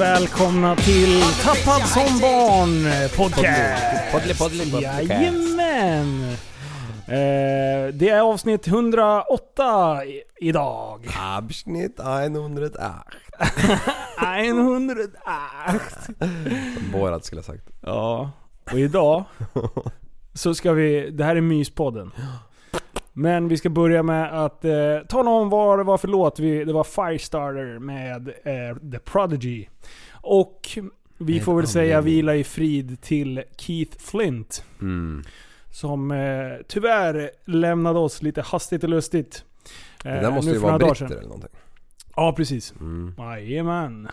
Och välkomna till Tappad som barn podcast. Poddly, poddly, poddly. Jajamän! Eh, det är avsnitt 108 i- idag. Abschnitt 108. 108. Borat skulle jag sagt. Ja, och idag så ska vi... Det här är Myspodden. Men vi ska börja med att eh, tala om vad det var för låt. Vi, det var Firestarter med eh, The Prodigy. Och vi får väl säga vila i frid till Keith Flint. Mm. Som eh, tyvärr lämnade oss lite hastigt och lustigt. Eh, Det där måste ju vara britter eller någonting. Ja, precis. Mm. Jajamän.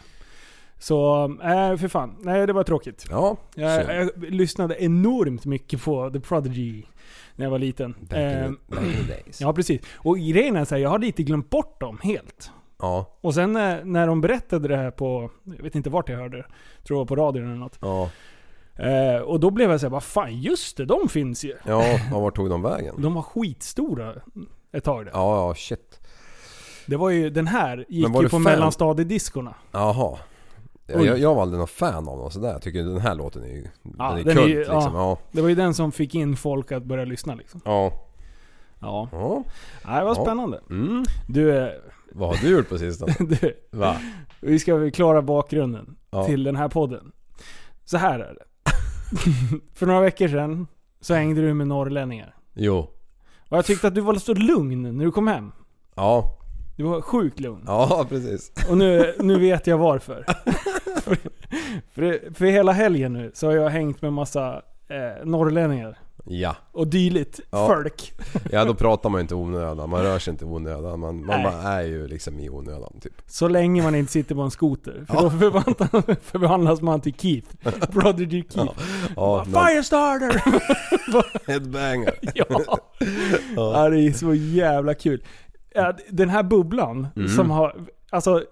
Så, äh, för fan. Nej, det var tråkigt. Ja, Jag, jag lyssnade enormt mycket på The Prodigy när jag var liten. Back, in Eh, the, back in the days. ja, precis. Och grejen är så här, jag hade lite glömt bort dem helt. Ja. Och sen när, när de berättade det här på, jag vet inte vart jag hörde det. Tror det var på radion eller något. Ja. Eh, och då blev jag såhär, vad fan just det, de finns ju. Ja, och vart tog de vägen? De var skitstora ett tag där. Ja, ja, shit. Det var ju, den här gick Men var ju på fan? mellanstadiediskorna. Jaha. Jag, jag var aldrig någon fan av dem sådär. Jag tycker den här låten är ju... Ja, den är den är kult ju- liksom. ja. Ja. Det var ju den som fick in folk att börja lyssna liksom. Ja. Ja. Ja. Nej, det var Ja. spännande. Mm. Du, eh, Vad har du gjort på sistone? du, Va? vi ska klara bakgrunden Ja. till den här podden. Så här är det. För några veckor sedan så hängde du med norrlänningar. Jo. Och jag tyckte att du var så lugn när du kom hem. Ja. Du var sjukt lugn. Ja, precis. Och nu, nu vet jag varför. för, för, för hela helgen nu så har jag hängt med massa eh, norrlänningar. Ja. Och dylikt Ja. folk. Ja, då pratar man ju inte onödan. Man rör sig inte onödan. Man, man är ju liksom i onödan typ. Så länge man inte sitter på en skoter. För Ja. då förvandlas, förvandlas man till Keith. Prodigy Keith. Ja, men- Firestarter! Headbanger. ja. ja, det är så jävla kul. Den här bubblan Mm. som har... Alltså,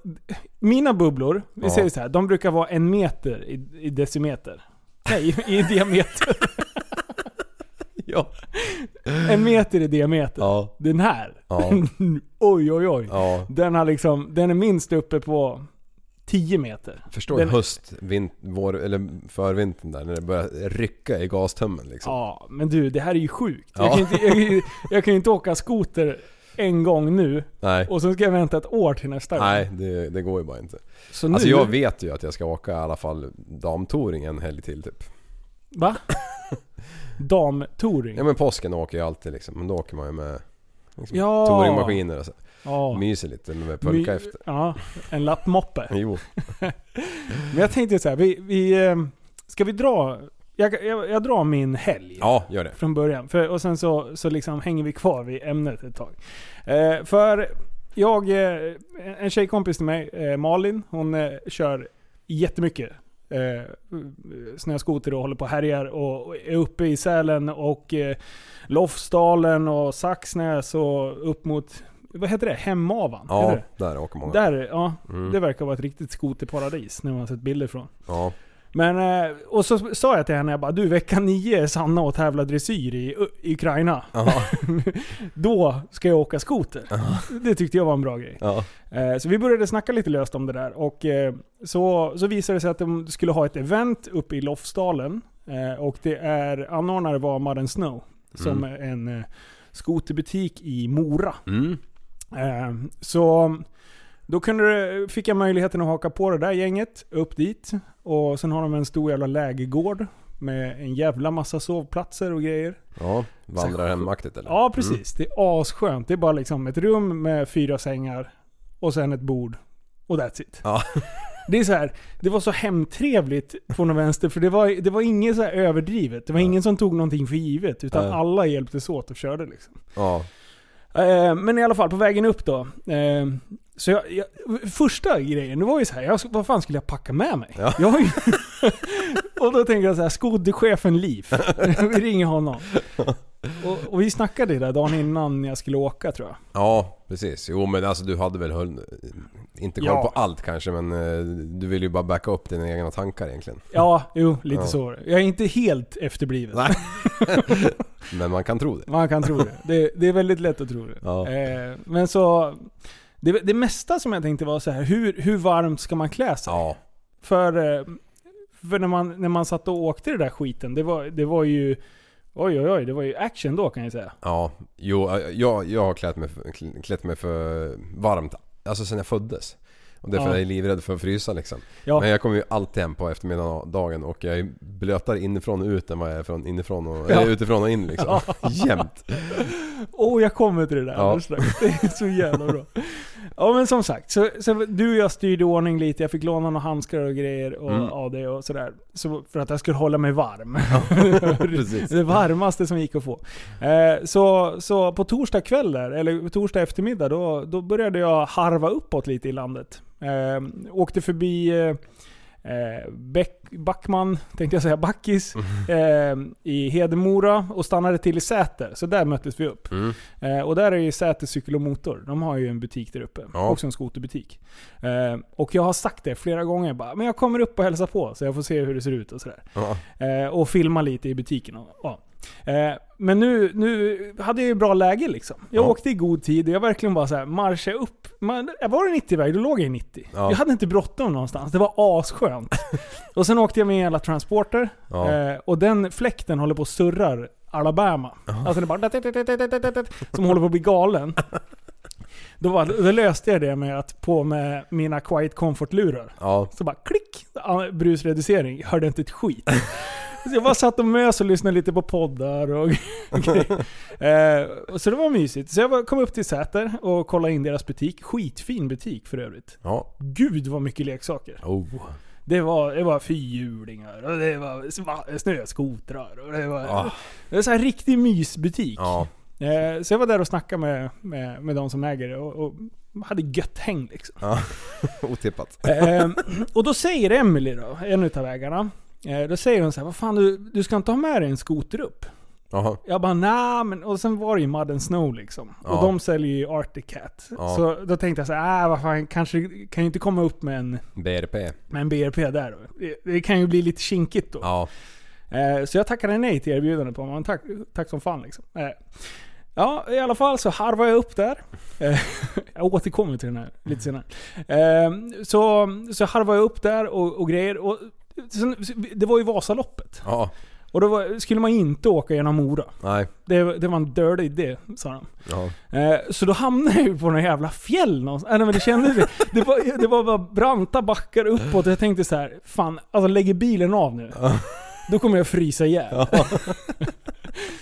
mina bubblor, vi Ja. säger så här, de brukar vara en meter i, i decimeter. Nej, i, diameter. Ja. En meter i diameter. Ja. Den här. Ja. oj, oj, oj. Den har liksom, den är minst uppe på 10 meter. Förstår Den- höst, vint, vår, eller förvintern där när det börjar rycka i gastömmen liksom. Ja, men du, det här är ju sjukt. Jag, Ja. kan inte, jag, jag kan ju inte åka skoter en gång nu Nej. och så ska jag vänta ett år till nästa gång. Nej, det, det går ju bara inte. Så nu, Alltså jag vet ju att jag ska åka i alla fall damtouring en helg till typ. Va? Damtouring? Ja men påsken åker jag alltid liksom, men då åker man ju med liksom, Ja. touringmaskiner och så. Ja. Myser lite med pulka My- efter. Ja, en lappmoppe. Jo. Men jag tänkte så här, vi, vi, eh, ska vi dra... Jag, jag, jag drar min helg. Ja, gör det. Från början. För, och sen så, så liksom hänger vi kvar vid ämnet ett tag. Eh, för jag, eh, en tjejkompis till mig, eh, Malin, hon eh, kör jättemycket eh, snöskoter och håller på och härjar och är uppe i Sälen och eh, Lofsdalen och Saxnäs och upp mot, vad heter det? Hemavan? Ja, det? där åker många. Där, ja. Mm. Det verkar vara ett riktigt skoterparadis när man har sett bilder från. Ja. Men, eh, och så sa jag till henne, jag bara, du vecka nio är Sanna och tävlar dressyr i, i Ukraina. Då ska jag åka skoter. Det tyckte jag var en bra grej. Ja. Eh, Så vi började snacka lite löst om det där. Och eh, så, så visade det sig att de skulle ha ett event uppe i Lofsdalen. Och det är, anordnare var Mud Snow. Som är en skoterbutik i Mora. Mm. Så då kunde fick jag möjligheten att haka på det där gänget, upp dit. Och sen har de en stor jävla lägergård med en jävla massa sovplatser och grejer. Ja, vandrarhemaktigt eller? Ja, precis. Det är asskönt. Det är bara liksom ett rum med fyra sängar och sen ett bord. Och that's it. Ja. Det är så här, det var så hemtrevligt på något vänster, för det var, det var inget så här överdrivet. Det var ingen som tog någonting för givet, utan Nej. alla hjälptes åt och körde liksom. Ja. Eh, men i alla fall, på vägen upp då. Så jag, jag, första grejen, det var ju så här, jag, vad fan skulle jag packa med mig? Ja. Jag ju, och då tänkte jag så här, skoderchefen Liv. Vi ringer honom. Och, och vi snackade det där dagen innan jag skulle åka tror jag. Ja, precis. Jo men alltså du hade väl hull, inte koll Ja. på allt kanske men eh, du vill ju bara backa upp dina egna tankar egentligen. Ja, jo, lite Ja. så. Jag är inte helt efterbliven. Nej. Men man kan tro det. Man kan tro det. det. Det är väldigt lätt att tro det. Ja. Eh, men så... Det, det mesta som jag tänkte var så här, hur, hur varmt ska man klä sig? Ja. För, eh, för när, man, när man satt och åkte det där skiten, det var, det var ju... Oj oj oj, det var ju action då kan jag säga. Ja. Jo, eh, jag, jag har klätt mig, för, klätt mig för varmt. Alltså sen jag föddes. Och därför Ja. är jag livrädd för att frysa liksom. Ja, Men jag kommer ju alltid hem på eftermiddagen och jag är blötare inifrån och ut än vad jag är från inifrån och, Ja. eller utifrån och in liksom. Jämt. Åh, jag kommer till det där Ja. Det är så jävla bra. Ja men som sagt, så, så du och jag styrde ordning lite. Jag fick låna några handskar och grejer och Mm. av det och sådär. Så för att jag skulle hålla mig varm. Det varmaste som gick att få. Eh, så, så på torsdag kväll där, eller torsdag eftermiddag, då, då började jag harva uppåt lite i landet. Eh, åkte förbi eh, eh, Beck, Backman, tänkte jag säga, Backis, eh, i Hedemora och stannade till i Säter. Så där möttes vi upp. Mm. Eh, och där är ju Säter Cykel och Motor. De har ju en butik där uppe. Ja. Också en skoterbutik. Eh, och jag har sagt det flera gånger bara, men jag kommer upp och hälsar på så jag får se hur det ser ut och sådär. Ja. Eh, och filma lite i butiken. Och, ja. Eh, men nu, nu hade jag ju bra läge liksom. Jag Ja. åkte i god tid och jag verkligen bara så här marschade upp. Man, jag var det 90-väg, då låg jag i 90. Ja. Jag hade inte bråttom någonstans. Det var askönt. och sen åkte jag med en jävla transporter. Ja. Eh, och den fläkten håller på och surrar Alabama. Alltså bara... Som håller på att bli galen. Då, var, då löste jag det med att på med mina Quiet Comfort-lurar. Ja. Så bara klick! Brusreducering. Hörde inte ett skit. Så jag bara satt och mös och lyssnade lite på poddar och. Eh, så det var mysigt. Så jag kom upp till Säter och kollade in deras butik. Skitfin butik för övrigt. Ja. Gud vad mycket leksaker. Oh. Det var, det var fyrhjulingar och det var snöskotrar och det var... Ah. Det var så här riktig mysbutik. Ja. Eh, så jag var där och snackade med, med, med de som äger det och, och hade gött häng liksom. ja. Otippat. Eh, och då säger Emily då, en utav ägarna. Eh, då säger hon så här, vad fan du, du ska inte ha med dig en skoter upp? Jaha. Jag bara nej men och sen var det ju Mud and Snow liksom. Ja. Och de säljer ju Arctic Cat. Ja. Så då tänkte jag så här, äh, vad fan, kanske kan ju inte komma upp med en, BRP. med en BRP där då. Det, det kan ju bli lite kinkigt då. Ja. Eh, så jag tackade nej till erbjudandet på men tack, tack som fan liksom. Eh, ja, i alla fall så harvade jag upp där. Eh, jag återkommer till den här lite senare. Eh, så, så harvade jag upp där och, och grejer. Och, sen, det var ju Vasaloppet. Ja. Och då var, skulle man inte åka genom Mora. Nej. Det, det var en dirty idé, sa de. Ja. Eh, så då hamnade jag ju på några jävla fjäll någonstans. Äh, nej, men det kändes det var, det var bara branta backar uppåt. Jag tänkte så här, fan, alltså lägger bilen av nu. Då kommer jag frysa ihjäl.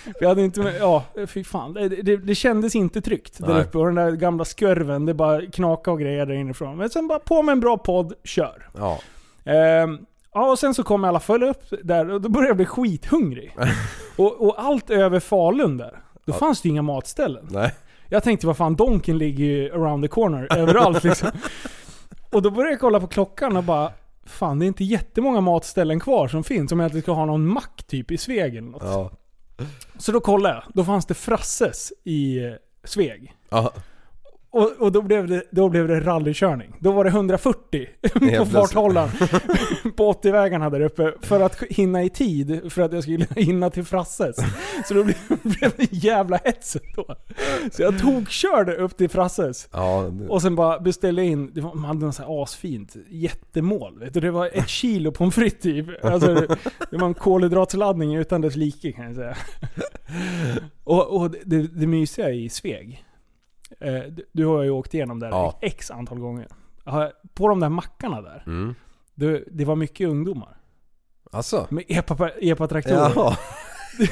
För jag hade inte ja, fy fan. Det, det, det kändes inte tryggt där Nej. uppe. Och den där gamla skurven, det bara knaka och grejer där inifrån. Men sen bara på med en bra podd, kör. Ja. Ehm, ja, och sen så kom alla fall upp där och då började jag bli skithungrig. och, och allt över Falun där, då Ja. fanns det ju inga matställen. Nej. Jag tänkte vad fan, Donken ligger ju around the corner överallt liksom. Och då började jag kolla på klockan och bara Fan det är inte jättemånga matställen kvar som finns om jag inte ska ha någon mack typ i Sveg eller något. Ja. Så då kollade jag. Då fanns det Frasses i eh, Sveg. Ja. Och, och då, blev det, då blev det rallykörning. Då var det 140 på farthållaren på 80-vägarna där uppe. För att hinna i tid, för att jag skulle hinna till Frasses. Så då blev, blev det jävla hetset då. Så jag tog körde upp till Frasses. Ja, det- Och sen bara beställde in, det var, man hade något så asfint jättemål. Vet du? Det var ett kilo pommes frites typ. Alltså, det, det var en kolhydratsladdning utan dess like kan jag säga. Och, och det, det mysiga i Sveg, du, du har ju åkt igenom där Ja. x antal gånger. På de där mackarna där, Mm. det, det var mycket ungdomar. Alltså? Med epa- epa-traktorer. Jaha.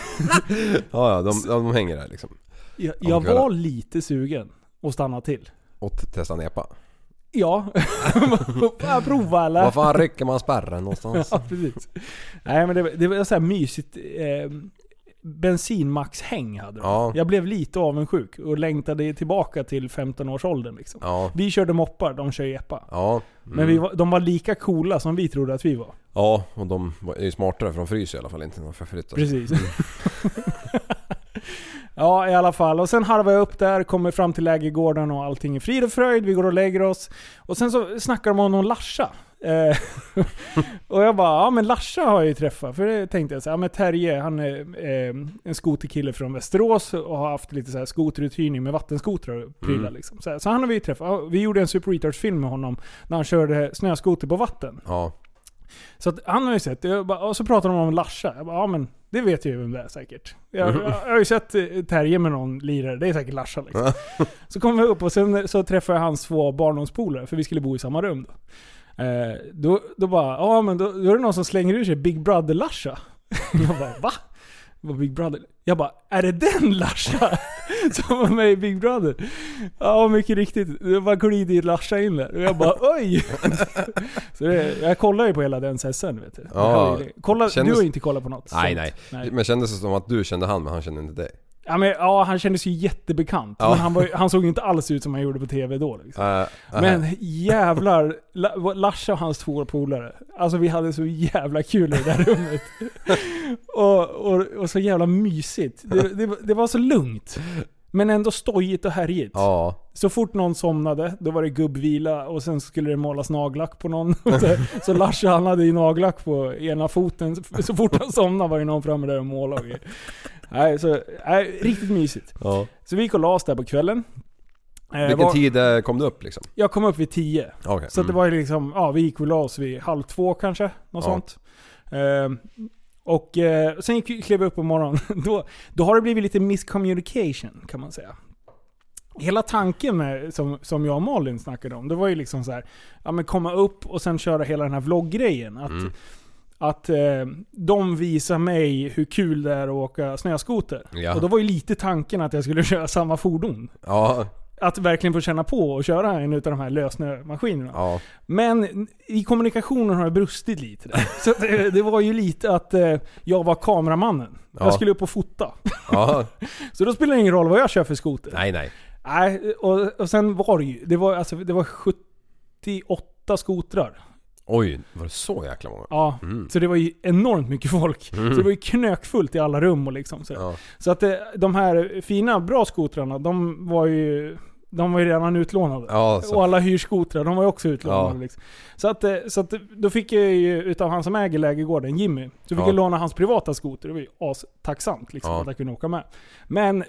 ja, ja, de, de hänger där liksom. jag jag var lite sugen att stanna till. Och testa en epa. Ja, prova eller? Var fan rycker man spärren någonstans? Ja, precis. Nej men det, det var så här mysigt. Eh, bensinmaxhäng hade de. Ja. Jag blev lite avundsjuk och längtade tillbaka till 15-årsåldern liksom. Ja. Vi körde moppar, de kör epa. Ja. Men vi var, de var lika coola som vi trodde att vi var. Ja, och de är ju smartare för de fryser i alla fall inte när de förflyttar sig. Precis. ja, i alla fall. Och sen harvar jag upp där, kommer fram till lägergården och allting är frid och fröjd. Vi går och lägger oss. Och sen så snackar de om någon Larsa. Eh, och jag bara, ja men Larsa har jag ju träffat. För det tänkte jag så här, ja men Terje, han är eh, en skoterkille från Västerås och har haft lite så här skoteruthyrning med vattenskotrar och prylar Mm. liksom. Så, här, så han har vi ju träffat. Vi gjorde en Super Retards-film med honom när han körde snöskoter på vatten. Ja. Så att han har ju sett, bara, och så pratar de om Larsa. Jag bara, ja men det vet ju vem det är säkert. Jag, jag, jag har ju sett eh, Terje med någon lirare, det är säkert Larsa liksom. så kom vi upp och sen så träffade jag hans två barndomspolare, för vi skulle bo i samma rum då. Eh, då, då bara, ja men då, då är det någon som slänger ur sig Big Brother Larsa. jag bara, va? Vad Big Brother? Jag bara, är det den Larsa? som var med i Big Brother? Ja, mycket riktigt. Det bara glider Larsa in där. Och jag bara, oj! Så det, jag kollar ju på hela den sen vet du. Ja, Kolla, kändes- Du har inte kollat på något Nej, sånt. nej. Men kändes det som att du kände han men han kände inte dig? Ja, men, ja, han kändes ju jättebekant. Ja. Men han, var, han såg ju inte alls ut som han gjorde på TV då. Liksom. Äh, Men jävlar, La- Larsa och hans två polare. Alltså vi hade så jävla kul i det där rummet. och, och, och så jävla mysigt. Det, det, det var så lugnt. Men ändå stojigt och härjigt. Ja. Så fort någon somnade, då var det gubbvila och sen skulle det målas nagellack på någon. så, så Larsa han hade ju nagellack på ena foten. Så fort han somnade var det någon framme där och målade. Nej, så, nej, riktigt mysigt. ja. Så vi gick och la oss där på kvällen. Eh, Vilken var- tid eh, kom du upp liksom? Jag kom upp vid tio. Okej. Så att det mm. var liksom, ja vi gick och la oss vid halv två kanske. Något Ja. sånt. Eh, och eh, sen klev vi upp på morgonen. då, då har det blivit lite miscommunication kan man säga. Hela tanken med, som, som jag och Malin snackade om, det var ju liksom så här, ja men komma upp och sen köra hela den här vloggrejen. Att, Mm. att eh, de visar mig hur kul det är att åka snöskoter. Ja. Och då var ju lite tanken att jag skulle köra samma fordon. Ja. Att verkligen få känna på och köra en utav de här lössnömaskinerna. Ja. Men i kommunikationen har det brustit lite där. Så det, det var ju lite att eh, jag var kameramannen. Ja. Jag skulle upp och fota. Ja. Så då spelar det ingen roll vad jag kör för skoter. Nej, nej. Nej, och, och sen var det ju, det var, alltså, det var 78 skotrar. Oj, var det så jäkla många? Ja, Mm. så det var ju enormt mycket folk. Så det var ju knökfullt i alla rum och liksom så. Ja. Så att eh, de här fina, bra skotrarna, de var ju, de var ju redan utlånade. Ja. Och alla hyrskotrar, de var ju också utlånade. Ja. Liksom. Så, att, eh, så att då fick jag ju utav han som äger lägergården, Jimmy, så fick Ja. jag låna hans privata skoter. Det var ju astacksamt liksom, Ja. att jag kunde åka med. Men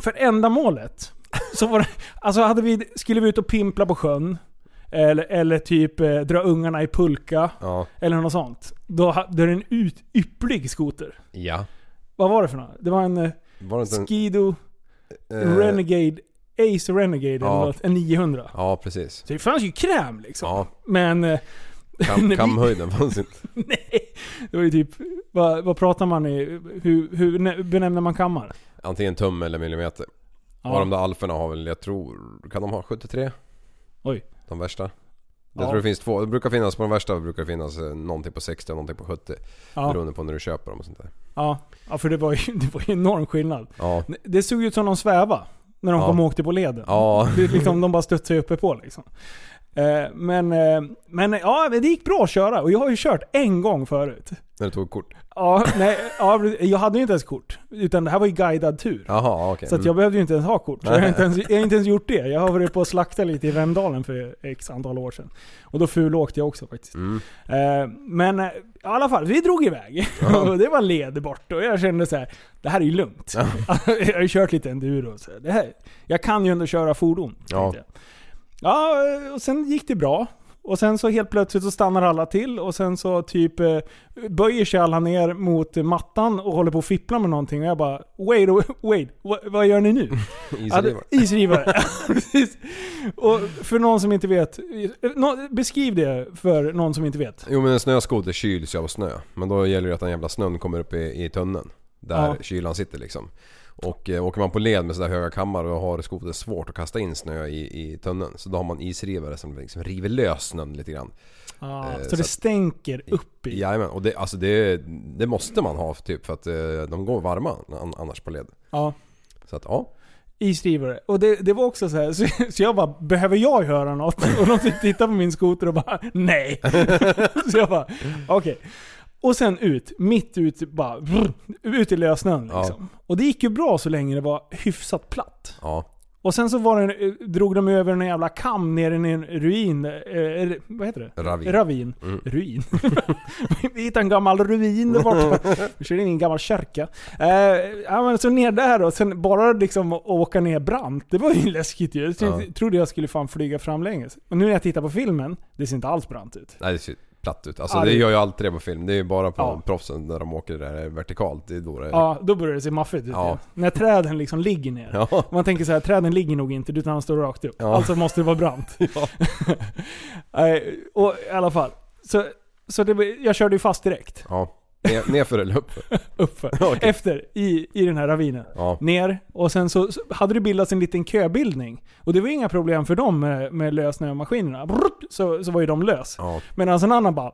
för ändamålet, så var det, alltså hade vi, skulle vi ut och pimpla på sjön, eller, eller typ eh, dra ungarna i pulka, eller något sånt. Då hade det en ut, ypplig skoter. Ja. Vad var det för något? Det var en eh, Var det inte en... Skido eh, Renegade, Ace Renegade eller Ja. något, en 900. Ja, precis. Så det fanns ju kräm liksom. Ja. Men eh, Kam, kamhöjden fanns inte. nej, det var ju typ, vad, vad pratar man i, hur, hur nä- benämner man kammar? Antingen tum eller millimeter. Ja. Och de där alferna har väl, jag tror, kan de ha 73? Oj. De värsta. Jag Ja. tror det finns två. Det brukar finnas på de värsta, det brukar finnas eh, någonting på 60 och någonting på 70. Ja, Beroende på när du köper dem och sånt där. ja, ja, för det var ju, det var ju enorm skillnad. Ja. Det såg ut som de sväva. När de Ja. kom och åkte på leden. Ja. Det liksom, de bara studsade uppe på liksom. Eh, men, eh, men ja, det gick bra att köra och jag har ju kört en gång förut. När du tog kort? Ja, nej, ja, jag hade ju inte ens kort. Utan det här var ju guidad tur. Jaha, okej. Så jag behövde ju inte ens ha kort. Så jag, har inte ens, jag har inte ens gjort det. Jag har varit på att slakta lite i Vemdalen för x antal år sedan. Och då fulåkte jag också faktiskt. Mm. Eh, men i alla fall, vi drog iväg. och det var led bort och jag kände så här: det här är ju lugnt. jag har ju kört lite enduro. Så det här, jag kan ju ändå köra fordon. Ja. jag. Ja, och sen gick det bra. Och sen så helt plötsligt så stannar alla till och sen så typ eh, böjer sig alla ner mot mattan och håller på att fippla med någonting och jag bara Wait, wait, vad, vad gör ni nu? Isrivare. Isrivare. Precis. och för någon som inte vet, beskriv det för någon som inte vet. Jo men en snöskoter kyls ju av snö. Men då gäller det att den jävla snön kommer upp i, i tunneln. Där Ja. kylan sitter liksom. Och eh, åker man på led med sådär höga kammar och har skoter svårt att kasta in snö i, i tunneln. Så då har man isrivare som liksom river lös snön lite grann. Ja, Eh, så så det att- stänker upp i. Jajamän, och det, alltså det, det måste man ha typ för att eh, de går varma an- annars på led. Ja. Så att ja. Isdrivare. Och det, det var också så här, så, så jag bara, behöver jag höra något? Och de tittar på min skoter och bara, nej. så jag bara, okej. Och sen ut, mitt ut, bara, brr, ut i lössnön Ja. liksom. Och det gick ju bra så länge det var hyfsat platt. Ja. Och sen så var det, eh, drog de över en jävla kam ner i en ruin. Eh, eh, vad heter det? Ravin. Ravin. Mm. Ruin. Vi hittade en gammal ruin där borta. Vi körde in i en gammal kyrka. Eh, ja, men så ner där och sen bara liksom åka ner brant. Det var ju läskigt ju. Jag trodde, Ja. jag skulle fan flyga framlänges. Och nu när jag tittar på filmen, det ser inte alls brant ut. Nej det ser platt ut. Alltså Ja, det gör ju alltid det på film. Det är ju bara på Ja. proffsen när de åker där vertikalt. Det är då det. Ja, då börjar det se maffigt ut. Ja. När träden liksom ligger ner. Ja. Man tänker så här, träden ligger nog inte utan de står rakt upp. Alltså måste det vara brant. Ja. Nej, och i alla fall. Så, så det, jag körde ju fast direkt. ja. Ner, nerför eller uppför? Uppför. Okej. Efter, i, i den här ravinen. Ja. Ner, och sen så, så hade det bildats en liten köbildning. Och det var inga problem för dem med, med lössnömaskinerna. Brrrt, Så, så var ju de lös. Ja. Medan en annan bara...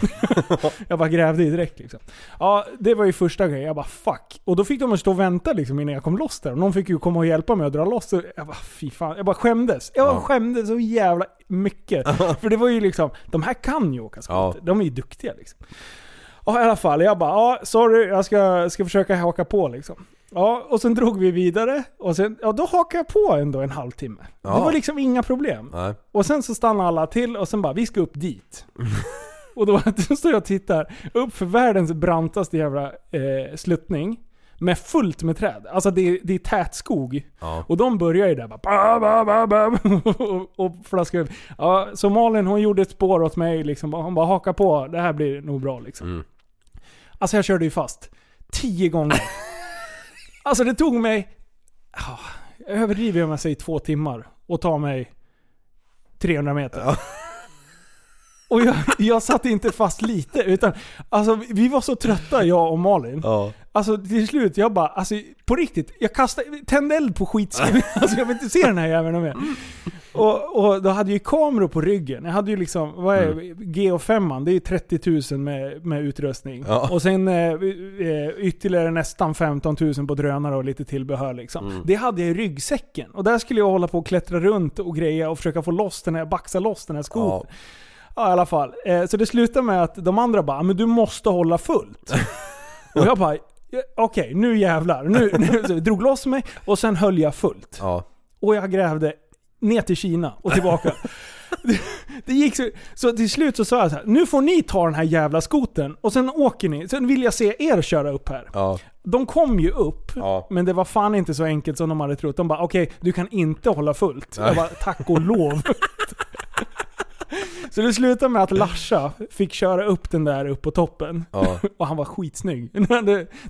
jag bara grävde i direkt liksom. Ja, det var ju första grejen. Jag bara fuck. Och då fick de stå och vänta liksom innan jag kom loss där. Och någon fick ju komma och hjälpa mig att dra loss. Och jag bara fy fan. Jag bara skämdes. Jag bara Ja. skämdes så jävla mycket. För det var ju liksom, de här kan ju åka skoter. Ja. De är ju duktiga liksom. Ja i alla fall, jag bara ja sorry, jag ska, ska försöka haka på liksom. Ja, och sen drog vi vidare och sen, ja då hakade jag på ändå en halvtimme. Ja. Det var liksom inga problem. Nej. Och sen så stannade alla till och sen bara, vi ska upp dit. och då, då står jag och tittar upp för världens brantaste jävla eh, sluttning. Med fullt med träd. Alltså det är, det är tät skog. Ja. Och de börjar ju där bara ba, ba, ba, och, och flaskar upp. Ja, så Malin hon gjorde ett spår åt mig liksom. Hon bara haka på, det här blir nog bra liksom. Mm. Alltså jag körde ju fast. Tio gånger. alltså det tog mig... Ja, jag överdriver om jag säger två timmar. Och tar mig 300 meter. Ja. Och jag, jag satt inte fast lite, utan alltså vi var så trötta jag och Malin. Ja. Alltså till slut, jag bara, alltså på riktigt, jag kastade, tände eld på skitskrot. Alltså jag vill inte se den här jäveln mer. Och, och då hade jag ju kameror på ryggen. Jag hade ju liksom, vad är Mm. GH5, det är 30 000 med, med utrustning. Ja. Och sen eh, eh, ytterligare nästan 15 000 på drönare och lite tillbehör liksom. Mm. Det hade jag i ryggsäcken. Och där skulle jag hålla på och klättra runt och greja och försöka få loss den här, baxa loss den här skotern. Ja. Ja, i alla fall. Eh, så det slutade med att de andra bara, "Ah, men du måste hålla fullt. och jag bara, "Ja, okej nu jävlar. Nu, nu. Jag drog loss mig och sen höll jag fullt. Ja. Och jag grävde ner till Kina och tillbaka. det, det gick så, så till slut så sa jag så här, nu får ni ta den här jävla skoten och sen åker ni. Sen vill jag se er köra upp här. Ja. De kom ju upp, Ja. men det var fan inte så enkelt som de hade trott. De bara okej, du kan inte hålla fullt. Jag Nej. bara tack och lov. så det slutade med att Larsa fick köra upp den där upp på toppen. Ja. Och han var skitsnygg.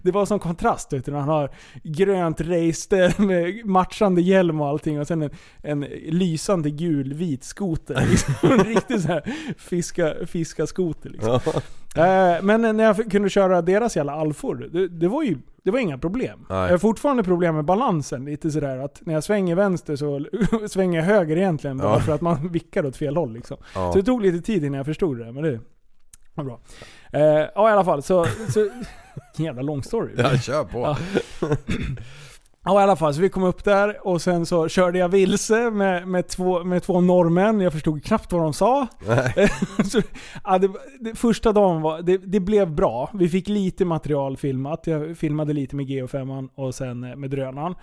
det, var som kontrast när han har grönt race med matchande hjälm och allting och sen en, en lysande gul vit skoter. Liksom. En riktig så här fiska, fiska skoter liksom. Ja. Eh, Men när jag kunde köra deras jävla alfor, det, det var ju det var inga problem. Nej. Jag har fortfarande problem med balansen. Lite sådär att när jag svänger vänster så svänger jag höger egentligen. Bara Ja. för att man vickar åt fel håll liksom. Ja. Så det tog lite tid innan jag förstod det, men det var bra. Eh, ja i alla fall, så... så jävla lång story. Ja, kör på. Ja. Ja i alla fall, så vi kom upp där och sen så körde jag vilse med, med, två, med två norrmän. Jag förstod knappt vad de sa. så, ja, det, det, första dagen var, det, det blev bra. Vi fick lite material filmat. Jag filmade lite med GH5 och sen eh, med drönaren.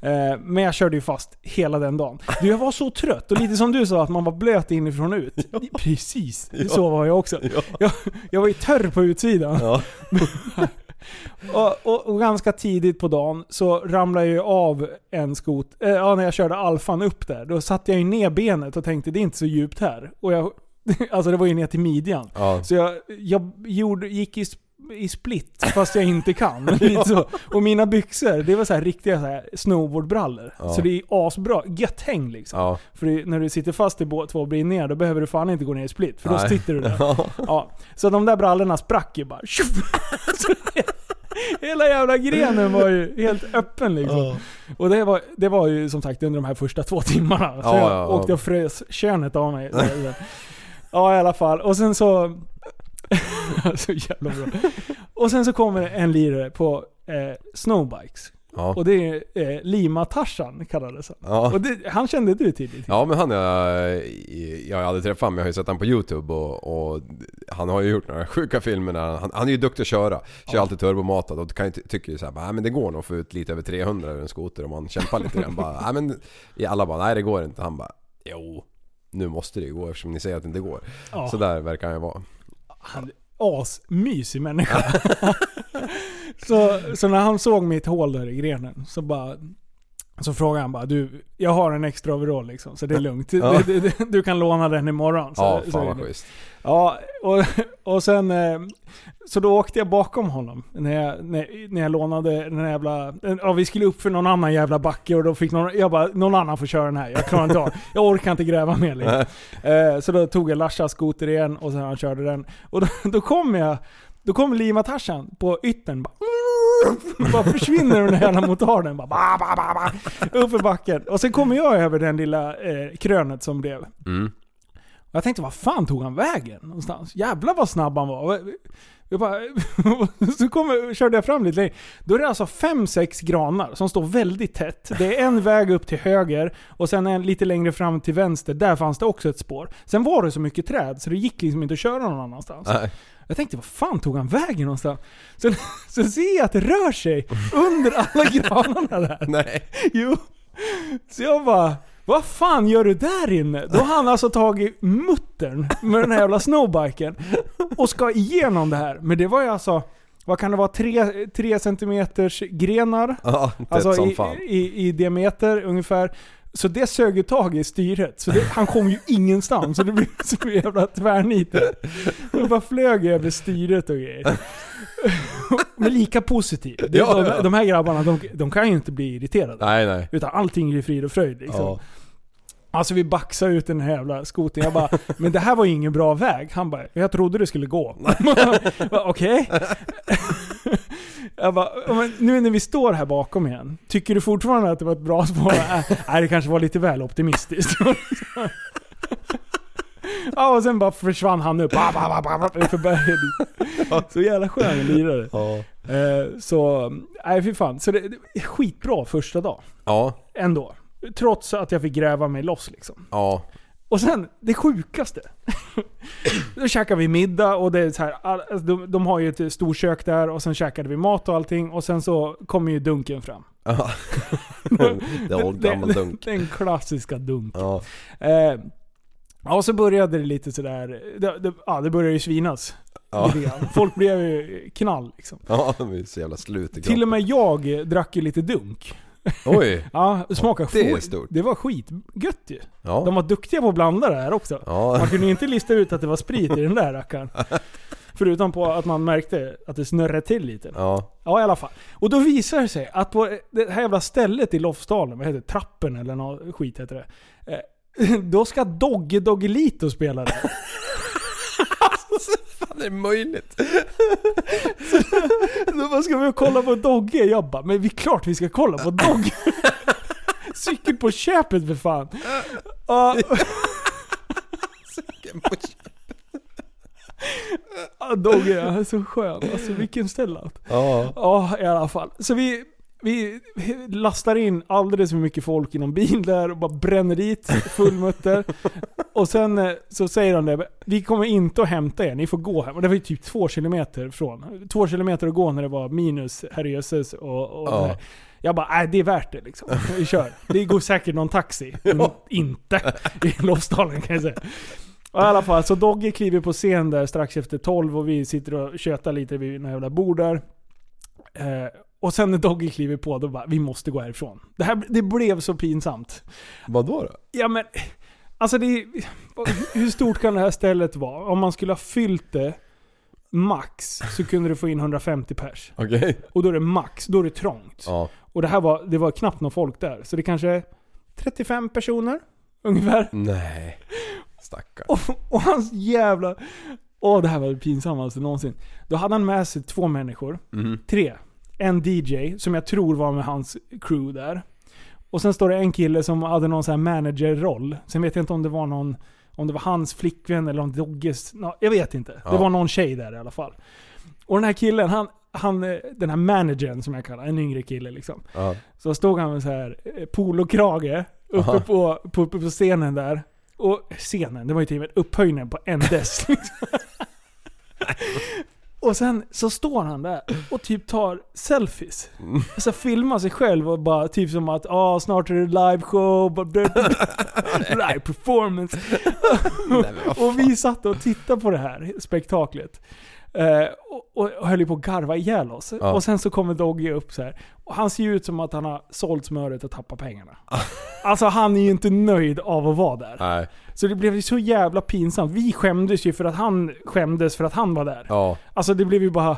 Eh, men jag körde ju fast hela den dagen. Du, jag var så trött och lite som du sa att man var blöt inifrån och ut. Precis, så var jag också. Jag, jag var ju törr på utsidan. Och, och, och ganska tidigt på dagen så ramlade jag av en skot. Eh, ja, när jag körde alfan upp där. Då satte jag ju ner benet och tänkte det är inte så djupt här. Och jag, alltså det var ju ner till midjan. Ja. Så jag, jag gjorde, gick i, i split fast jag inte kan. Lite så. Och mina byxor, det var så här riktiga så här snowboardbrallor. Ja. Så det är asbra. Gött häng liksom. Ja. För det, när du sitter fast i två brinningar då behöver du fan inte gå ner i split. För då Nej. sitter du där. Ja. Så de där brallorna sprack ju bara. Hela jävla grenen var ju helt öppen liksom. Och det var, det var ju som sagt under de här första två timmarna. Så Ja, jag ja, ja. åkte och frös könet av mig. Ja i alla fall. Och sen så... så jävla bra. Och sen så kommer en lirare på eh, snowbikes. Ja. Och det är eh, Lima-Tarzan kallades han. Ja. Och det, han kände du tidigt. Ja men han jag, jag har aldrig träffat honom, jag har ju sett honom på youtube och, och han har ju gjort några sjuka filmer när han, han är ju duktig att köra. Kör alltid turbomatad och kan ju ty- tycker ju såhär nej men det går nog att få ut lite över 300 ur en skoter om man kämpar lite grann. bara, nej men i alla bara nej det går inte. Han bara jo nu måste det ju gå eftersom ni säger att det inte går. Ja. Så där verkar han ju vara. Han är asmysig människa. så, så när han såg mitt hål där i grenen så bara... Så frågade han bara du, jag har en extra overall liksom, så det är lugnt. Ja. Du, du, du kan låna den imorgon. Så, Ja fan vad schysst. Ja, och, och sen... eh, Så då åkte jag bakom honom när jag, när, när jag lånade den här jävla... Ja, vi skulle upp för någon annan jävla backe och då fick någon... Jag bara, någon annan får köra den här. Jag klarar inte av Jag orkar inte gräva mer liksom. Eh, Så då tog jag Larsas skoter igen och sen han körde den. Och då, då kom jag... Då kom Lima Tarzan på yttern bara... Bara försvinner den här jävla motorn. Bara, ba, ba, ba, ba, upp för backen. Och sen kommer jag över den lilla eh, krönet som blev. Mm. Och jag tänkte, vad fan tog han vägen någonstans? Jävlar vad snabb han var. Jag bara, så kom, körde jag fram lite längre. Då är det alltså fem sex granar som står väldigt tätt. Det är en väg upp till höger och sen en lite längre fram till vänster. Där fanns det också ett spår. Sen var det så mycket träd så det gick liksom inte att köra någon annanstans. Nej. Jag tänkte, vad fan tog han vägen någonstans? Sen, så ser jag att det rör sig under alla granarna där. Nej. Jo. Så jag bara, vad fan gör du där inne? Då har han alltså tagit muttern med den här jävla snowbiken och ska igenom det här. Men det var ju alltså, vad kan det vara, 3 tre centimeters grenar? Ja, Alltså som i, fan. i, i diameter ungefär. Så det sög ju tag i styret. Så det, han kom ju ingenstans. Så det blev så jävla tvärnitet. Och bara flög över styret och grejer. Men lika positivt. Det- Ja, de, ja. de här grabbarna, de, de kan ju inte bli irriterade. Nej nej. Utan allting är frid och fröjd liksom. Ja. Alltså vi baxade ut den här jävla skotern. Jag bara, men det här var ju ingen bra väg. Han bara, jag trodde det skulle gå. Okej. Jag bara, "Ja, men nu när vi står här bakom igen. Tycker du fortfarande att det var ett bra spår? Nej, det kanske var lite väl optimistiskt. Ja, och sen bara försvann han upp. Ba, ba, ba, ba, ba, för berget. Så jävla skön lirare. Ja. Eh, Så, nej fy fan. Så det, det skitbra första dag. Ja. Ändå. Trots att jag fick gräva mig loss liksom. Ja. Och sen, det sjukaste. Då käkade vi middag och det är så här, all- alltså, de, de har ju ett storkök där och sen käkade vi mat och allting och sen så kommer ju dunken fram. Ja. Det är gammal dunk. Den klassiska dunk. Ja. Eh, och så började det lite sådär, det, det, ja, det började ju svinas. Ja. Folk blev ju knall liksom. Ja, de är så jävla slut Till och med jag drack ju lite dunk. Oj! Ja, smaka det är stort. Det var skitgött ju. Ja. De var duktiga på att blanda det här också. Ja. Man kunde ju inte lista ut att det var sprit i den där rackaren. Förutom på att man märkte att det snurrade till lite. Ja. Ja i alla fall. Och då visar det sig att på det här jävla stället i Lofsdalen, vad heter det? Trappen eller något skit heter det. Eh, Då ska Dogge Doggelito spela det. Fan är det möjligt? Då bara, ska vi kolla på Dogge? Jag bara, men vi klart vi ska kolla på Dogge. Cykel på köpet för fan. Ja, ja, Dogge, han är så skön. Alltså vilken ställe. Ja. Ja, i alla fall. Så vi, vi lastar in alldeles för mycket folk i någon bil där och bara bränner dit full mutter. Och sen eh, så säger de det, vi kommer inte att hämta er, ni får gå hem. Och det var ju typ två kilometer från. Två kilometer att gå när det var minus herrejösses och, och Ja. det. Jag bara, nej det är värt det liksom. Vi kör. Det går säkert någon taxi. Men inte i Lofsdalen kan jag säga. Och I alla fall, så Dogge kliver på scen där strax efter 12 och vi sitter och tjötar lite vid några jävla bord där. Eh, och sen när Dogge kliver på, då bara, vi måste gå härifrån. Det, här, det blev så pinsamt. Vadå då? Ja men, alltså det Hur stort kan det här stället vara? Om man skulle ha fyllt det max så kunde du få in 150 pers. Okej. Och då är det max, då är det trångt. Ja. Och det här var, det var knappt någon folk där. Så det kanske är 35 personer ungefär. Nej. Stackarn. Och, och hans jävla... Åh, det här var det pinsammaste någonsin. Då hade han med sig två människor. Mhm. Tre. En DJ, som jag tror var med hans crew där. Och sen står det en kille som hade någon sån här managerroll. Sen vet jag inte om det var någon... Om det var hans flickvän eller om Dogges... nå- jag vet inte. Det Ja. var någon tjej där i alla fall. Och den här killen, han, han, den här managern som jag kallar en yngre kille liksom. Ja. Så stod han med så här eh, polokrage uppe Aha. på, på, uppe på scenen där. Och scenen, det var ju typ en upphöjning på en dess. Liksom. och sen så står han där och typ tar selfies. Alltså filmar sig själv och bara typ som att ah, snart är det live show, live performance. Och vi satt och tittade på det här spektaklet. Eh, och, och höll ju på att garva ihjäl oss. Ja. Och sen så kommer Dogge upp så här. Och han ser ju ut som att han har sålt smöret och tappat pengarna. alltså han är ju inte nöjd av att vara där. Nej. Så det blev ju så jävla pinsamt. Vi skämdes ju för att han skämdes för att han var där. Ja. Alltså det blev ju bara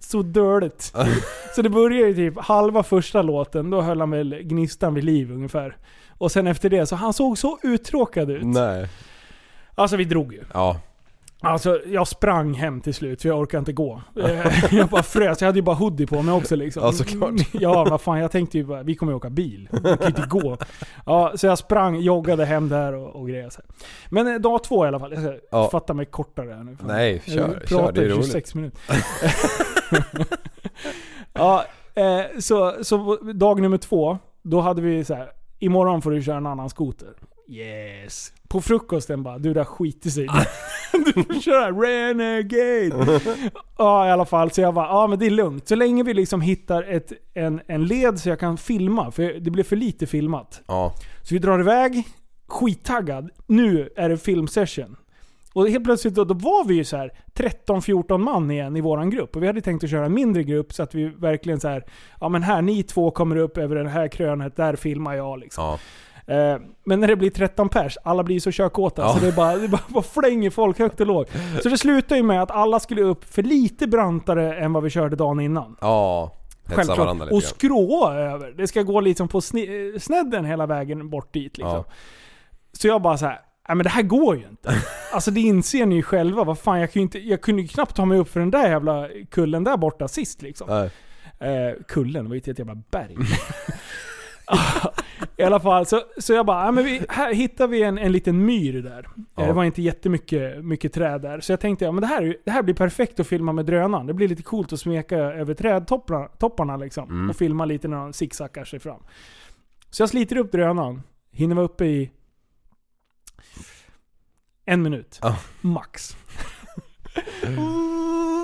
så dåligt. så det började ju typ halva första låten, då höll han väl gnistan vid liv ungefär. Och sen efter det, så han såg så uttråkad ut. Nej. Alltså vi drog ju. Ja. Alltså jag sprang hem till slut för jag orkade inte gå. Eh, Jag bara frös, jag hade ju bara hoodie på mig också liksom. Ja, såklart. Ja vad fan, jag tänkte ju bara, vi kommer ju åka bil. Vi kan inte gå. Ja, så jag sprang, joggade hem där och, och grejer. Men eh, dag två i alla fall. Jag ska Ja. fatta mig kortare här nu. Fan. Nej, Jag kör. Kör, pratar det är roligt. 26 minuter. ja, eh, så, så dag nummer två, då hade vi så här. imorgon får du köra en annan skoter. Yes. På frukosten bara, du där skiter sig. du får köra Renegade. ja i alla fall, så jag bara, ja men det är lugnt. Så länge vi liksom hittar ett, en, en led så jag kan filma, för det blir för lite filmat. Ja. Så vi drar iväg, skittaggad. Nu är det filmsession. Och helt plötsligt då, då var vi ju så här 13-14 man igen i våran grupp. Och vi hade tänkt att köra en mindre grupp så att vi verkligen så här, ja men här, ni två kommer upp över det här krönet, där filmar jag liksom. Ja. Eh, men när det blir 13 pers, alla blir så körkåta. Ja. Så det är bara, det bara, bara flänger folk högt och lågt. Så det slutar ju med att alla skulle upp för lite brantare än vad vi körde dagen innan. Ja. Självklart. Och skråa över. Det ska gå liksom på sne- snedden hela vägen bort dit liksom. Ja. Så jag bara så här. Nej men det här går ju inte. Alltså det inser ni ju själva. Vad fan, jag, kunde inte, jag kunde ju knappt ta mig upp för den där jävla kullen där borta sist liksom. Eh, kullen, det var ju till ett jävla berg. I alla fall, så, så jag bara, ja, men vi, här hittar vi en, en liten myr där. Eh, Ja. Det var inte jättemycket mycket träd där. Så jag tänkte, ja men det här, är- det här blir perfekt att filma med drönaren. Det blir lite coolt att smeka över trädtopparna topparna liksom. Mm. Och filma lite när de zigzaggar sig fram. Så jag sliter upp drönaren. Hinner vara uppe i en minut. Ja. Max.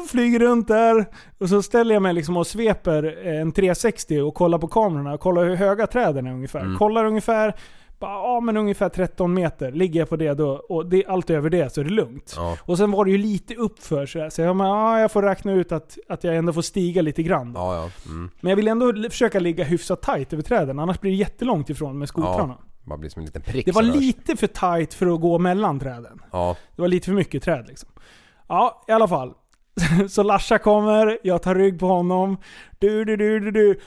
Flyger runt där. Och så ställer jag mig liksom och sveper en 360 och kollar på kamerorna. och Kollar hur höga träden är ungefär. Mm. Kollar ungefär, bara, ja men ungefär 13 meter. Ligger jag på det då, och det, allt över det så är det lugnt. Ja. Och sen var det ju lite uppför så, jag, men, ja, jag får räkna ut att, att jag ändå får stiga lite grann. Då. Ja, ja. Mm. Men jag vill ändå försöka ligga hyfsat tight över träden, annars blir det jättelångt ifrån med skotrarna. Bara blir som en liten prick Det var lite för tight för att gå mellan träden. Ja. Det var lite för mycket träd liksom. Ja, i alla fall. Så Larsa kommer, jag tar rygg på honom. Du, du, du, du, du.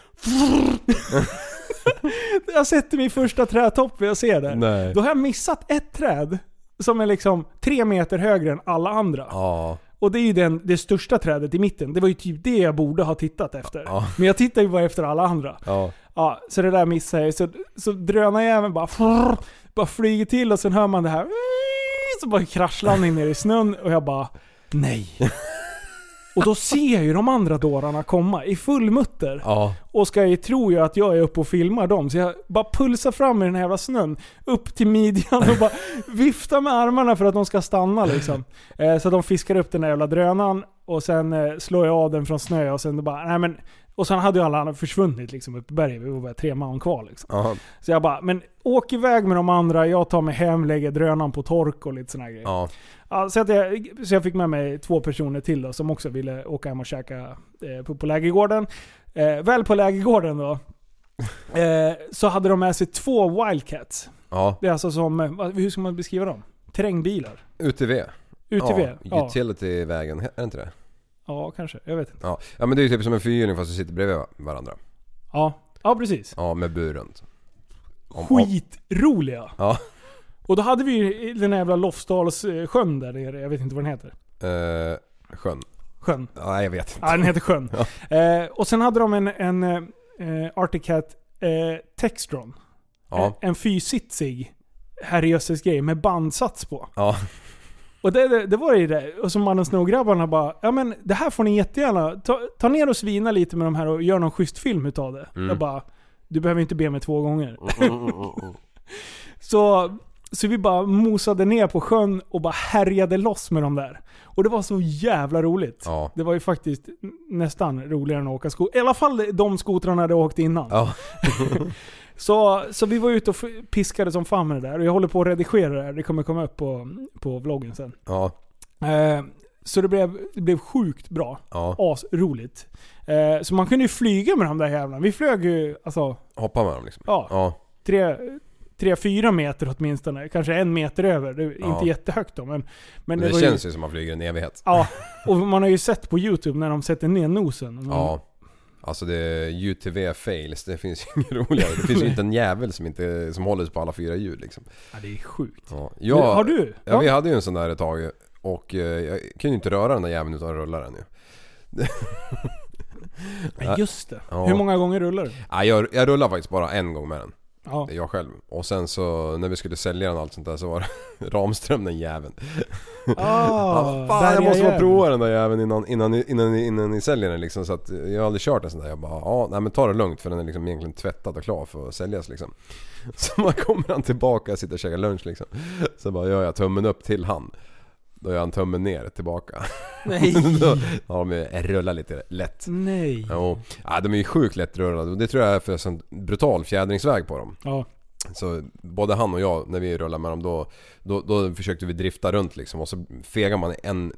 jag sätter min första trädtopp jag ser där. Nej. Då har jag missat ett träd som är liksom tre meter högre än alla andra. Ja. Och det är ju den, det största trädet i mitten. Det var ju typ det jag borde ha tittat efter. Ja. Men jag tittar ju bara efter alla andra. Ja. Ja, så det där missade jag. Så, så drönarjäveln bara, bara flyger till och sen hör man det här. Så bara kraschlandning ner i snön och jag bara Nej. Och då ser jag ju de andra dårarna komma i full mutter. Ja. Och ska ju tro ju att jag är uppe och filmar dem. Så jag bara pulsar fram i den här jävla snön. Upp till midjan och bara viftar med armarna för att de ska stanna liksom. Eh, så de fiskar upp den där jävla drönaren. Och sen eh, slår jag av den från snö och sen bara, nej men. Och sen hade ju alla andra försvunnit liksom upp i berget. Vi var bara tre man kvar liksom. Ja. Så jag bara, men åk iväg med de andra, jag tar mig hem, lägger drönaren på tork och lite här grejer. Ja. Ja, så, att jag, så jag fick med mig två personer till då, som också ville åka hem och käka eh, på, på lägergården. Eh, väl på lägergården då, eh, så hade de med sig två Wildcats. Ja. Det är alltså som, eh, hur ska man beskriva dem? Terrängbilar. UTV. UTV? Ja, Utility-vägen, är det inte det? ja kanske. Jag vet inte. Ja. ja men det är ju typ som en fyrhjuling fast du sitter bredvid varandra. Ja, ja precis. Ja, med bur runt. Om- om- Skitroliga! Ja. Och då hade vi ju den här jävla Lofsdalssjön där nere, jag vet inte vad den heter. Eh, sjön. Sjön. Ja, jag vet inte. Ja, den heter Sjön. Eh, och sen hade de en, en eh, Arctic Cat eh, Textron. Ja. En, en fyrsitsig herrejösses grej med bandsats på. Ja. Och det, det, det var ju det. Och så man och snowgrabbarna bara, ja men det här får ni jättegärna, ta, ta ner och svina lite med de här och gör någon schysst film utav det. Mm. Jag bara, du behöver inte be mig två gånger. så, så vi bara mosade ner på sjön och bara härjade loss med dem där. Och det var så jävla roligt. Ja. Det var ju faktiskt nästan roligare än att åka skoter. I alla fall de skotrarna jag åkt innan. Ja. Så, så vi var ute och piskade som fan med det där. Och jag håller på att redigera det här. Det kommer komma upp på, på vloggen sen. Ja. Eh, så det blev, det blev sjukt bra. Ja. Asroligt. Eh, så man kunde ju flyga med de där jävlarna. Vi flög ju alltså, Hoppa med dem liksom. ja, Ja. tre, tre, fyra meter åtminstone. Kanske en meter över. Det är Ja. inte jättehögt då men... Men, Men det, det var känns ju, ju som man flyger en evighet. Ja, och man har ju sett på YouTube när de sätter ner nosen. Man, Ja. Alltså det är UTV fails, det finns ju inget roligare. Det finns ju inte en jävel som, inte, som håller sig på alla fyra hjul liksom. ja, det är sjukt. Ja. Du, har du? Ja, vi hade ju en sån där ett tag och eh, jag kunde ju inte röra den där jäveln utan rulla den ju. Ja, just det. Ja. Hur många gånger rullar du? Ja, jag, jag rullade faktiskt bara en gång med den. Ja. Jag själv. Och sen så när vi skulle sälja den och allt sånt där så var Ramström den jäveln. Ah, Fan jag måste bara prova den där jäveln innan, innan, ni- innan, ni- innan ni säljer den liksom. Så att jag har aldrig kört en sån där. Jag bara ja, nej men ta det lugnt för den är liksom egentligen tvättad och klar för att säljas liksom. Så man kommer han tillbaka och sitter och käkar lunch liksom. Så bara gör jag tummen upp till han. Då gör han tummen ner tillbaka. Nej. Då har de rullat lite lätt. Nej. Jo. Ja, de är ju sjukt lättrullade och det tror jag är för en brutal fjädringsväg på dem. Ja. Så både han och jag när vi rullade med dem då, då, då försökte vi drifta runt liksom och så fegar man en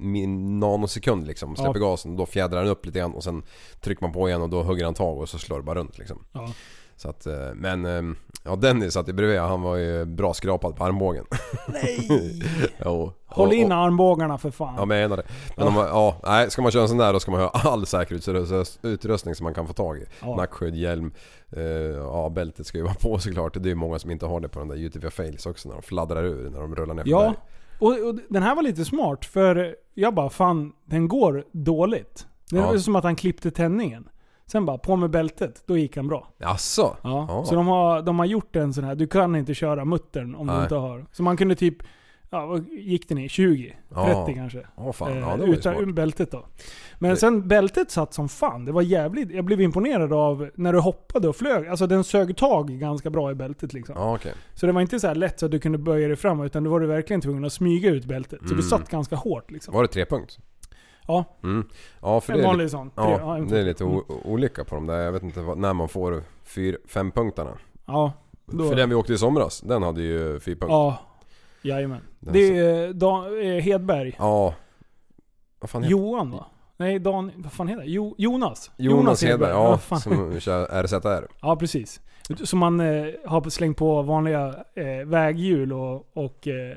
nanosekund liksom. Släpper gasen och då fjädrar den upp lite grann och sen trycker man på igen och då hugger han tag och så slår det bara runt liksom. Ja. Så att, eh, men eh, ja Dennis satt ju bredvid han var ju bra skrapad på armbågen. Nej. jo. Håll in armbågarna för fan. Ja jag menar det. Men om man, ja, nej, ska man köra en sån där då ska man ha all säkerhetsutrustning som man kan få tag i. Ja. Nackskydd, hjälm, eh, ja bältet ska ju vara på såklart. Det är ju många som inte har det på den där UTV fails också när de fladdrar ur när de rullar ner Ja. berg. Och, och den här var lite smart för jag bara fan, den går dåligt. Det Ja. var som att han klippte tändningen. Sen bara på med bältet, då gick han bra. Jaså? Ja. Ja. Så de har, de har gjort en sån här, du kan inte köra muttern om du Nej. inte har. Så man kunde typ, ja vad gick den i? 20? 30 Ja. kanske? Åh fan, ja Eh, det var utan smart. bältet då. Men Det- sen bältet satt som fan. Det var jävligt. Jag blev imponerad av när du hoppade och flög. Alltså den sög tag ganska bra i bältet liksom. Ja okej. Så det var inte så lätt så att du kunde böja dig fram utan du var du verkligen tvungen att smyga ut bältet. Så Mm. det satt ganska hårt liksom. Var det trepunkt? Ja, Mm. Ja för det en är, vanlig sån. Ja, det är lite o- olika på de där. Jag vet inte vad, när man får fyr, fempunktarna. Ja, då, För den vi åkte i somras, den hade ju fyrpunkt. ja. Jajamän. Den Det är eh, Dan, eh, Hedberg. Ja. Vad fan heter Johan va? Nej, Dan... Vad fan heter det? Jo, Jonas? Jonas Hedberg, ja. fan. Som kör RZR. Ja, precis. Som man eh, har slängt på vanliga eh, väghjul och, och eh,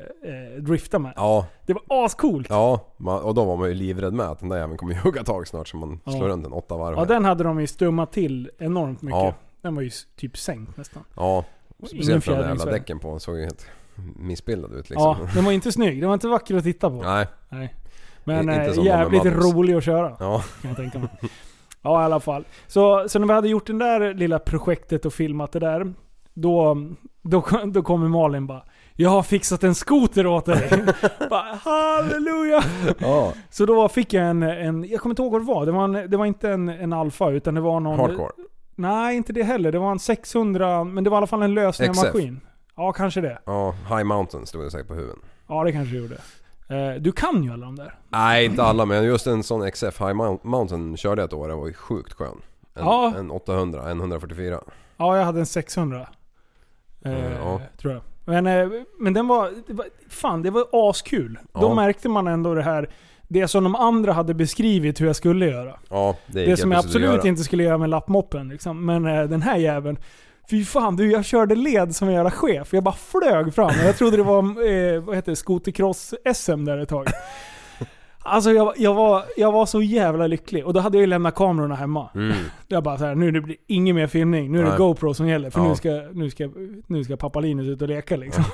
eh, driftar med. Ja, Det var ascoolt! Ja. Man, och då var man ju livrädd med att den där jäveln kommer ju hugga tag snart så man Ja. slår runt den åtta varv. Ja. den hade de ju stummat till enormt mycket. Ja. Den var ju s- typ sänkt nästan. ja. Speciellt för de där jävla fjädringsväg. däcken på. Den såg ju helt missbildad ut liksom. Ja, den var inte snygg. Den var inte vacker att titta på. Nej. Nej. Men Inte eh, som de med jävligt Magnus. rolig att köra. Ja. Kan jag tänka mig. Ja, i alla fall. Så, så när vi hade gjort det där lilla projektet och filmat det där. Då, då, då kommer Malin bara Jag har fixat en skoter åt dig. Bara, halleluja! Ja. Så då fick jag en, en jag kommer inte ihåg vad det var. Det var, en, det var inte en, en alfa utan det var någon... Hardcore. Nej, inte det heller. Det var en 600, men det var i alla fall en lösningsmaskin. Ja, kanske det. Ja, High Mountain stod det säkert på huven. Ja, det kanske det gjorde. Eh, du kan ju alla de där. Nej, inte alla men just en sån XF High Mount- Mountain körde jag ett år. Den var ju sjukt skön. En, Ja. en 800, en 144. Ja, jag hade en 600. Eh, Mm, ja. Tror jag. Men, eh, men den var, det var... Fan, det var askul. Då Ja. märkte man ändå det här... Det som de andra hade beskrivit hur jag skulle göra. Ja, det Det som jag absolut inte skulle göra med lappmoppen. Liksom. Men eh, den här jäveln. Fy fan du, jag körde led som en jävla chef. Jag bara flög fram. Jag trodde det var, eh, vad heter det, skotercross-SM där ett tag. Alltså jag, jag, var, jag var så jävla lycklig. Och då hade jag ju lämnat kamerorna hemma. Mm. Jag bara så här, nu det blir ingen mer filmning. Nu är det Nej. GoPro som gäller. För Ja. nu, ska, nu, ska, nu ska pappa Linus ut och leka liksom.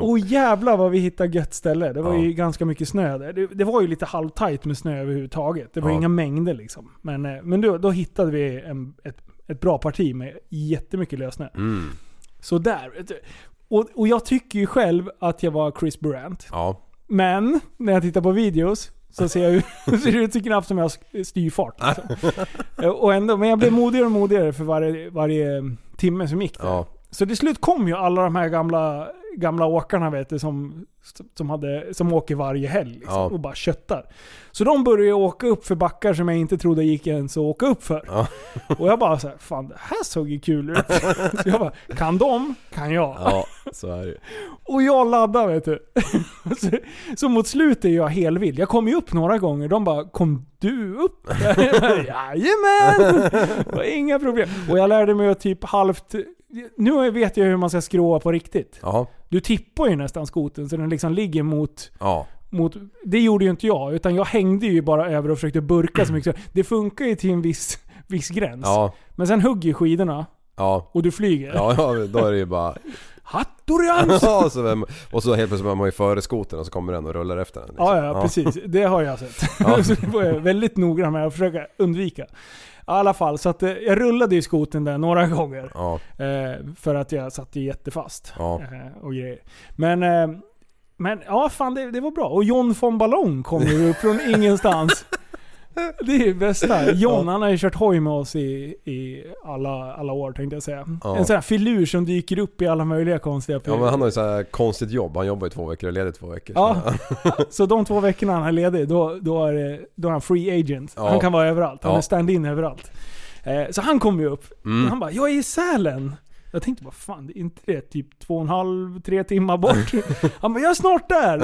Och jävlar vad vi hittade gött ställe. Det var Ja. ju ganska mycket snö där. Det, det var ju lite halvtajt med snö överhuvudtaget. Det var Ja. inga mängder liksom. Men, eh, men då, då hittade vi en, ett, ett bra parti med jättemycket lössnö. Mm. Så där. Och, och jag tycker ju själv att jag var Chris Durant. Ja. Men när jag tittar på videos så ser, jag, ju- ser ut så knappt som jag har styrfart. Liksom. Eh, och ändå, men jag blev modigare och modigare för varje, varje timme som gick där. Ja. Så till slut kom ju alla de här gamla, gamla åkarna vet du, som, som, hade, som åker varje helg liksom, Ja. och bara köttar. Så de började åka upp för backar som jag inte trodde gick ens att åka upp för. Ja. Och jag bara så här, fan det här såg ju kul ut. Så jag bara, kan de, kan jag. Ja, så är det. Och jag laddar vet du. Så, så mot slutet är jag helvild. Jag kom ju upp några gånger. De bara, kom du upp? Jajamän! Det var inga problem. Och jag lärde mig att typ halvt... Nu vet jag hur man ska skråa på riktigt. Ja. Du tippar ju nästan skoten så den liksom ligger mot, Ja. mot... Det gjorde ju inte jag, utan jag hängde ju bara över och försökte burka så mycket. Det funkar ju till en viss, viss gräns. Ja. Men sen hugger skidorna Ja. och du flyger. Ja, ja, då är det ju bara... Hattorians! Ja, så vem, och så helt plötsligt är man ju före skotern och så kommer den och rullar efter den. liksom. Ja, ja, precis. Det har jag sett. Så det var jag väldigt noggrann med att försöka undvika. I alla fall, så att eh, jag rullade ju skoten där några gånger. Ja. Eh, för att jag satt ju jättefast. Ja. Eh, och grejer. Men, men ja, fan det, det var bra. Och John von Ballong kom ju upp från ingenstans. Det är det bästa. John han har ju kört hoj med oss i, i alla, alla år tänkte jag säga. Ja. En sån här filur som dyker upp i alla möjliga konstiga Ja men han har ju så här konstigt jobb. Han jobbar ju två veckor och ledig två veckor. Ja, Så, de två veckorna han är ledig, då, då, är, då är han free agent. Ja. Han kan vara överallt. Han är stand-in överallt. Eh, så han kom ju upp. Mm. Han bara 'Jag är i Sälen' Jag tänkte vad fan, det är inte det typ två och en halv, tre timmar bort? Han bara 'Jag är snart där'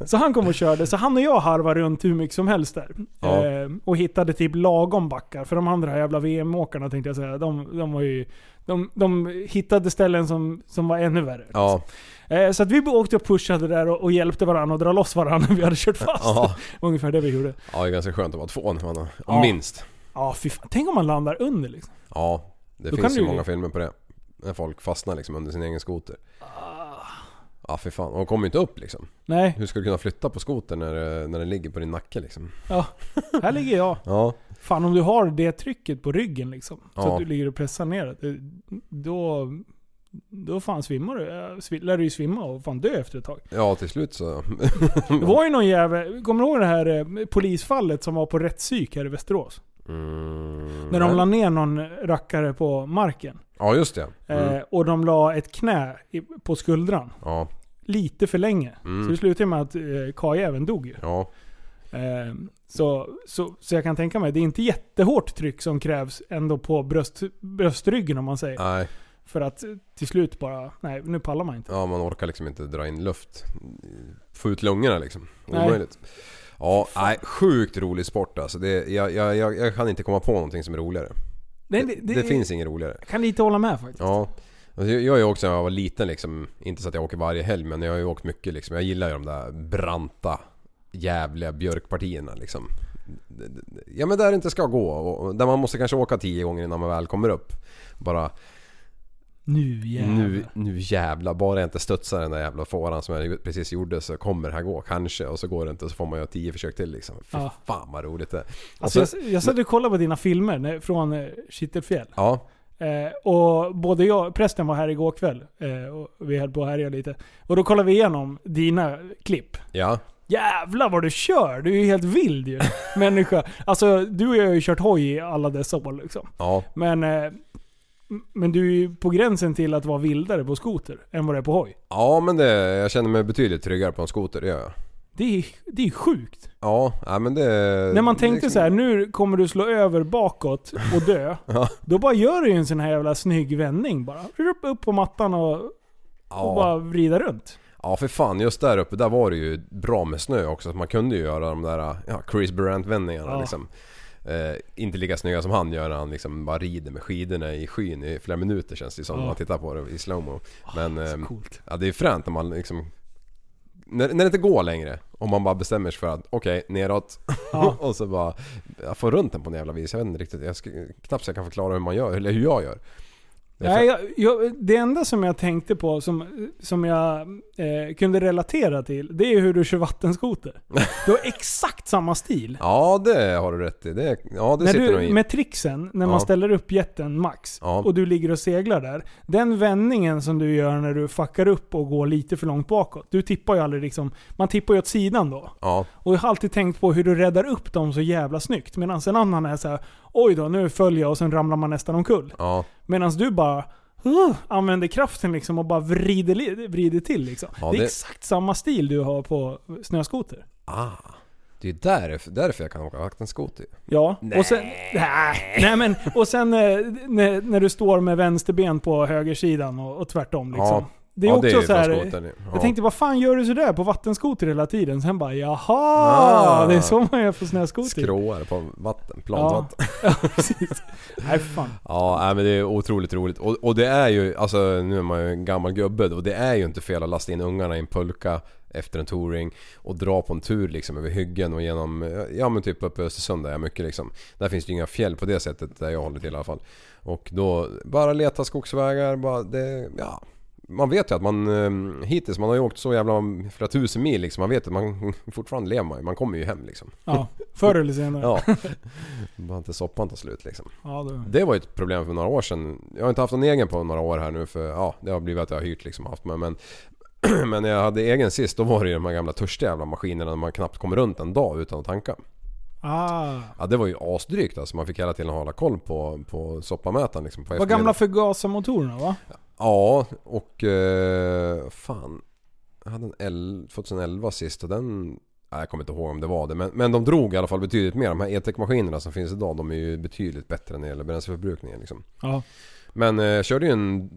Så han kom och körde, så han och jag harvade runt hur mycket som helst där. Ja. Eh, och hittade typ lagom backar. För de andra jävla VM-åkarna tänkte jag säga, de, de var ju... De, de hittade ställen som, som var ännu värre. ja. Eh, Så att vi åkte och pushade där och, och hjälpte varandra att dra loss varandra när vi hade kört fast. Ja. Ungefär det vi gjorde. ja, det är ganska skönt att vara två man minst. Ja fy fan. Tänk om man landar under liksom. Ja, det Då finns ju du- många filmer på det. När folk fastnar liksom under sin egen skoter. Ah. Ja för fan, och de kommer ju inte upp liksom. Nej, Hur ska du kunna flytta på skotern när, när den ligger på din nacke liksom? ja. Här ligger jag. Ja, Fan om du har det trycket på ryggen liksom. Så Ja. att du ligger och pressar ner det. Då... Då fan svimmar du. Eh, Lär du ju svimma och fan dö efter ett tag. ja till slut så... Det var ju någon jävel... Kommer du ihåg det här eh, polisfallet som var på rättspsyk här i Västerås? Mm, När de la ner någon rackare på marken. Ja just det. Mm. Eh, och de la ett knä i, på skuldran. Ja, Lite för länge. Mm. Så det slutade med att eh, karljäveln dog ju. ja. Eh, så, så, så jag kan tänka mig, det är inte jättehårt tryck som krävs ändå på bröst, bröstryggen om man säger. Nej, För att till slut bara, nej nu pallar man inte. ja man orkar liksom inte dra in luft. Få ut lungorna liksom. Nej. Ja, nej, sjukt rolig sport alltså. Det, jag, jag, jag, jag kan inte komma på någonting som är roligare. Det, Det, det finns inget roligare. Jag kan lite hålla med faktiskt. Ja. Alltså jag är ju också när jag var liten liksom, inte så att jag åker varje helg men jag har ju åkt mycket liksom. Jag gillar ju de där branta jävliga björkpartierna liksom. Ja men där det inte ska gå och där man måste kanske åka tio gånger innan man väl kommer upp. Bara Nu jävlar. nu, nu jävlar, bara jag inte studsar den där jävla fåran som jag precis gjorde så kommer det här gå kanske och så går det inte och så får man göra tio försök till liksom. Fy Ja. fan vad roligt det är. Alltså så- jag, jag satt och kollade på dina filmer från eh, Kittelfjäll. Ja, Eh, och både jag, prästen var här igår kväll eh, och vi höll på att härja lite. Och då kollade vi igenom dina klipp. Ja. Jävlar vad du kör! Du är ju helt vild ju. Människa. Alltså du och jag har ju kört hoj i alla dessa år liksom. Ja. Men, eh, men du är ju på gränsen till att vara vildare på skoter än vad det är på hoj. Ja men det, jag känner mig betydligt tryggare på en skoter, det gör jag. Det är, det är sjukt. Ja, ja men det... När man tänkte liksom- så här, nu kommer du slå över bakåt och dö. Ja. Då bara gör du ju en sån här jävla snygg vändning bara. Upp, på mattan och, och Ja. bara vrida runt. Ja för fan, just där uppe där var det ju bra med snö också. Så man kunde ju göra de där ja, Chris Brandt-vändningarna Ja. liksom. Eh, inte lika snygga som han gör när han liksom bara rider med skidorna i skyn i flera minuter känns det som när man tittar på det i slowmo. Men Så ehm, coolt. ja, det är fränt när man liksom... När, när det inte går längre och man bara bestämmer sig för att okej, neråt. Ja. och så bara... Jag får runt den på en jävla vis. Jag vet inte riktigt. Jag ska, knappt så jag kan förklara hur man gör, eller hur jag gör. Nej, jag, jag, det enda som jag tänkte på som, som jag eh, kunde relatera till, det är hur du kör vattenskoter. Du har exakt samma stil. Ja, det har du rätt i. Det, ja, det När sitter nog du, i. med tricksen, när Ja. man ställer upp jätten max Ja. och du ligger och seglar där. Den vändningen som du gör när du fuckar upp och går lite för långt bakåt. Du tippar ju aldrig liksom, man tippar ju åt sidan då. Ja, Och jag har alltid tänkt på hur du räddar upp dem så jävla snyggt. Medan en annan är så här: oj då, nu följer jag och sen ramlar man nästan omkull. ja. Medan du bara uh, använder kraften liksom och bara vrider, vrider till liksom. Ja, det är det- exakt samma stil du har på snöskoter. Ah. Det är därför, därför jag kan åka vattenskoter. Ja, och sen... Nej, nej men, och sen eh, när, när du står med vänsterben på högersidan och, och tvärtom liksom. Ja. Det är ja, också det är så här. Ja. Jag tänkte, vad fan gör du sådär på vattenskoter hela tiden? Sen bara, jaha! Ah. Det är så man gör på snöskoter. Skråar på vatten, plant Ja. precis. Nej fan. Ja, men det är otroligt roligt. Och, och det är ju, alltså nu är man ju en gammal gubbe och det är ju inte fel att lasta in ungarna i en pulka efter en touring och dra på en tur liksom över hyggen och genom, ja men typ uppe i Östersund där jag mycket liksom. Där finns det ju inga fjäll på det sättet där jag håller till i alla fall. Och då bara leta skogsvägar, bara det, ja. Man vet ju att man eh, hittills, man har ju åkt så jävla flera tusen mil liksom. Man vet att man fortfarande lever man. Man kommer ju hem liksom. Ja, förr eller senare. Ja. Bara inte soppan tar slut liksom. Ja, det, Det var ju ett problem för några år sedan. Jag har inte haft någon egen på några år här nu för ja, det har blivit att jag har hyrt liksom haft med. Men, men när jag hade egen sist då var det ju de här gamla törstiga jävla maskinerna där man knappt kom runt en dag utan att tanka. ah. Ja det var ju asdrygt alltså. Man fick hela tiden hålla koll på, på soppamätaren liksom. På Vad gamla förgasarmotorerna va? Ja och eh, fan. Jag hade en L 2011 sist och den... Nej, jag kommer inte ihåg om det var det. Men, men de drog i alla fall betydligt mer. De här E-Tech-maskinerna som finns idag de är ju betydligt bättre när det gäller bränsleförbrukningen liksom. Ja. Men eh, jag körde ju en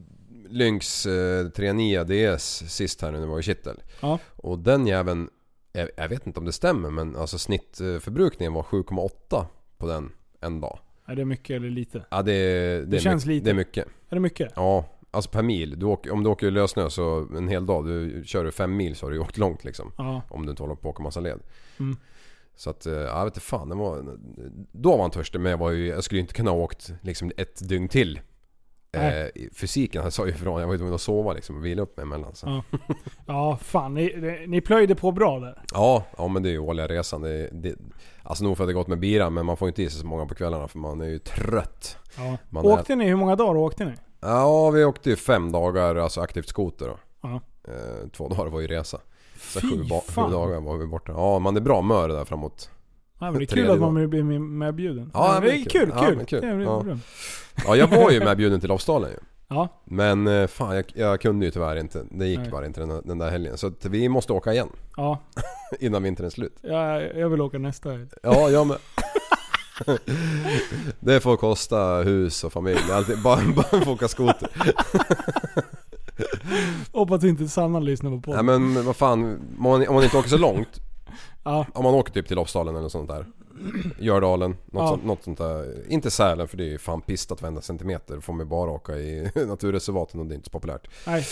Lynx eh, 39 DS sist här nu när vi var i Kittel. Ja. Och den jäveln, jag, jag vet inte om det stämmer men alltså snittförbrukningen var 7,8 på den en dag. Är det mycket eller lite? Ja det, det, Det känns mycket, lite. Det är mycket. Är det mycket? Ja, alltså per mil. Du åker, om du åker i lössnö så en hel dag, du kör du fem mil så har du åkt långt liksom. Ja. Om du inte håller på att åka massa led. Mm. Så att, eh, jag vet inte fan. Det var, då var han törstig men jag, var ju, jag skulle ju inte kunna ha åkt liksom ett dygn till. Eh, fysiken sa ju ifrån. Jag var ju tvungen att sova liksom och vila upp mig emellan. Så. Ja. Ja, fan. Ni, ni plöjde på bra där. Ja, ja men det är ju årliga resan. Det, det, alltså nog för att det gått med biran men man får inte i sig så många på kvällarna för man är ju trött. Ja. Man åkte ni? Hur många dagar åkte ni? Ja, vi åkte ju fem dagar alltså aktivt skoter då. Ja. Eh, två dagar var ju resa. Så Fy sju, ba- fan. sju dagar var vi borta. Ja, man är bra mör där framåt. Ja, men det är Tredje kul att man blir med- medbjuden. Ja, det men är kul. kul. Ja, Kul. men kul. Det är Ja. bra. Ja, jag var ju medbjuden till Lofsdalen ju. Ja. Men eh, fan, jag, jag kunde ju tyvärr inte. Det gick Nej. bara inte den, den där helgen. Så att vi måste åka igen Ja. innan vintern är slut. Jag, jag vill åka nästa helg. Ja, jag med. Det får kosta hus och familj. Alltid, bara, bara få åka skoter. Hoppas inte Sanna lyssnar på podden. Nej men vad fan, om man, om man inte åker så långt. Ja. Om man åker typ till Lofsdalen eller sånt där. Gördalen, något, Ja. sånt, något sånt där. Inte Sälen för det är ju fan pistat varenda centimeter. Får man bara åka i naturreservaten och det är inte så populärt. Nej,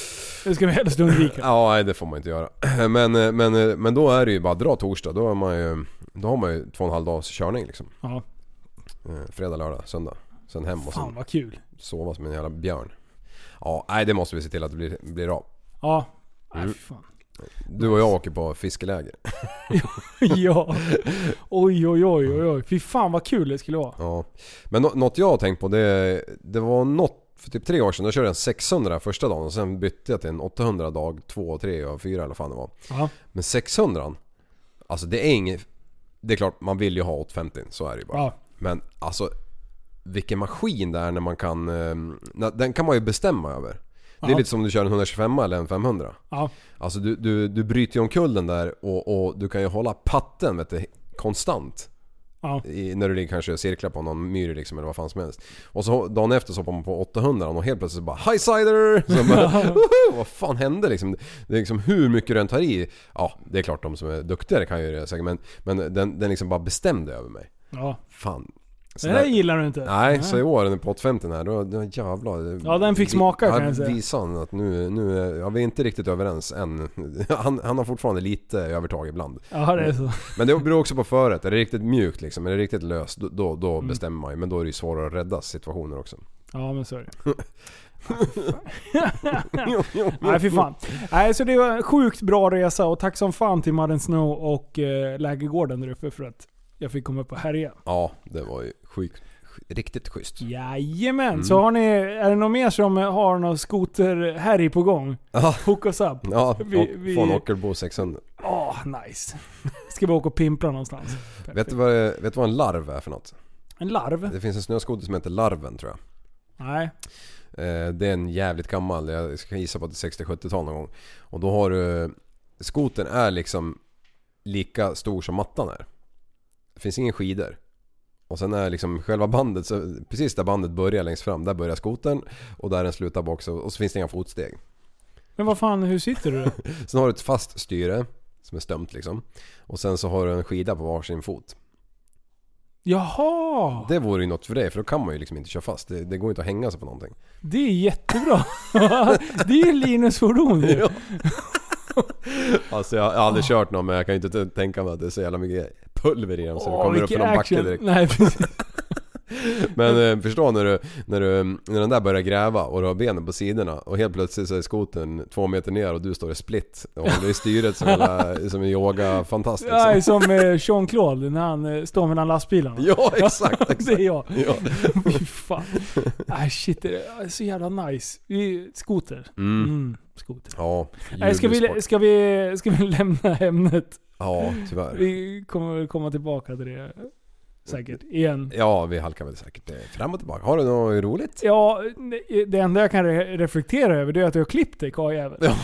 det ska vi helst undvika. Ja, nej det får man inte göra. Men, eh, men, eh, men då är det ju bara dra torsdag. Då, är man ju, då har man ju två och en halv dags körning liksom. Ja. Eh, Fredag, lördag, söndag. Sen hem och Fan sen vad kul. sova som en jävla björn. Ja, nej det måste vi se till att det blir, blir av. Ja. Nej, Mm. fan. Du och jag åker på fiskeläger. ja. Oj, oj, oj, oj, oj. Fy fan vad kul det skulle vara. Ja. Men nå- något jag har tänkt på det, det var något för typ tre år sedan då körde jag en 600 första dagen och sen bytte jag till en 800 dag 2, 3 och 4 eller vad fan det var. Ja. Men 600 Alltså det är inget... Det är klart man vill ju ha 850 så är det ju bara. Ja. Men alltså vilken maskin det är när man kan... eh, Den kan man ju bestämma över. Det är Ja. lite som om du kör en 125 eller en 500. Ja. Alltså du, du, du bryter ju omkull den där och, och du kan ju hålla patten vet du, konstant. Ja. I, när du ligger kanske cirklar på någon myr liksom eller vad fan som helst. Och så dagen efter så hoppar man på 800 och helt plötsligt så bara High cider! Så bara, "Woho! Vad fan hände liksom? Det är liksom hur mycket den tar i. Ja, det är klart de som är duktigare kan ju det säkert men, men den, den liksom bara bestämde över mig. Ja. Fan. Så Det där gillar du inte. Nej, så i år på 850 här, då, då jävlar. Ja, den fick smaka, kan jag säga. visade han att nu, nu ja, vi är inte riktigt överens än. Han, han har fortfarande lite övertag ibland. Ja, det är så. Men det beror också på förrätt. Är det riktigt mjukt liksom, är det riktigt löst, då, då, då Mm. bestämmer man ju. Men då är det ju svårare att rädda situationer också. Ja, men så är det. Nej, fy fan. Nej, så det var en sjukt bra resa och tack som fan till Madden Snow och eh, Lägergården där uppe för att jag fick komma upp och härja. Ja, det var ju sjukt, riktigt schysst. Jajamän, Mm. så har ni, är det någon mer som har någon skoterhärj på gång? Ja, Hook us up. ja Vi- vi- få en Ockelbo 600. Åh, nice. Ska vi åka och pimpla någonstans? Vet du, vad, vet du vad en larv är för något? En larv? Det finns en snöskoter som heter Larven tror jag. Nej. Eh, Det är en jävligt gammal, jag ska gissa på att det är 60-70-tal någon gång. Och då har du... Skoten är liksom lika stor som mattan är. Det finns ingen skidor. Och sen är liksom själva bandet, så precis där bandet börjar längst fram, där börjar skoten och där den slutar bak så, och så finns det inga fotsteg. Men vad fan, hur sitter du då? Sen har du ett fast styre som är stömt liksom. Och sen så har du en skida på varsin fot. Jaha! Det vore ju något för dig för då kan man ju liksom inte köra fast. Det, det går inte att hänga sig på någonting. Det är jättebra. det är ju Linus fordon ju. Alltså jag har aldrig kört någon men jag kan ju inte tänka mig att det är så jävla mycket pulver i dem så det Åh, kommer upp för någon backe direkt. Nej. Men eh, förstå när du, när du, när den där börjar gräva och du har benen på sidorna och helt plötsligt så är skoten två meter ner och du står i split och håller i styret som, hela, som en yoga fantast Nej, liksom. som eh, Jean-Claude när han eh, står mellan lastbilarna. Ja exakt, det är exakt. jag. Ja. Fy fan. Nej shit, det är så jävla nice. Skoter. Mm. Mm, skoter. Ja, Nej, ska, vi, ska, vi, ska vi lämna ämnet? Ja, tyvärr. Vi kommer väl komma tillbaka till det säkert igen. Ja, vi halkar väl säkert eh, fram och tillbaka. Har du något roligt? Ja, det enda jag kan re- reflektera över det är att du har klippt dig karljävel. Ja.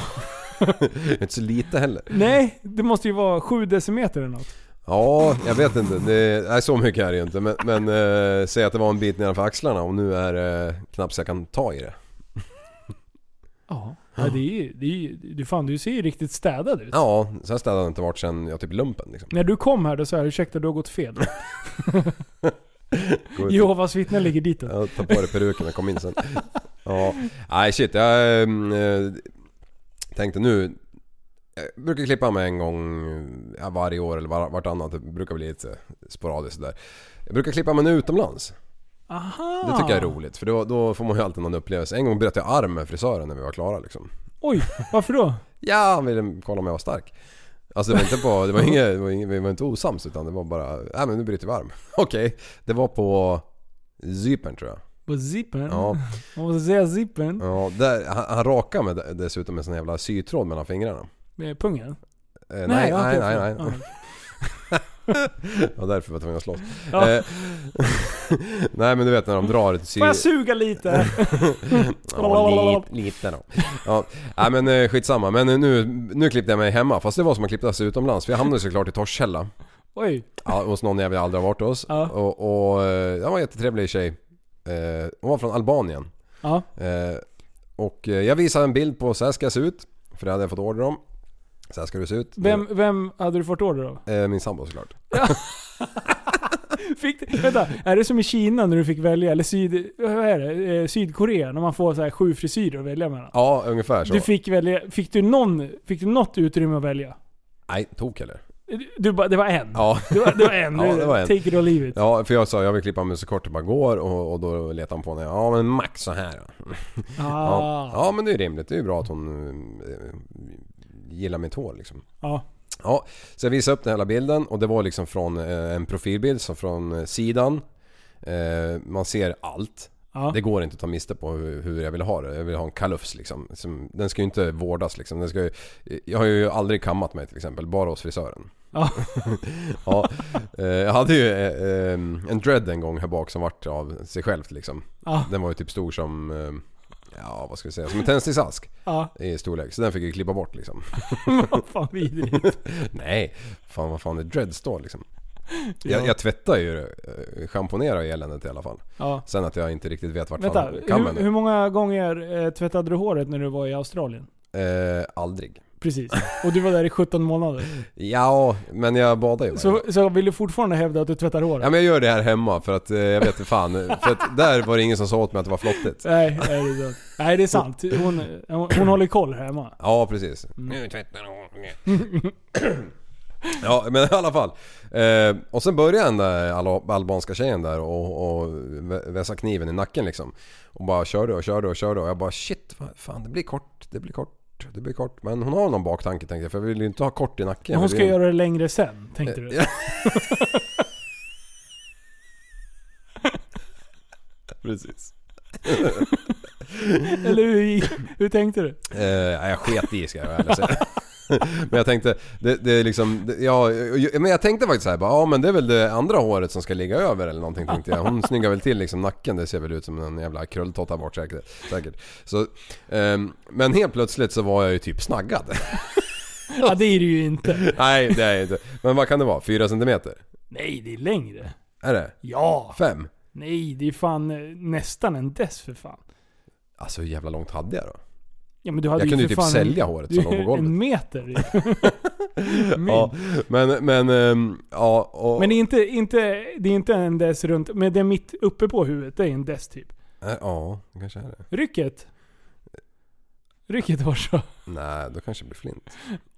inte så lite heller. Nej, det måste ju vara sju decimeter eller något. Ja, jag vet inte. Det, nej, så mycket är det ju inte. Men, men eh, säg att det var en bit nedanför axlarna och nu är det knappt så jag kan ta i det. Ja. Ja, det är ju, det är ju, du, fan, du ser ju riktigt städad ut. Ja, så här städad har det inte varit sen jag typ lumpen liksom. När du kom här då sa jag ursäkta du har gått fel. Gå ut- Jehovas vittnen ligger dit då. Jag tar på dig peruken jag kom in sen. Ja, nej shit. Jag eh, tänkte nu... Jag brukar klippa mig en gång ja, varje år eller var, vartannat. Det brukar bli lite sporadiskt sådär. Jag brukar klippa mig nu utomlands. Aha! Det tycker jag är roligt för då, då får man ju alltid någon upplevelse. En gång bröt jag arm med frisören när vi var klara liksom. Oj, varför då? Ja, han ville kolla om jag var stark. Alltså det var inte på, det var inget, det var inget, vi var inte osams utan det var bara, nej men nu bryter vi arm. Okej, det var på Zypern tror jag. På zippen? Ja. Man måste säga zippen. Ja, där, han, han rakade mig d- dessutom med sån jävla sytråd mellan fingrarna. Med pungen? Eh, nej, nej, nej, nej, fan. Ja, därför var jag tvungen att slåss. Ja. Eh, nej men du vet när de drar ett sy... Får jag suga lite? Ja, lite, lite då. Ja, nej men eh, skitsamma. Men eh, nu, nu klippte jag mig hemma. Fast det var som att klippa sig utomlands. För jag hamnade såklart i Torshälla. Oj. Ja, hos någon jag aldrig har varit hos. Ja. Och, och det var en jättetrevlig tjej. Eh, hon var från Albanien. Ja. Eh, och jag visade en bild på så här ska jag se ut. För det hade jag fått order om. Så här ska du se ut. Vem, vem hade du fått order av? Eh, min sambo såklart. Fick vänta, är det som i Kina när du fick välja? Eller syd, vad är det? Eh, Sydkorea? När man får så här sju frisyrer att välja mellan. Ja, ungefär så. Du fick välja, fick du någon, fick du något utrymme att välja? Nej, tok eller? Du, du bara, det var en? Ja. Det var, det var en? Ja, det var en. Take it or leave it. Ja, för jag sa jag vill klippa mig så kort det bara går och, och då letade han på mig. Ja men max så här. Ah. Ja. ja men det är rimligt. Det är ju bra att hon eh, gillar mitt hår liksom. Ja. Ja, så jag visade upp den hela bilden och det var liksom från eh, en profilbild, så från eh, sidan. Eh, man ser allt. Ja. Det går inte att ta miste på hur, jag vill ha det. Jag vill ha en kalufs liksom. Som, den ska ju inte vårdas liksom. Den ska ju, jag har ju aldrig kammat mig till exempel, bara hos frisören. Ja. ja, jag hade ju en dread en gång här bak som vart av sig självt liksom. Ja. Den var ju typ stor som, ja vad ska vi säga, som en tändsticksask Ja. i storlek. Så den fick jag klippa bort liksom. Vad fan vidrigt. Nej, fan vad fan är dreads då liksom? Ja. Jag, jag tvättar ju eh, schamponerar ju eländet i alla fall. Ja. Sen att jag inte riktigt vet vart Vänta, fan kammen hur, hur många gånger eh, tvättade du håret när du var i Australien? är. Eh, aldrig. Precis. Och du var där i 17 månader. Ja, men jag badar ju varje Så, dag. så vill du fortfarande hävda att du tvättar håret? Ja men jag gör det här hemma för att eh, jag vet inte fan. För att där var det ingen som sa åt mig att det var flottigt. Nej, nej, det är sant. Nej, det är sant. Hon, hon, hon håller koll här hemma. Ja precis. Mm. Nu tvättar hon. Ja men i alla fall. Eh, och sen började den där al- albanska tjejen där och, och vä- vässa kniven i nacken liksom. Och bara körde och körde och körde och jag bara shit, vad fan det blir kort, det blir kort, det blir kort. Men hon har någon baktanke tänkte jag för jag vill ju inte ha kort i nacken. Men hon ska vill- göra det längre sen, tänkte du? Ja. Precis. Eller hur, hur tänkte du? Eh, ja, jag sket i ska jag väl säga. Men jag tänkte, det, det är liksom, ja, men jag tänkte faktiskt såhär, ja men det är väl det andra håret som ska ligga över eller någonting tänkte jag. Hon snyggar väl till liksom nacken, det ser väl ut som en jävla krulltotta bort säkert. säkert. Så, ehm, men helt plötsligt så var jag ju typ snaggad. Ja, det är det ju inte. Nej det är jag inte. Men vad kan det vara? 4 centimeter? Nej, det är längre. Är det? Ja! 5? Nej, det är fan eh, nästan en dess för fan. Alltså hur jävla långt hade jag då? Ja, men du hade Jag kunde ju typ fan sälja en, håret som låg på golvet. En meter. Ja, men, men, ehm, ja och... Men det är, inte, inte, det är inte en dess runt, men det är mitt uppe på huvudet, det är en dess typ. Ja, det kanske är det. Rycket. Rycket var så. Nej, då kanske det blir flint.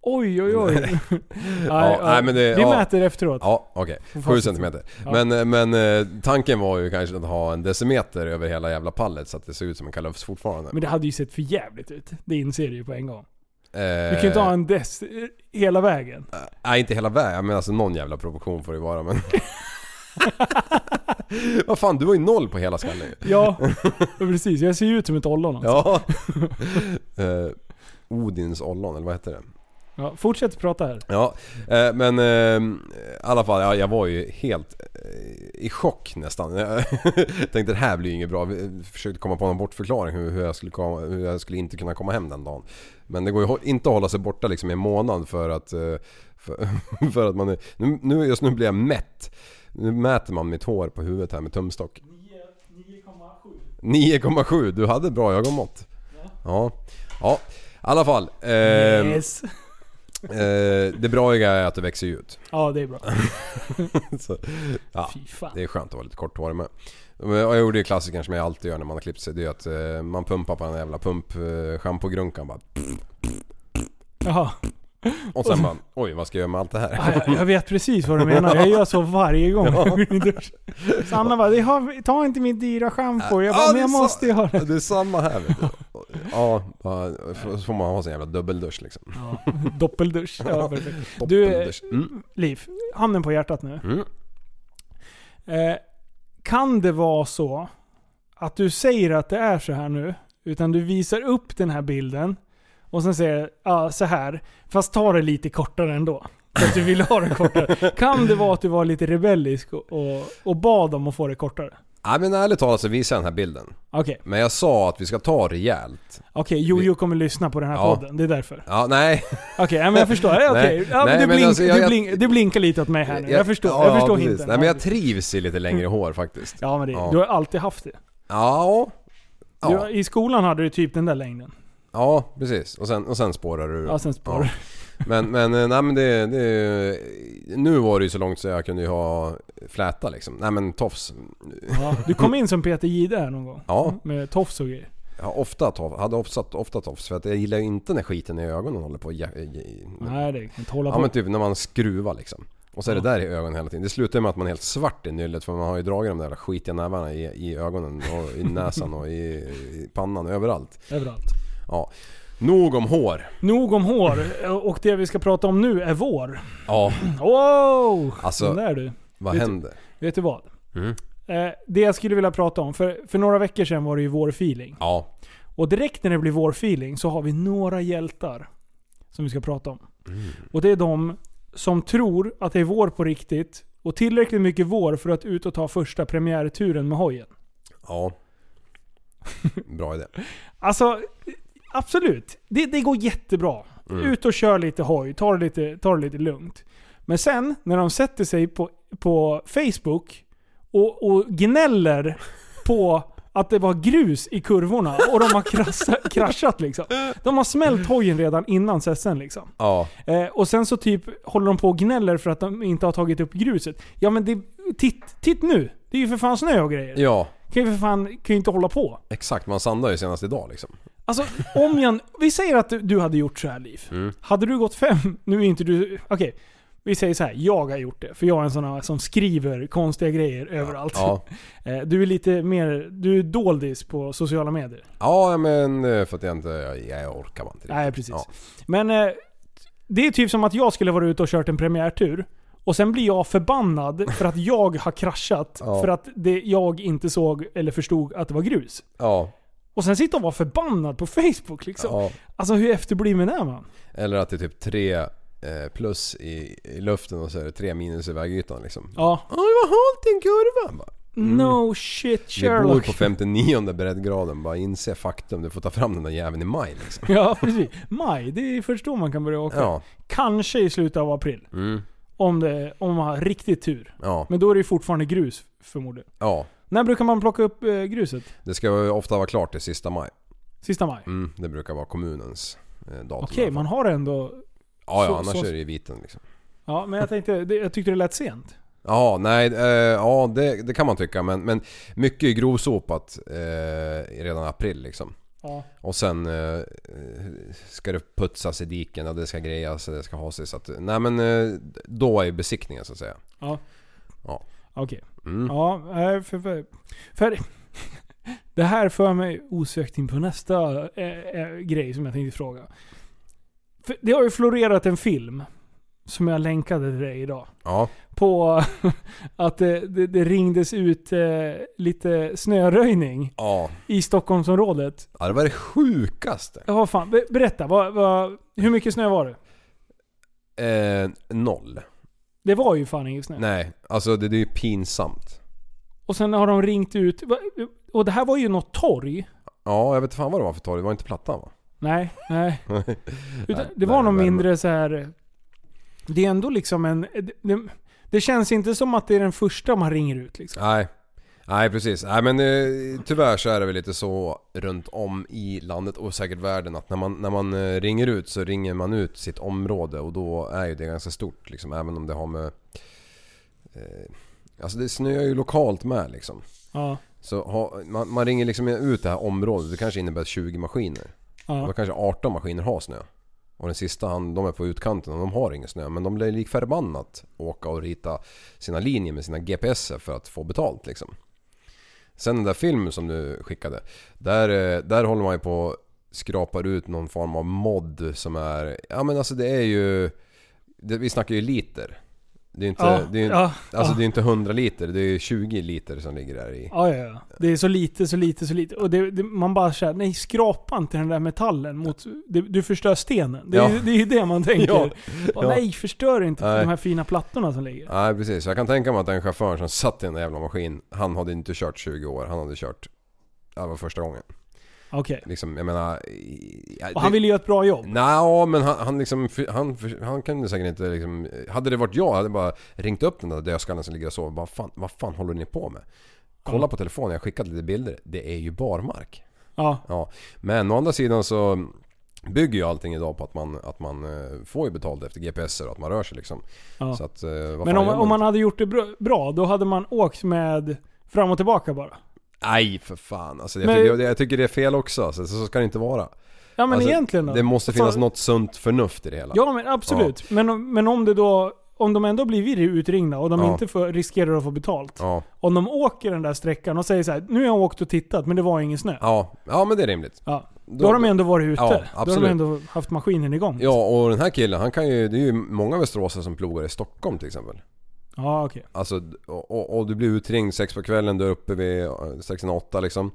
Oj oj oj. nej, Ja, nej, men det- vi ja. mäter efteråt. Ja, okej. Får 7 facit. centimeter. Ja. Men, men eh, tanken var ju kanske att ha en decimeter över hela jävla pallet så att det ser ut som en kalufs fortfarande. Men det hade ju sett för jävligt ut. Det inser du ju på en gång. Eh, Du kan ju inte ha en dess eh, hela vägen. Nej, inte hela vägen. Men alltså någon jävla proportion får det ju vara men... Vad fan, du var ju noll på hela skallen. Ja, precis. Jag ser ju ut som ett ollon alltså. Ja. eh, Odins ollon, eller vad heter det? Ja, fortsätt prata här. Ja, eh, men eh, i alla fall, ja, jag var ju helt eh, i chock nästan. Jag tänkte det här blir ju inget bra. Vi försökte komma på någon bortförklaring hur, hur, jag skulle komma, hur jag skulle inte kunna komma hem den dagen. Men det går ju inte att hålla sig borta liksom i en månad för att, eh, för, för att man är, nu, nu, just nu blir jag mätt. Nu mäter man mitt hår på huvudet här med tumstock. 9,7. Du hade bra ögonmått. Ja. Ja, i alla fall. ehm, Yes. Eh, det braiga är att det växer ut. Ja, det är bra. Så, ja, det är skönt att vara lite korthårig med. Jag gjorde ju klassikern som jag alltid gör när man har klippt sig. Det är att eh, man pumpar på en jävla pump eh, bara. Jaha. Och sen bara, oj vad ska jag göra med allt det här? Ja, jag, jag vet precis vad du menar. Jag gör så varje gång jag går in i duschen. Sanna bara, "Det har- ta inte mitt dyra schampo. Jag bara, Ja, men jag måste så- göra det. Det är samma här vet du. Ja, så får man ha sin jävla dubbeldusch liksom. Ja, doppeldusch. Ja, perfekt. Du. Mm. Liv, handen på hjärtat nu. Mm. Eh, kan det vara så att du säger att det är så här nu, utan du visar upp den här bilden och sen säger ja så här, fast ta det lite kortare ändå. För att du vill ha det kortare. Kan det vara att du var lite rebellisk och, och, och bad om att få det kortare? Ja men ärligt talat så visar jag den här bilden. Okej, Men jag sa att vi ska ta rejält. okej. Jojo kommer lyssna på den här Ja. podden. Det är därför. Ja, nej. Okej, ja, men jag förstår. Ja, Okej, Nej, ja, men nej, du, men blink, alltså, jag- du, jag- blink, du blinkar lite åt mig här nu. Jag, förstår, jag förstår precis. hinten. Nej men jag trivs i lite längre hår faktiskt. Ja men det, Ja. du har alltid haft det. Ja. Du, Ja, I skolan hade du typ den där längden. Ja precis. Och sen, och sen spårar du. Ja, sen spårar Men, men, eh, nej men det, det... Nu var det ju så långt så jag kunde ju ha fläta liksom. Nej men tofs. Ja, du kom in som Peter Jihde här någon gång. Ja. Med tofs och grejer. Jag har ofta tofs, hade ofta, ofta tofs för att jag gillar ju inte när skiten i ögonen håller på Nej det kan inte hålla Ja på. men typ när man skruvar liksom. Och så är det Ja. där i ögonen hela tiden. Det slutar med att man är helt svart i nyllet för man har ju dragit de där skitiga nävarna i, i ögonen och i näsan och i, i pannan överallt. Överallt. Ja. Nog om hår. Nog om hår. Och det vi ska prata om nu är vår. Ja, Wow! Alltså- Den där du. vad Vet du- händer? Vet du vad? Mm. Eh, det jag skulle vilja prata om, för, för några veckor sedan var det ju vårfeeling. Ja. Och direkt när det blir vårfeeling så har vi några hjältar som vi ska prata om. Och det är de som tror att det är vår på riktigt och tillräckligt mycket vår för att ut och ta första premiärturen med hojen. Ja. Bra idé. Alltså, absolut. Det, det går jättebra. Ut och kör lite hoj, ta det lite, ta det lite lugnt. Men sen, när de sätter sig på, på Facebook och, och gnäller på att det var grus i kurvorna och de har krassa, kraschat liksom. De har smält hojen redan innan session liksom. Ja. Eh, och sen så typ håller de på och gnäller för att de inte har tagit upp gruset. Ja men det, titt, titt nu! Det är ju för fan snö och grejer. Ja. Kan ju för fan kan ju inte hålla på. Exakt, man sandade ju senast idag liksom. Alltså om jag... Vi säger att du- hade gjort så här Liv. Mm. Hade du gått fem... Nu är inte du... Okej. Vi säger så här, jag har gjort det. För jag är en sån här som skriver konstiga grejer överallt. Ja. Eh, Du är lite mer... Du är doldis på sociala medier. Ja men eh, för att jag inte, jag, orkar inte riktigt. Nej, precis. Ja. Men eh, det är typ som att jag skulle vara ute och kört en premiärtur. Och sen blir jag förbannad för att jag har kraschat Ja. för att det, jag inte såg eller förstod att det var grus. Ja. Och sen sitta och vara förbannad på Facebook liksom. ja. Alltså hur efterbliven är man? Eller att det är typ tre eh, plus i, i luften och så är det tre minus i vägytan liksom. Ja. Ja, det var halt i en kurva! Bara, No shit Vi bor Sherlock. på 59 breddgraden, bara inse faktum. Du får ta fram den där jäveln i maj liksom. Ja precis. Maj, det är först då man kan börja åka. Ja. Kanske i slutet av april. Mm. Om, det, om man har riktigt tur. Ja. Men då är det ju fortfarande grus förmodligen. Ja. När brukar man plocka upp eh, gruset? Det ska ju ofta vara klart till sista maj. Sista maj? Mm, det brukar vara kommunens eh, datum. Okej, man har ändå... Ja, ja annars så- är det i viten liksom. Ja, men jag tänkte, det, jag tyckte det lät sent. Ja, nej, eh, ja det, det kan man tycka men, men mycket är grovsopat eh, redan i april liksom. Ja. Och sen eh, ska det putsas i diken och det ska grejas och det ska ha sig så att... Nej men eh, då är besiktningen så att säga. Ja. Ja. Okej. Mm. Ja, för, för, för Det här för mig osökt in på nästa eh, eh, grej som jag tänkte fråga. För det har ju florerat en film, som jag länkade till dig idag. Ja. På att det, det, det ringdes ut eh, lite snöröjning Ja. i Stockholmsområdet. ja, det var det sjukaste. Ja, fan. Be- Berätta, vad, vad, hur mycket snö var det? Eh, noll. Det var ju fan ingen snö. Nej, alltså det, det är ju pinsamt. Och sen har de ringt ut. Och det här var ju något torg. Ja, jag vet fan vad det var för torg. Det var inte Plattan va? Nej, nej. Utan, det var nej, värme. mindre så här. Det är ändå liksom en... Det, det, det känns inte som att det är den första man ringer ut liksom. Nej. Nej precis. Nej men eh, tyvärr så är det väl lite så runt om i landet och säkert världen att när man, när man eh, ringer ut så ringer man ut sitt område och då är ju det ganska stort liksom. Även om det har med... Eh, alltså det snöar ju lokalt med liksom. Ja. Så ha, man, man ringer liksom ut det här området. Det kanske innebär 20 maskiner. Då ja. kanske 18 maskiner har snö. Och den sista han, de är på utkanten och de har ingen snö. Men de blir lik förbannat åka och rita sina linjer med sina GPS för att få betalt liksom. Sen den där filmen som du skickade. Där, eh, där håller man ju på och skrapar ut någon form av mod som är... Ja men alltså det är ju... Det, vi snackar ju liter. Det är inte... Ja, det är, ja, Alltså ja. det är inte 100 liter, det är ju 20 liter som ligger där i. Ja, ja, ja. Det är så lite, så lite, så lite. Och det, det, man bara säger nej skrapa inte den där metallen mot... Det, du förstör stenen. Det, är Ja. ju- det är ju det man tänker. Och nej, förstör inte Nej. de här fina plattorna som ligger. Nej precis, jag kan tänka mig att den chauffören som satt i den där jävla maskin Han hade inte kört 20 år, han hade kört... Det var första gången. Okej. Liksom, jag menar... Ja, Och han ville göra ett bra jobb. Nej, men han, han liksom... Han, han kunde säkert inte liksom... Hade det varit jag hade jag bara ringt upp den där dödskallen som ligger och sover. Bara, fan, vad fan håller ni på med? Kolla Ja. på telefonen, jag har skickat lite bilder. Det är ju barmark. Ja. Ja, men å andra sidan så bygger ju allting idag på att man, att man eh, får ju betalt efter GPS och att man rör sig liksom. ja. Så att, eh, Men om, om man hade gjort det bra, då hade man åkt med fram och tillbaka bara. Nej för fan alltså, jag, Men- tycker, jag tycker det är fel också. Alltså, så ska det inte vara. Ja men Alltså, egentligen då? Det måste finnas något sunt förnuft i det hela. Ja men absolut. Men, om- men om det då... Om de ändå blir utringda och de Ja. inte får, riskerar att få betalt. Ja, Om de åker den där sträckan och säger så här: nu har jag åkt och tittat men det var ingen snö. Ja. ja, ja men det är rimligt. Då, har de ändå varit ute. Ja, då har de ändå haft maskinen igång. Ja och den här killen han kan ju, det är ju många västeråsare som plogar i Stockholm till exempel. Ja, okej. Alltså, och, och, du blir utringd sex på kvällen, du är uppe vid eh, strax innan åtta liksom.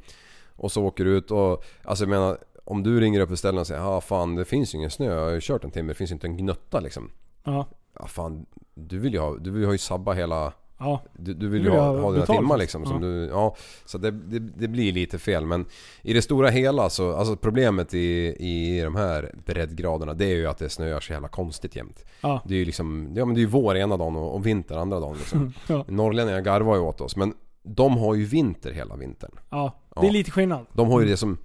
Och så åker du ut och, alltså jag menar, om du ringer upp istället och säger ja fan det finns ju ingen snö, jag har ju kört en timme, det finns ju inte en gnutta liksom. Ja. Ja fan, du vill ju ha, du vill ha ju sabba hela, Ja. du, du vill ju ha, ha dina timmar liksom. Som ja. du, ja, så det, det, det blir lite fel men i det stora hela så, alltså problemet i, i de här breddgraderna det är ju att det snöar så jävla konstigt jämt. Ja. Det är ju liksom, ja men det är ju vår ena dagen och, och vinter andra dagen liksom. Ja. Norrlänningar garvar ju åt oss men de har ju vinter hela vintern. ja. Det är lite skillnad. De har ju det som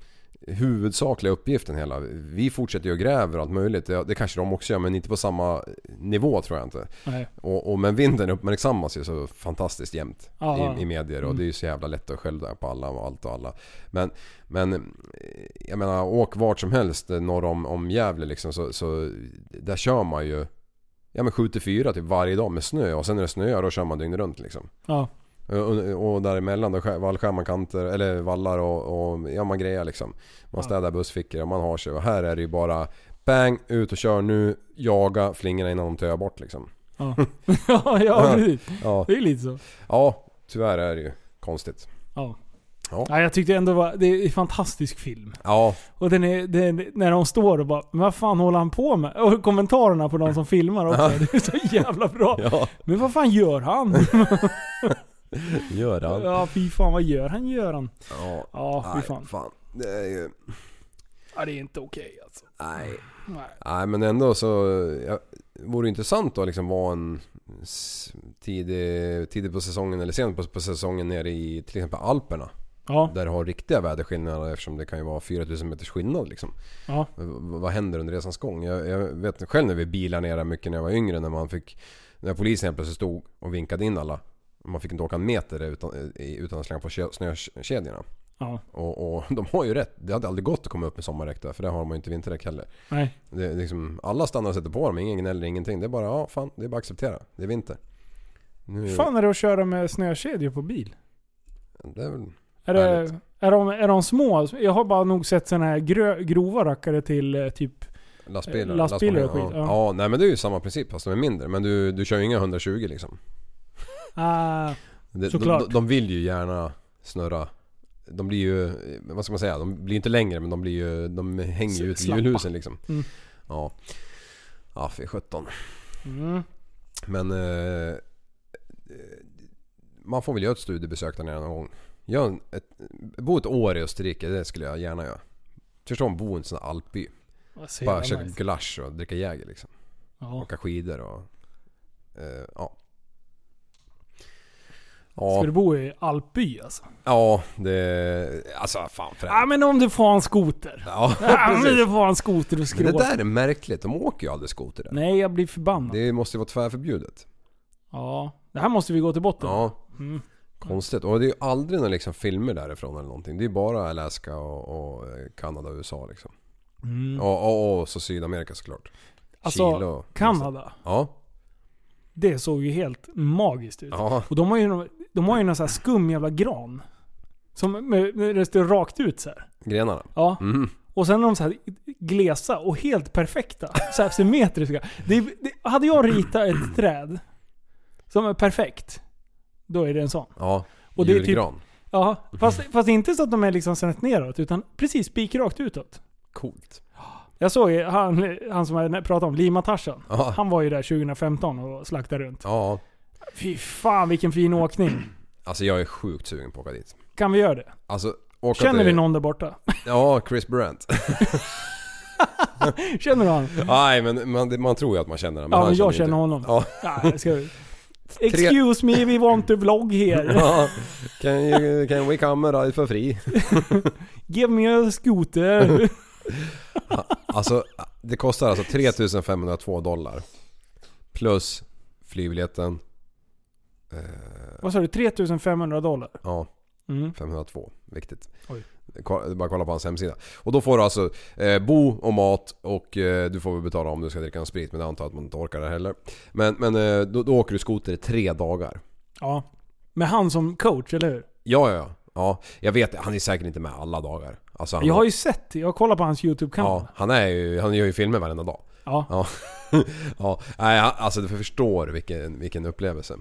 huvudsakliga uppgiften hela. Vi fortsätter ju och gräver och allt möjligt. Det, det kanske de också gör men inte på samma nivå tror jag inte. Och, och men vintern uppmärksammas ju så fantastiskt jämt i, i medier och det är ju så jävla lätt att skälla på alla och allt och alla. Men, men jag menar åk vart som helst norr om, om Gävle liksom så, så där kör man ju Ja men 7-4 typ varje dag med snö och sen när det snöar då kör man dygnet runt liksom. Ja. Och, och däremellan då skär- vallskär man kanter, eller vallar och, och ja man grejar liksom. Man städar bussfickor och man har sig och här är det ju bara Bang, ut och kör nu, jaga flingorna innan de töar bort liksom. Ja. ja, ja. Ja, Det är lite så. ja tyvärr är det ju konstigt. Ja. Ja. Nej, jag tyckte ändå var, det är en fantastisk film. Ja, Och den är, den, när de står och bara Men vad fan håller han på med? Och kommentarerna på de som filmar också. Det är så jävla bra. ja. Men vad fan gör han? Gör han? Ja fy fan vad gör han gör han? Ja. Ja fy fan. fan. Det är ju... Ja det är inte okej alltså. Nej. Nej. Nej men ändå så... Ja, vore det intressant att liksom vara en tidig, tidig på säsongen eller sent på, på säsongen nere i till exempel Alperna. Ja, Där du har riktiga väderskillnader eftersom det kan ju vara 4000 meters skillnad liksom. ja. Vad händer under resans gång? Jag, jag vet själv när vi bilade ner där mycket när jag var yngre när man fick... När polisen helt plötsligt stod och vinkade in alla. Man fick inte åka en meter utan, utan att slänga på snökedjorna. Ja. Och, och de har ju rätt. Det hade aldrig gått att komma upp med sommardäck där för det har man ju inte vinterdäck heller. Nej. Det liksom, alla stannar och sätter på dem, ingen gnäller, ingenting. Det är bara, ja fan, det är bara att acceptera. Det är vinter. Nu, Hur fan är det att köra med snökedjor på bil? Det är väl... Är, det, är, de, är de små? Jag har bara nog sett såna här grö, grova rackare till eh, typ... Lastbilar. Eh, lastbilar och skit, ja. ja. ja. nej men det är ju samma princip fast de är mindre. Men du, du kör ju inga 120 liksom. Ah, de, Såklart. de, de vill ju gärna snurra. De blir ju, vad ska man säga, de blir inte längre men de blir ju, de hänger ju ut i Slappa. hjulhusen liksom. Mm. Ja. Ja, fy sjutton. mm. Men... Eh, man får väl göra ett studiebesök där nere någon gång. Gör ett, bo ett år i Österrike, det skulle jag gärna göra. Förstå om bo i en sån här alpby. Bara käka nice. gulasch och dricka Jäger liksom. Ja. Åka skidor och... Eh, ja. Ska Ja, du bo i alpby alltså? ja, det... Alltså fan för Ja men om du får en skoter. Ja, Ja men precis. du får en skoter och Men det skråt. där är märkligt, de åker ju aldrig skoter där. Nej jag blir förbannad. Det måste ju vara tvärförbjudet. Ja. Det här måste vi gå till botten Ja, mm. konstigt. Och det är ju aldrig några liksom filmer därifrån eller någonting. Det är bara Alaska och, och eh, Kanada och USA liksom. Mm. Och, och, och så Sydamerika såklart. Alltså, Chile och... Kanada. Ja. Det såg ju helt magiskt ut. Ja. Och de har ju, de har ju någon sån här skum jävla gran. Som med, med det står rakt ut så här. Grenarna. Ja. Mm. Och sen är de så här glesa och helt perfekta. Så här symmetriska. Det, det, hade jag ritat ett träd som är perfekt, då är det en sån. Ja. Och det är typ-. Ja, fast, fast inte så att de är liksom snett neråt, utan precis spikrakt utåt. Coolt. Jag såg ju han, han som jag pratade om, Lima Tarzan. Ja. Han var ju där 2015 och slaktade runt. Ja. Fy fan vilken fin åkning. Alltså jag är sjukt sugen på att åka dit. Kan vi göra det? Alltså åka Känner till... vi någon där borta? Ja, Chris Brandt. Känner du han? Nej men man, man tror ju att man känner honom. Ja, men jag känner inte. honom. Ja. Jag ska... Excuse me, we want to vlog here. Ja. Can, you, can we come ride for free? Give me a scooter. Alltså det kostar alltså 3502 dollar. Plus flygbiljetten. Eh, Vad sa du? 3500 dollar? ja, Mm. 502. Viktigt. Oj. Ko- Bara kolla på hans hemsida. Och då får du alltså eh, bo och mat och eh, du får väl betala om du ska dricka en sprit men jag antar att man inte orkar det heller. Men, men eh, då, då åker du skoter i tre dagar. Ja. Med han som coach, eller hur? Ja, ja, ja. Ja, jag vet han är säkert inte med alla dagar. Alltså, han, Jag har ju sett. Jag kollar på hans YouTube-kanal. ja, han, är ju, han gör ju filmer varenda dag. Ja. Ja. Ja, nej, alltså du förstår vilken, vilken upplevelse.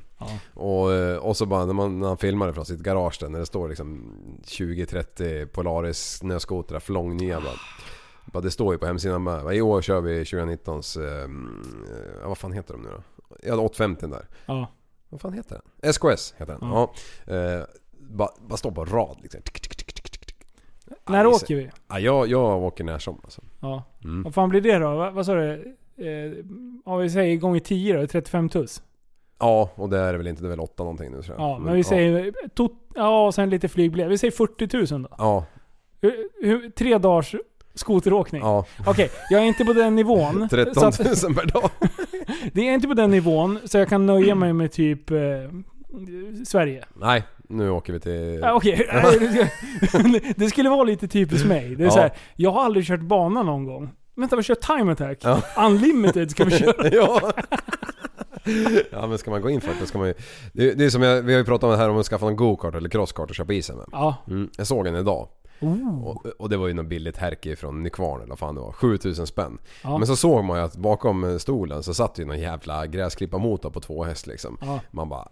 Och, eh, och så bara när man, när man filmar från sitt garage där, när det står liksom 20-30 Polaris snöskotrar flångnya bara. bara. Det står ju på hemsidan med. I år kör vi 2019s, eh, ja, vad fan heter de nu då? Ja, 850 där. Ja. Vad fan heter den? SKS heter den. Ja. Eh, bara, bara står på rad liksom. Tick, tick, tick, tick, tick, tick. När Ja, åker vi? Ja, jag, jag åker när som alltså. Ja. Mm. Vad fan blir det då? Va, vad sa du? Eh, ja, vi säger gånger 10 då, 35 tuss. Ja, och det är det väl inte. Det är väl 8 någonting nu tror jag. Ja, men vi säger... Tot, ja, och sen lite flygbiljett. Vi säger 40 000 då. Ja, Hur, hur, tre dagars skoteråkning. ja. Okej, jag är inte på den nivån. 13 så 000 att, per dag. det är inte på den nivån, så jag kan nöja mig med typ eh, Sverige. Nej, nu åker vi till... Ja, Okej, det skulle vara lite typiskt mig. Det är Ja. så här, jag har aldrig kört bana någon gång. Vänta, vi kör time attack. Ja. Unlimited ska vi köra. ja. ja men ska man gå in för det ska man ju... Det, det är som jag, vi har ju pratat om det här om att skaffa någon go-kart eller crosskart och köpa isen med. Ja. Mm, jag såg en idag. Och, och det var ju något billigt härke från Nykvarn eller vad fan det var. 7000 spänn. Ja. Men så såg man ju att bakom stolen så satt ju någon jävla gräsklipparmotor på två häst liksom. Ja. Man bara...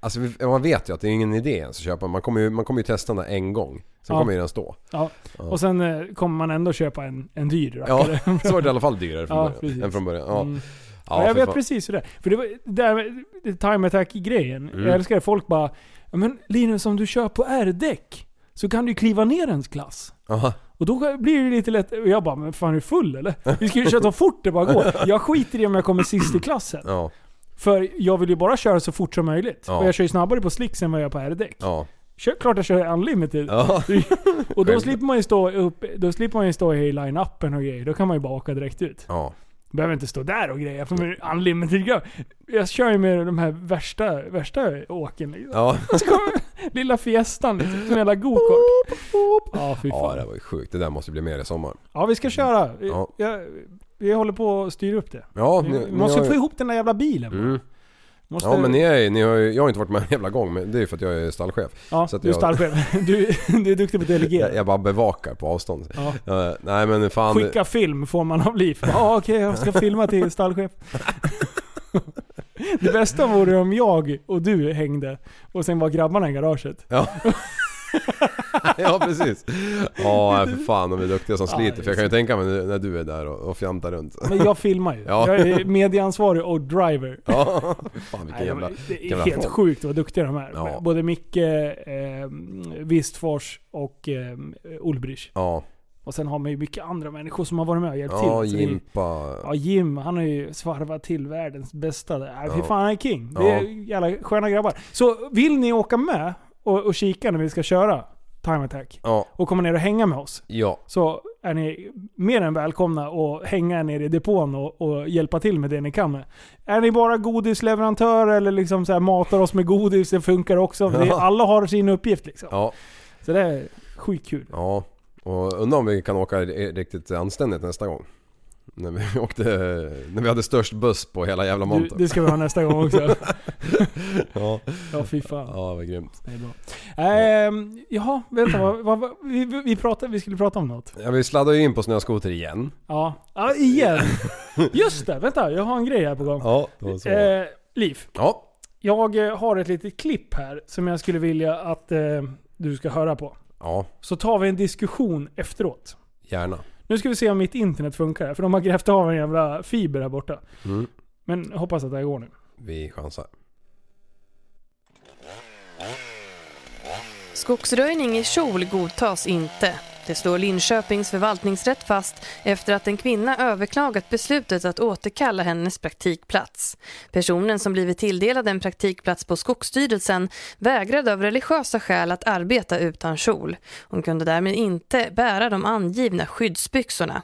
Alltså man vet ju att det är ingen idé ens att köpa. Man kommer ju, man kommer ju testa den en gång. Sen Ja. kommer ju den stå. Ja. Och sen eh, kommer man ändå köpa en, en dyr Ja, rackare. så var det i alla fall dyrare från Ja, början. Än från början. Ja. Mm. Ja, Ja, jag vet fan. precis hur det är. För det var det där time attack-grejen. Mm. Jag älskar det. Folk bara "Ja, Men Linus, om du kör på R-däck så kan du ju kliva ner en klass. Aha. Och då blir det lite lätt... och Jag bara, men fan är du full eller? Vi ska ju köra så fort det bara går. Jag skiter i om jag kommer sist i klassen. Ja, För jag vill ju bara köra så fort som möjligt. Ja. Och jag kör ju snabbare på slicks än vad jag gör på R-däck. ja. Kör, klart jag kör unlimited. Ja. Och då slipper man ju stå upp, då slipper man ju stå i line-upen och grejer. Då kan man ju bara åka direkt ut. Ja. Behöver inte stå där och grejer för unlimited grej. Jag kör ju med de här värsta, värsta åken liksom. Ja. Lilla fiestan liksom, som en jävla go-kart. Ja fy ja, fan. det var ju sjukt. Det där måste bli mer i sommar. Ja vi ska köra. Ja. jag, vi håller på att styra upp det. Ja, ni, vi ni måste få ju- ihop den där jävla bilen. Mm. Måste, Ja men ni är, ni har jag har inte varit med en jävla gång men det är ju för att jag är stallchef. ja, du är jag- stallchef. Du, du är duktig på att delegera. Jag, jag bara bevakar på avstånd. Ja. Ja, nej men fan. Skicka film får man av liv. Ja okej, jag ska filma till stallchef. Det bästa vore om jag och du hängde och sen var grabbarna i garaget. Ja. ja precis. Ja för fan de är duktiga som Ja, sliter. För jag kan ju tänka mig när du är där och, och fjantar runt. Men jag filmar ju. Ja. Jag är medieansvarig och driver. Ja, fan vilken Nej, jävla... de- det är helt sjukt vad duktiga de är. Ja. Både Micke, eh, Wistfors och eh, Ulbrich. Ja, Och sen har man ju mycket andra människor som har varit med och hjälpt ja till. Så det är- Jimpa. Ja, Jim, han har ju svarvat till världens bästa där. Nej, fy Ja. fan, han är king. Det Ja. är jävla sköna grabbar. Så vill ni åka med och, och kika när vi ska köra Time Attack Ja, och komma ner och hänga med oss. ja. Så är ni mer än välkomna att hänga nere i depån och, och hjälpa till med det ni kan med. Är ni bara godisleverantör eller liksom så här matar oss med godis, det funkar också. Det, alla har sin uppgift liksom. Ja, Så det är skitkul. ja. Och undrar om vi kan åka riktigt anständigt nästa gång. När vi åkte, när vi hade störst buss på hela jävla montern. det ska vi ha nästa gång också. Ja, Ja, fy fan. ja vad grymt. Det är bra. Ehm, jaha, vänta. Vad, vad, vi, vi, pratade, vi skulle prata om något. Ja, vi sladdar ju in på snöskoter igen. Ja, ja igen. Just det, vänta. Jag har en grej här på gång. Ja, det var så. Eh, Liv, Ja, jag eh, har ett litet klipp här som jag skulle vilja att eh, du ska höra på. ja, Så tar vi en diskussion efteråt. gärna. Nu ska vi se om mitt internet funkar här, för de har grävt av en jävla fiber här borta. Mm. Men hoppas att det här går nu. Vi chansar. Skogsröjning i kjol godtas inte. Det slår Linköpings förvaltningsrätt fast efter att en kvinna överklagat beslutet att återkalla hennes praktikplats. Personen som blivit tilldelad en praktikplats på Skogsstyrelsen vägrade av religiösa skäl att arbeta utan kjol. Hon kunde därmed inte bära de angivna skyddsbyxorna.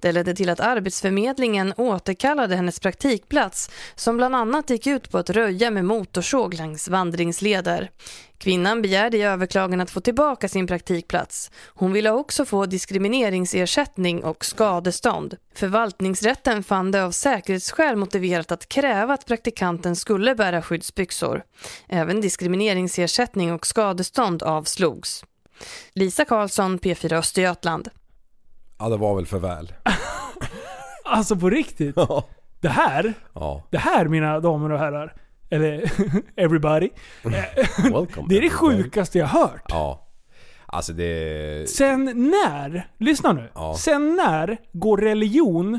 Det ledde till att Arbetsförmedlingen återkallade hennes praktikplats som bland annat gick ut på att röja med motorsåg längs vandringsleder. Kvinnan begärde i överklagan att få tillbaka sin praktikplats. Hon ville också få diskrimineringsersättning och skadestånd. Förvaltningsrätten fann det av säkerhetsskäl motiverat att kräva att praktikanten skulle bära skyddsbyxor. Även diskrimineringsersättning och skadestånd avslogs. Lisa Karlsson, P4 Östergötland. Ja, det var väl för väl. Alltså på riktigt? Det här, Ja. det här mina damer och herrar, eller everybody. Welcome. Det är det sjukaste jag hört. Ja. Alltså det... Sen när, lyssna nu. Ja. Sen när går religion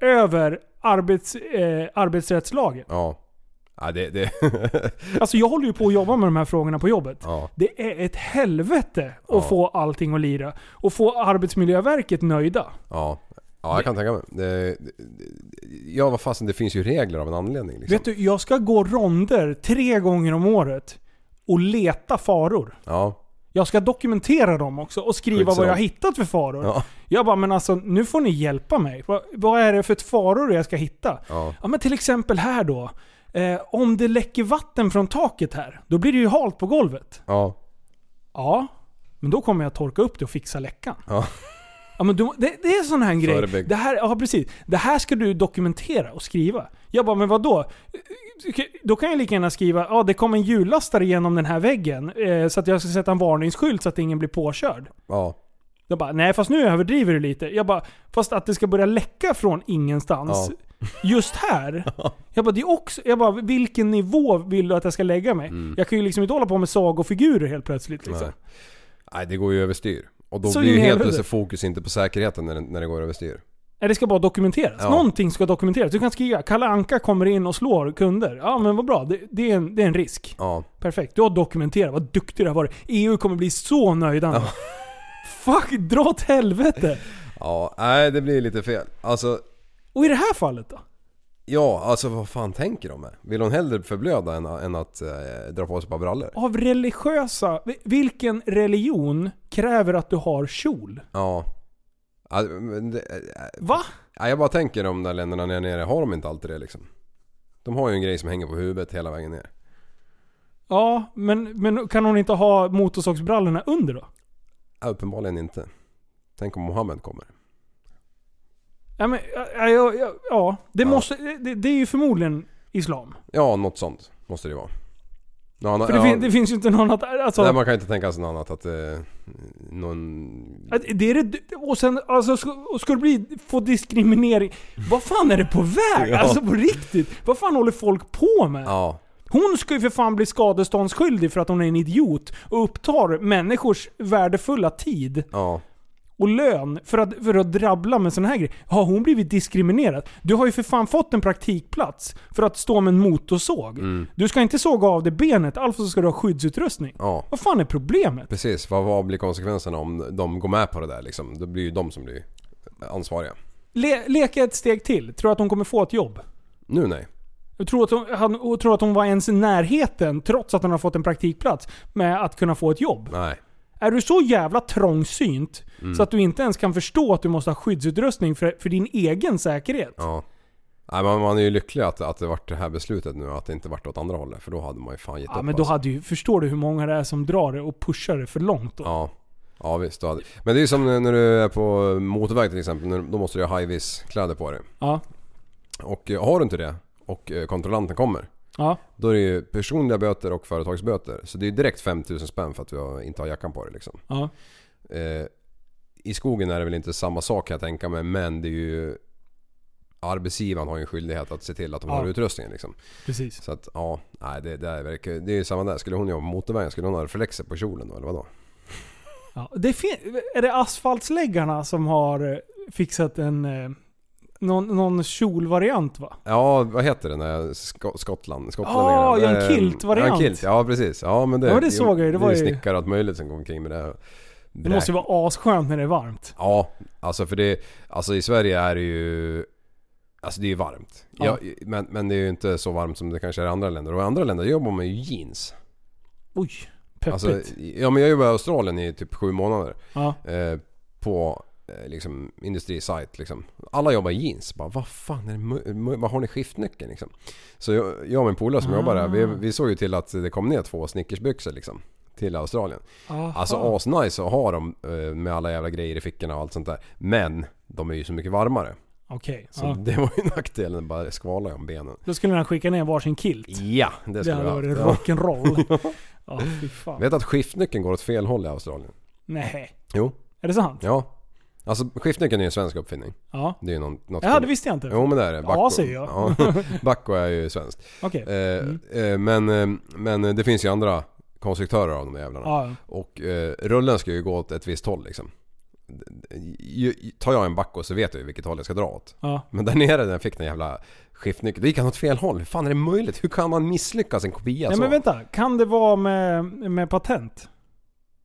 över arbets, eh, arbetsrättslagen? Ja. Ja det... det Alltså jag håller ju på att jobba med de här frågorna på jobbet. ja. Det är ett helvete att Ja. få allting att lira. Och få Arbetsmiljöverket nöjda. Ja. Ja, jag kan tänka mig. Det, ja, vad fasen, det finns ju regler av en anledning liksom. Vet du, jag ska gå ronder tre gånger om året och leta faror. Ja. Jag ska dokumentera dem också och skriva Skyddsram. vad jag har hittat för faror. Ja. Jag bara, men alltså nu får ni hjälpa mig. Vad, vad är det för faror jag ska hitta? Ja. Ja men till exempel här då. Eh, om det läcker vatten från taket här, då blir det ju halt på golvet. Ja. Ja, men då kommer jag torka upp det och fixa läckan. Ja. Ja, men du, det, det är sån här grej. Förebygg. Det här, ja, precis. Det här ska du dokumentera och skriva. Jag bara, men vad då? Då kan jag lika gärna skriva, ja det kom en hjullastare genom den här väggen. Eh, så att jag ska sätta en varningsskylt så att ingen blir påkörd. Ja. Jag bara, nej fast nu överdriver du lite. Jag bara, fast att det ska börja läcka från ingenstans. Just här. Jag bara, det är också, jag bara, vilken nivå vill du att jag ska lägga mig? Jag kan ju liksom inte hålla på med sagofigurer helt plötsligt liksom. Nej. Nej, det går ju överstyr. Och då Så blir ju helt plötsligt fokus inte på säkerheten när det, när det går överstyr. Nej, det ska bara dokumenteras. Ja. Någonting ska dokumenteras. Du kan skriva Kalle Anka kommer in och slår kunder. Ja men vad bra, det, det, är, en, det är en risk. Ja. Perfekt. Du har dokumenterat, vad duktig du har varit. EU kommer bli så nöjda nu. Fuck, dra åt helvete! Ja, nej det blir lite fel. Alltså, Och i det här fallet då? ja alltså vad fan tänker de med? Vill hon hellre förblöda än, än att eh, dra på sig ett par brallor? Av religiösa... Vilken religion kräver att du har kjol? Ja. ja men det, eh, Va? ja, jag bara tänker de där länderna där nere, har de inte alltid det liksom? De har ju en grej som hänger på huvudet hela vägen ner. Ja, men, men kan hon inte ha motorsågsbrallorna under då? Ja, uppenbarligen inte. Tänk om Mohammed kommer. Ja, men, ja, ja, ja, ja det, Ja. Måste, det, det är ju förmodligen Islam. Ja, något sånt måste det vara. Han- För det, fin, det finns ju inte någon att... Alltså, Nej, man kan inte tänka sig något annat att... Eh, någon... Att Det är det, och sen alltså, sk- och ska det bli, få diskriminering. Vad fan är det på väg? Alltså på riktigt. Vad fan håller folk på med? Ja. Hon ska ju för fan bli skadeståndsskyldig för att hon är en idiot och upptar människors värdefulla tid Ja. Och lön för att, för att drabbla med såna här grejer. Har hon blivit diskriminerad? Du har ju för fan fått en praktikplats för att stå med en motorsåg. Mm. Du ska inte såga av det benet, alltså ska du ha skyddsutrustning. Ja. Vad fan är problemet? Precis, vad, vad blir konsekvenserna om de går med på det där liksom? Det blir ju de som blir ansvariga. Le, leka ett steg till. Tror du att hon kommer få ett jobb? Nu nej. Jag tror att hon, han, tror att hon var ens i närheten, trots att hon har fått en praktikplats, med att kunna få ett jobb. Nej. Är du så jävla trångsynt Mm. så att du inte ens kan förstå att du måste ha skyddsutrustning för, för din egen säkerhet? Ja. Nej, man, man är ju lycklig att, att det vart det här beslutet nu, att det inte vart åt andra hållet. För då hade man ju fan gett Ja, upp men då alltså. hade ju, förstår du hur många det är som drar det och pushar det för långt då? Ja. Ja visst, hade... Men det är ju som när du är på motorväg till exempel, då måste du ha high-vis kläder på dig. Ja. Och eh, har du inte det och eh, kontrollanten kommer, Ja. då är det ju personliga böter och företagsböter. Så det är ju direkt 5000 spänn för att har- inte har jackan på dig liksom. ja. Eh, I skogen är det väl inte samma sak kan jag tänka mig, men det är ju... Arbetsgivaren har ju en skyldighet att se till att de Ja. har utrustningen liksom. Precis. Så att ja, nej det, det, är, det är ju samma där. Skulle hon jobba på motorvägen, skulle hon ha reflexer på kjolen då eller vadå? Ja. Det fin- är det asfaltsläggarna som har eh, fixat en... Någon, någon kjolvariant va? Ja, vad heter det när Sk- Skottland? Ah, ja, en Eh, kilt-variant. Ja, en kilt. Ja, precis. Ja, men det, Ja, men det såg jag ju. Det var ju- snickare och allt möjligt som går omkring med det. Det måste ju vara asskönt när det är varmt. Ja, alltså för det... Alltså i Sverige är det ju... Alltså det är ju varmt. Ja. Ja. men, men det är ju inte så varmt som det kanske är i andra länder. Och i andra länder jobbar man ju jeans. Oj, peppigt. Alltså, ja men jag jobbade i Australien i typ sju månader. ja. Eh, på liksom industrisajt liksom. Alla jobbar i jeans. Bara, vad fan är det, vad har ni skiftnyckeln liksom? Så jag, jag och min polare som Ah. jobbar där, vi, vi såg ju till att det kom ner två snickersbyxor liksom. Till Australien. Aha. Alltså asnice att ha dem eh, med alla jävla grejer i fickorna och allt sånt där. Men de är ju så mycket varmare. Okej. Så ja. det var ju nackdelen, bara skvala om benen. Då skulle han skicka ner varsin kilt. Ja, det Det skulle hade vi varit. Ja. rock'n'roll. Ja, fy fan. Vet att skiftnyckeln går åt fel håll i Australien? Nej. Jo, Är det sant? ja. Alltså skiftnyckeln är ju en svensk uppfinning. Ja. Det är ju någon, något Ja, det visste jag inte. Jo men det är det. Ja, säger jag. Ja, Bacco är ju svenskt. Okej. Eh, eh, men, eh, men det finns ju andra konstruktörer av de där jävlarna. Ja. Och eh, rullen ska ju gå åt ett visst håll liksom. Tar jag en Bacco så vet jag ju vilket håll jag ska dra åt. Ja. Men där nere när jag fick den jävla skiftnyckeln, då gick han åt fel håll. Hur fan är det möjligt? Hur kan man misslyckas en kopia Nej så? men vänta, kan det vara med, med patent?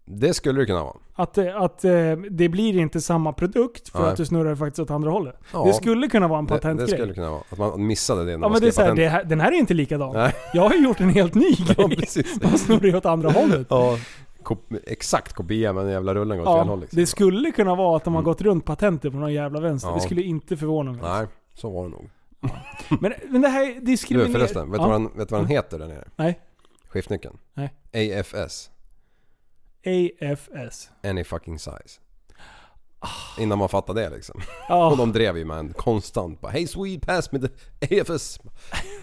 Det skulle det kunna vara. Att, eh, att eh, det blir inte samma produkt för Nej. att du snurrar faktiskt åt andra hållet. Ja. Det skulle kunna vara en Det, det patentgrej. skulle kunna vara. Att man missade det när Ja man men det är så här, det här, den här är inte likadan. Nej. Jag har ju gjort en helt ny Ja, grej. precis. Man snurrar ju åt andra hållet. Ja, kop- exakt kopia men den jävla rullen går åt fel Ja, håll liksom. det skulle kunna vara att de har gått runt patentet på någon jävla vänster. Ja. Det skulle inte förvåna mig. Nej, så var det nog. Men, men det här Du diskriminerar... förresten, vet du ja. vad, den, vet du vad den heter där nere? Nej. Skiftnyckeln? Nej. AFS. AFS. Any fucking size. Innan man fattade det liksom. Och Ja, de drev ju med en konstant bara Hey Swede pass me the AFS.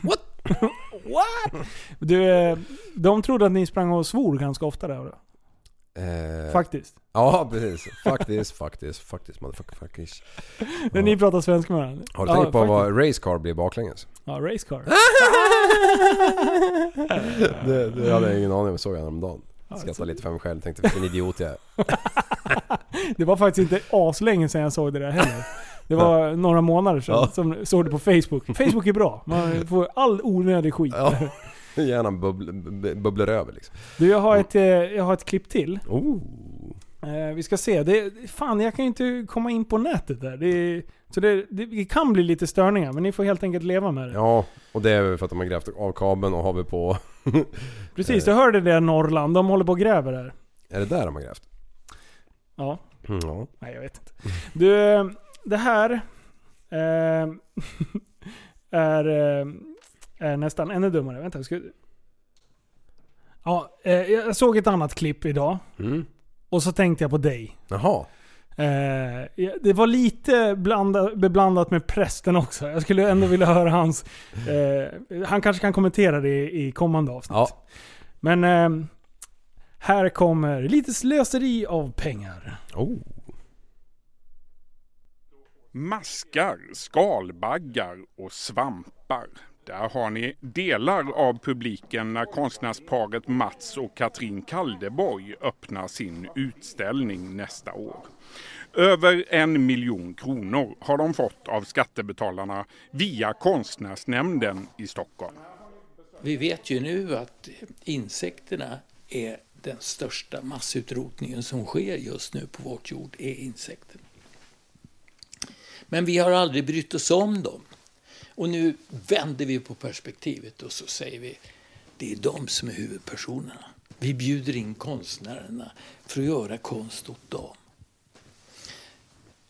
What? what? Du, eh, de trodde att ni sprang och svor ganska ofta där. Eh, Faktiskt. Ja precis. Faktiskt, faktiskt, faktiskt motherfucker faktiskt. När ni pratar svenska med varandra. Har du ja, tänkt på faktiskt. vad racecar blir baklänges? Ja, racecar. Det, det hade jag ingen aning om, såg jag häromdagen. Skrattade lite för mig själv, tänkte vilken idiot jag är. Det var faktiskt inte aslänge sedan jag såg det där heller. Det var några månader sedan Ja. som såg det på Facebook. Facebook är bra. Man får all onödig skit. Ja. Hjärnan bubbl, bub- bubblar över liksom. Du, jag har ett, eh, jag har ett klipp till. Oh. Eh, vi ska se. Det, fan, jag kan ju inte komma in på nätet där. Det, så det, det, kan bli lite störningar, men ni får helt enkelt leva med det. Ja, och det är väl för att de har grävt av kabeln och har vi på... Precis, du hörde det Norrland. De håller på och gräver där. Är det där de har grävt? Ja. Mm, ja. Nej, jag vet inte. Du, det här eh, är, eh, är nästan ännu dummare. Vänta, ska... Ja, eh, jag såg ett annat klipp idag. Mm. Och så tänkte jag på dig. Jaha. Eh, det var lite blanda, beblandat med prästen också. Jag skulle ändå vilja höra hans... Eh, han kanske kan kommentera det i, i kommande avsnitt. Ja. Men eh, här kommer lite slöseri av pengar. Oh. Maskar, skalbaggar och svampar. Där har ni delar av publiken när konstnärsparet Mats och Katrin Kaldeborg öppnar sin utställning nästa år. Över en miljon kronor har de fått av skattebetalarna via Konstnärsnämnden i Stockholm. Vi vet ju nu att insekterna är den största massutrotningen som sker just nu på vårt jord, är insekterna. Men vi har aldrig brytt oss om dem. Och nu vänder vi på perspektivet och så säger vi, det är de som är huvudpersonerna. Vi bjuder in konstnärerna för att göra konst åt dem.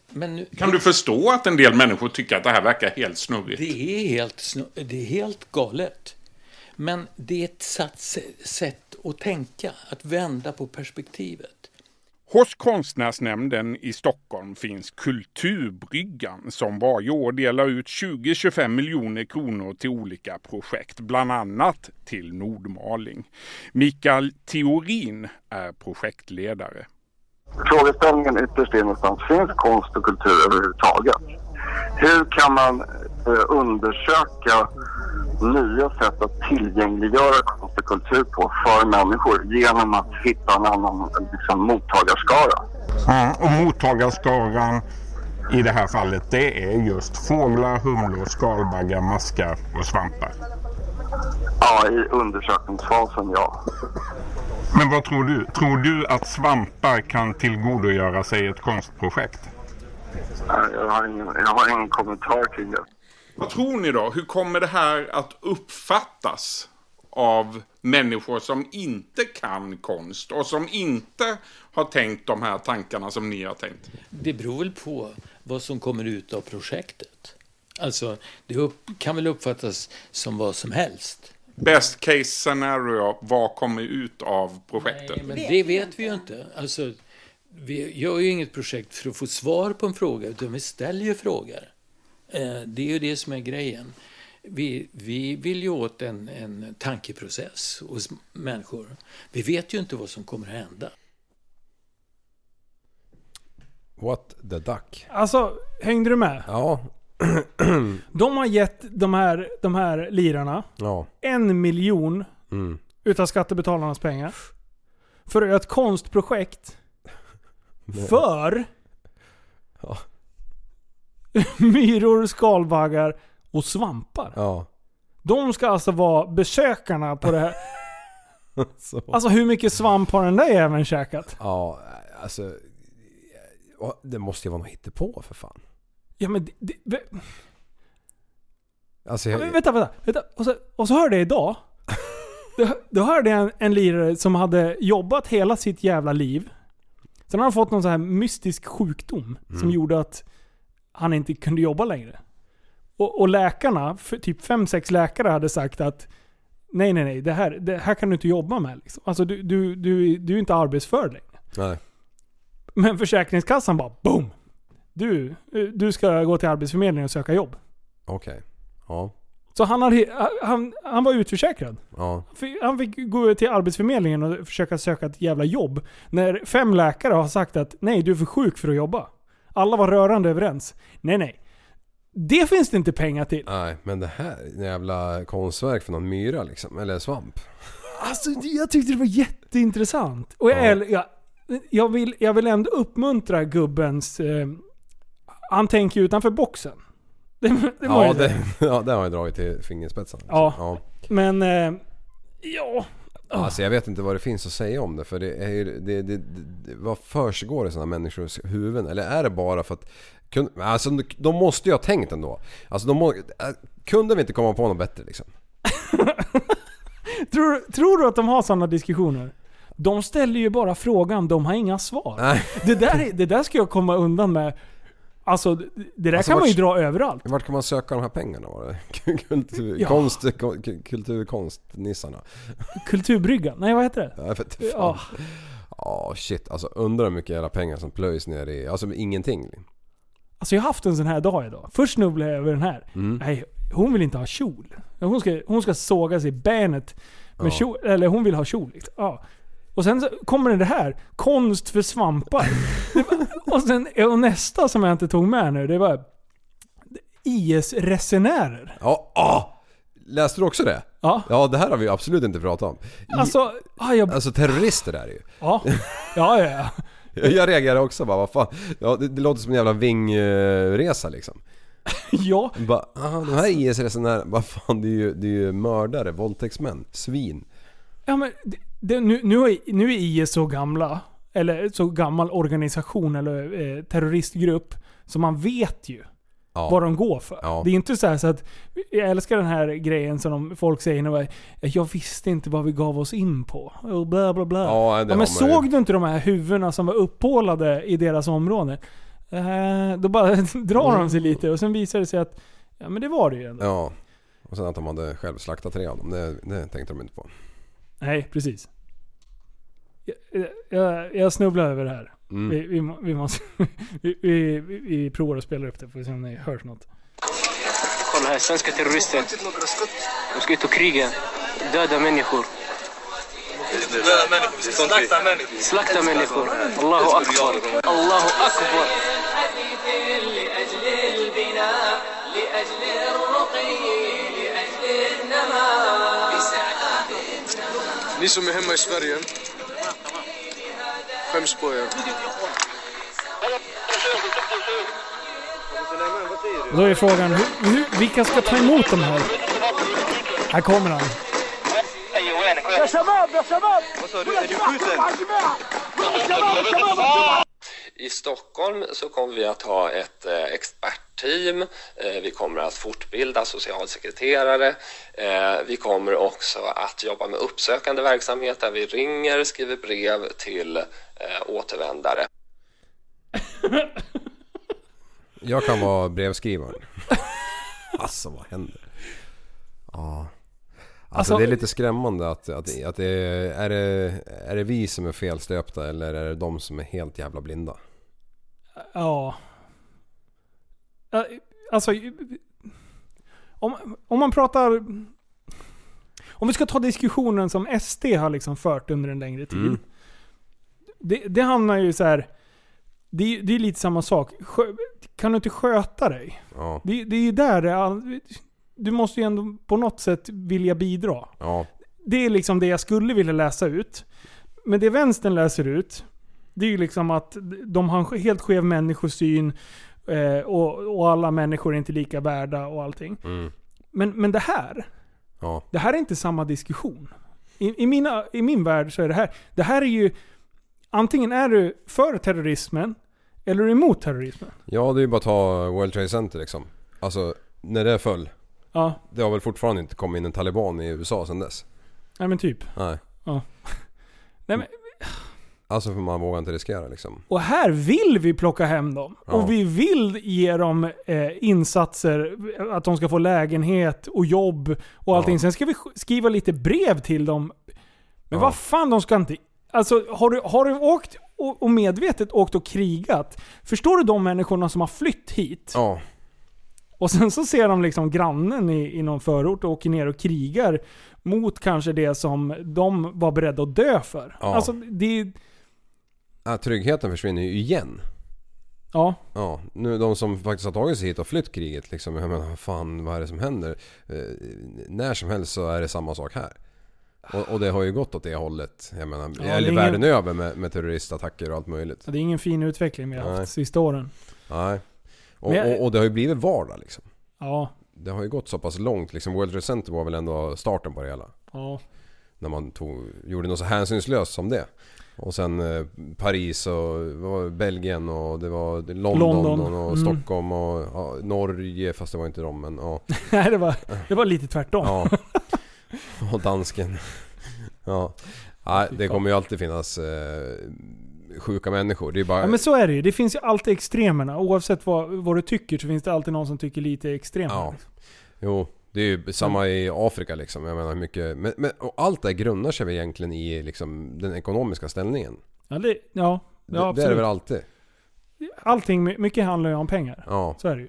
Nu, Kan du förstå att en del människor tycker att det här verkar helt snurrigt? Det är helt, det är helt galet. Men det är ett sätt att tänka, att vända på perspektivet. Hos Konstnärsnämnden i Stockholm finns Kulturbryggan som varje år delar ut 20-25 miljoner kronor till olika projekt, bland annat till Nordmaling. Mikael Theorin är projektledare. Frågeställningen ytterst är någonstans, finns konst och kultur överhuvudtaget? Hur kan man eh, undersöka nya sätt att tillgängliggöra konst och kultur på för människor genom att hitta en annan liksom, mottagarskara? Ja, och mottagarskaran i det här fallet det är just fåglar, humlor, skalbaggar, maskar och svampar. Ja, i undersökningsfasen, ja. Men vad tror du? Tror du att svampar kan tillgodogöra sig ett konstprojekt? Jag har ingen, jag har ingen kommentar kring det. Vad tror ni då? Hur kommer det här att uppfattas av människor som inte kan konst och som inte har tänkt de här tankarna som ni har tänkt? Det beror väl på vad som kommer ut av projektet. Alltså, det upp, kan väl uppfattas som vad som helst. Best case scenario, vad kommer ut av projektet? Nej, men det vet vi ju inte. Alltså, vi gör ju inget projekt för att få svar på en fråga, utan vi ställer ju frågor. Eh, Det är ju det som är grejen. Vi, vi vill ju åt en, en tankeprocess hos människor. Vi vet ju inte vad som kommer att hända. What the duck? Alltså, hängde du med? Ja. De har gett de här, de här lirarna Ja. en miljon Mm. utav skattebetalarnas pengar. För ett konstprojekt. För Ja. myror, skalbaggar och svampar. Ja. De ska alltså vara besökarna på det här. Så. Alltså hur mycket svamp har den där jäveln käkat? Ja, alltså... Det måste ju vara något hittepå för fan. Ja men det, det, vä- Alltså, Ja, men jag, vänta, vänta. vänta. Och, så, och så hörde jag idag. Då, då hörde jag en, en lirare som hade jobbat hela sitt jävla liv. Sen har han fått någon sån här mystisk sjukdom som Mm. gjorde att han inte kunde jobba längre. Och, och läkarna, typ fem sex läkare hade sagt att Nej nej nej, det här, det här kan du inte jobba med. Liksom. Alltså du, du, du, du är inte arbetsför längre. nej. Men Försäkringskassan bara BOOM! Du, du ska gå till Arbetsförmedlingen och söka jobb. Okej. Ja. Så han, hade, han, han var utförsäkrad. Ja. Han fick gå till Arbetsförmedlingen och försöka söka ett jävla jobb. När fem läkare har sagt att nej, du är för sjuk för att jobba. Alla var rörande överens. Nej, nej. Det finns det inte pengar till. Nej, men det här är en jävla konstverk för någon myra liksom. Eller svamp. Alltså, jag tyckte det var jätteintressant. Och jag, Ja. jag, jag, vill, jag vill ändå uppmuntra gubbens... Eh, han tänker ju utanför boxen. Det, det Ja det, ja, det har jag dragit till fingerspetsarna. Ja. ja. Men... Eh, ja. Alltså jag vet inte vad det finns att säga om det för det är ju, det, det, det, vad försiggår i sådana människors huvuden? Eller är det bara för att Alltså de måste ju ha tänkt ändå. Alltså de må, äh, kunde vi inte komma på något bättre liksom? Tror, tror du att de har sådana diskussioner? De ställer ju bara frågan, de har inga svar. Nej. Det där, är- det där ska jag komma undan med. Alltså, det där Alltså, kan man ju dra överallt. Vart kan man söka de här pengarna? Kultur, Ja. konst, ko- kulturkonstnissarna. Kulturbryggan? Nej, vad heter det? Jag vet inte fan. Ja shit alltså undrar hur mycket jävla pengar som plöjs ner i, alltså ingenting. Alltså jag har haft en sån här dag idag. Först snubblade jag över den här. Mm. Nej, hon vill inte ha kjol. Hon ska, hon ska såga sig i benet med Ja. kjol. Eller hon vill ha kjol. Liksom. Ja. Och sen så kommer det här. Konst för svampar. Och sen och nästa som jag inte tog med nu, det var IS-resenärer. Ja, ah! Läste du också det? Ja. Ja det här har vi absolut inte pratat om. I, Alltså, ah, jag, alltså terrorister är det ju. ja. Ja, ja, ja. Jag jag reagerar också bara, vad fan. Ja, det, det låter som en jävla vingresa liksom. Ja, Bara, aha, de här IS-resenärerna, vad fan det är, ju, det är ju mördare, våldtäktsmän, svin. ja men det, det, nu, nu, är, nu är IS så gamla. Eller så gammal organisation eller eh, terroristgrupp. Så man vet ju Ja. vad de går för. Ja. Det är inte så, här så att... Jag älskar den här grejen som de, folk säger nu. Jag visste inte vad vi gav oss in på. Och bla bla bla. Ja, men såg ju. du inte de här huvudena som var uppålade i deras område? Eh, då bara drar de sig lite och sen visar det sig att Ja men det var det ju ändå. Ja. Och sen att de hade själv slaktat tre av dem, det, det tänkte de inte på. Nej, precis jag, jag snubblar över det här. Mm. Vi, vi, vi, måste, vi, vi, vi, provar att spela upp det, får vi se om ni hörs något. Kolla här, svenska terrorister. De ska ut och kriga. Döda människor. Döda människor. Slakta människor. Slakta människor. Allahu akbar. Allahu akbar. Ni som är hemma i Sverige skäms på er. Då är frågan, hur, hur, vilka ska ta emot de här? Här kommer han. يا شباب يا شباب Vad sa du? Är du skjuten? شباب شباب i Stockholm så kommer vi att ha ett eh, expertteam. Eh, vi kommer att fortbilda socialsekreterare. Eh, vi kommer också att jobba med uppsökande verksamhet där vi ringer, skriver brev till återvändare. Jag kan vara brevskrivaren. alltså vad händer? Ja. Alltså, Alltså- det är lite skrämmande att, att, att det är, är, det, är det vi som är felstöpta eller är det de som är helt jävla blinda? Ja. Alltså... Om, om man pratar... Om vi ska ta diskussionen som SD har liksom fört under en längre tid. Mm. Det, det hamnar ju så här. Det, är- det är lite samma sak. Kan du inte sköta dig? Ja. Det, det är ju där det all, Du måste ju ändå på något sätt vilja bidra. Ja. Det är liksom det jag skulle vilja läsa ut. Men det vänstern läser ut, det är ju liksom att de har en helt skev människosyn eh, och, och alla människor är inte lika värda och allting. Mm. Men, men det här, Ja. det här är inte samma diskussion. I, i, mina, I min värld så är det här, det här är ju, antingen är du för terrorismen, eller är du emot terrorismen. Ja, det är ju bara att ta World Trade Center liksom. Alltså, när det föll. Ja. Det har väl fortfarande inte kommit in en taliban i USA sedan dess? Nej men typ. Nej. Ja. Nej, men, Alltså för man vågar inte riskera liksom. och här vill vi plocka hem dem. Ja. Och vi vill ge dem eh, insatser, att de ska få lägenhet och jobb och allting. Ja. Sen ska vi sk- skriva lite brev till dem. Men Ja. vad fan, de ska inte... Alltså har du, har du åkt och, och medvetet åkt och krigat? Förstår du de människorna som har flytt hit? Ja. Och sen så ser de liksom grannen i, i någon förort och åker ner och krigar mot kanske det som de var beredda att dö för. Ja. Alltså det... Ja, tryggheten försvinner ju igen. Ja. Ja, nu de som faktiskt har tagit sig hit och flytt kriget liksom. Jag menar, fan vad är det som händer? Eh, när som helst så är det samma sak här. Och, och det har ju gått åt det hållet. Jag menar, är eller ingen- världen över med, med terroristattacker och allt möjligt. Det är ingen fin utveckling vi har haft Nej. sista åren. Nej. Och, jag- och, och det har ju blivit vardag liksom. Ja. Det har ju gått så pass långt liksom. World Trade Center var väl ändå starten på det hela. Ja. När man tog, gjorde något så hänsynslöst som det. Och sen eh, Paris och Belgien och det var London, London. och Mm. Stockholm och ja, Norge fast det var inte de men ja. Nej, det var, det var lite tvärtom. Ja. Och dansken. Ja. Nej, det kommer ju alltid finnas eh, sjuka människor. Det är bara... Ja, men så är det ju. Det finns ju alltid extremerna. Oavsett vad, vad du tycker så finns det alltid någon som tycker lite extremt. Ja. Jo, det är ju samma i Afrika liksom. Jag menar mycket... Men, men, och allt det grundar sig väl egentligen i liksom, den ekonomiska ställningen. Ja, det, ja, ja det, det är absolut. det väl alltid. Allting, mycket handlar ju om pengar. Ja. Så är det ju.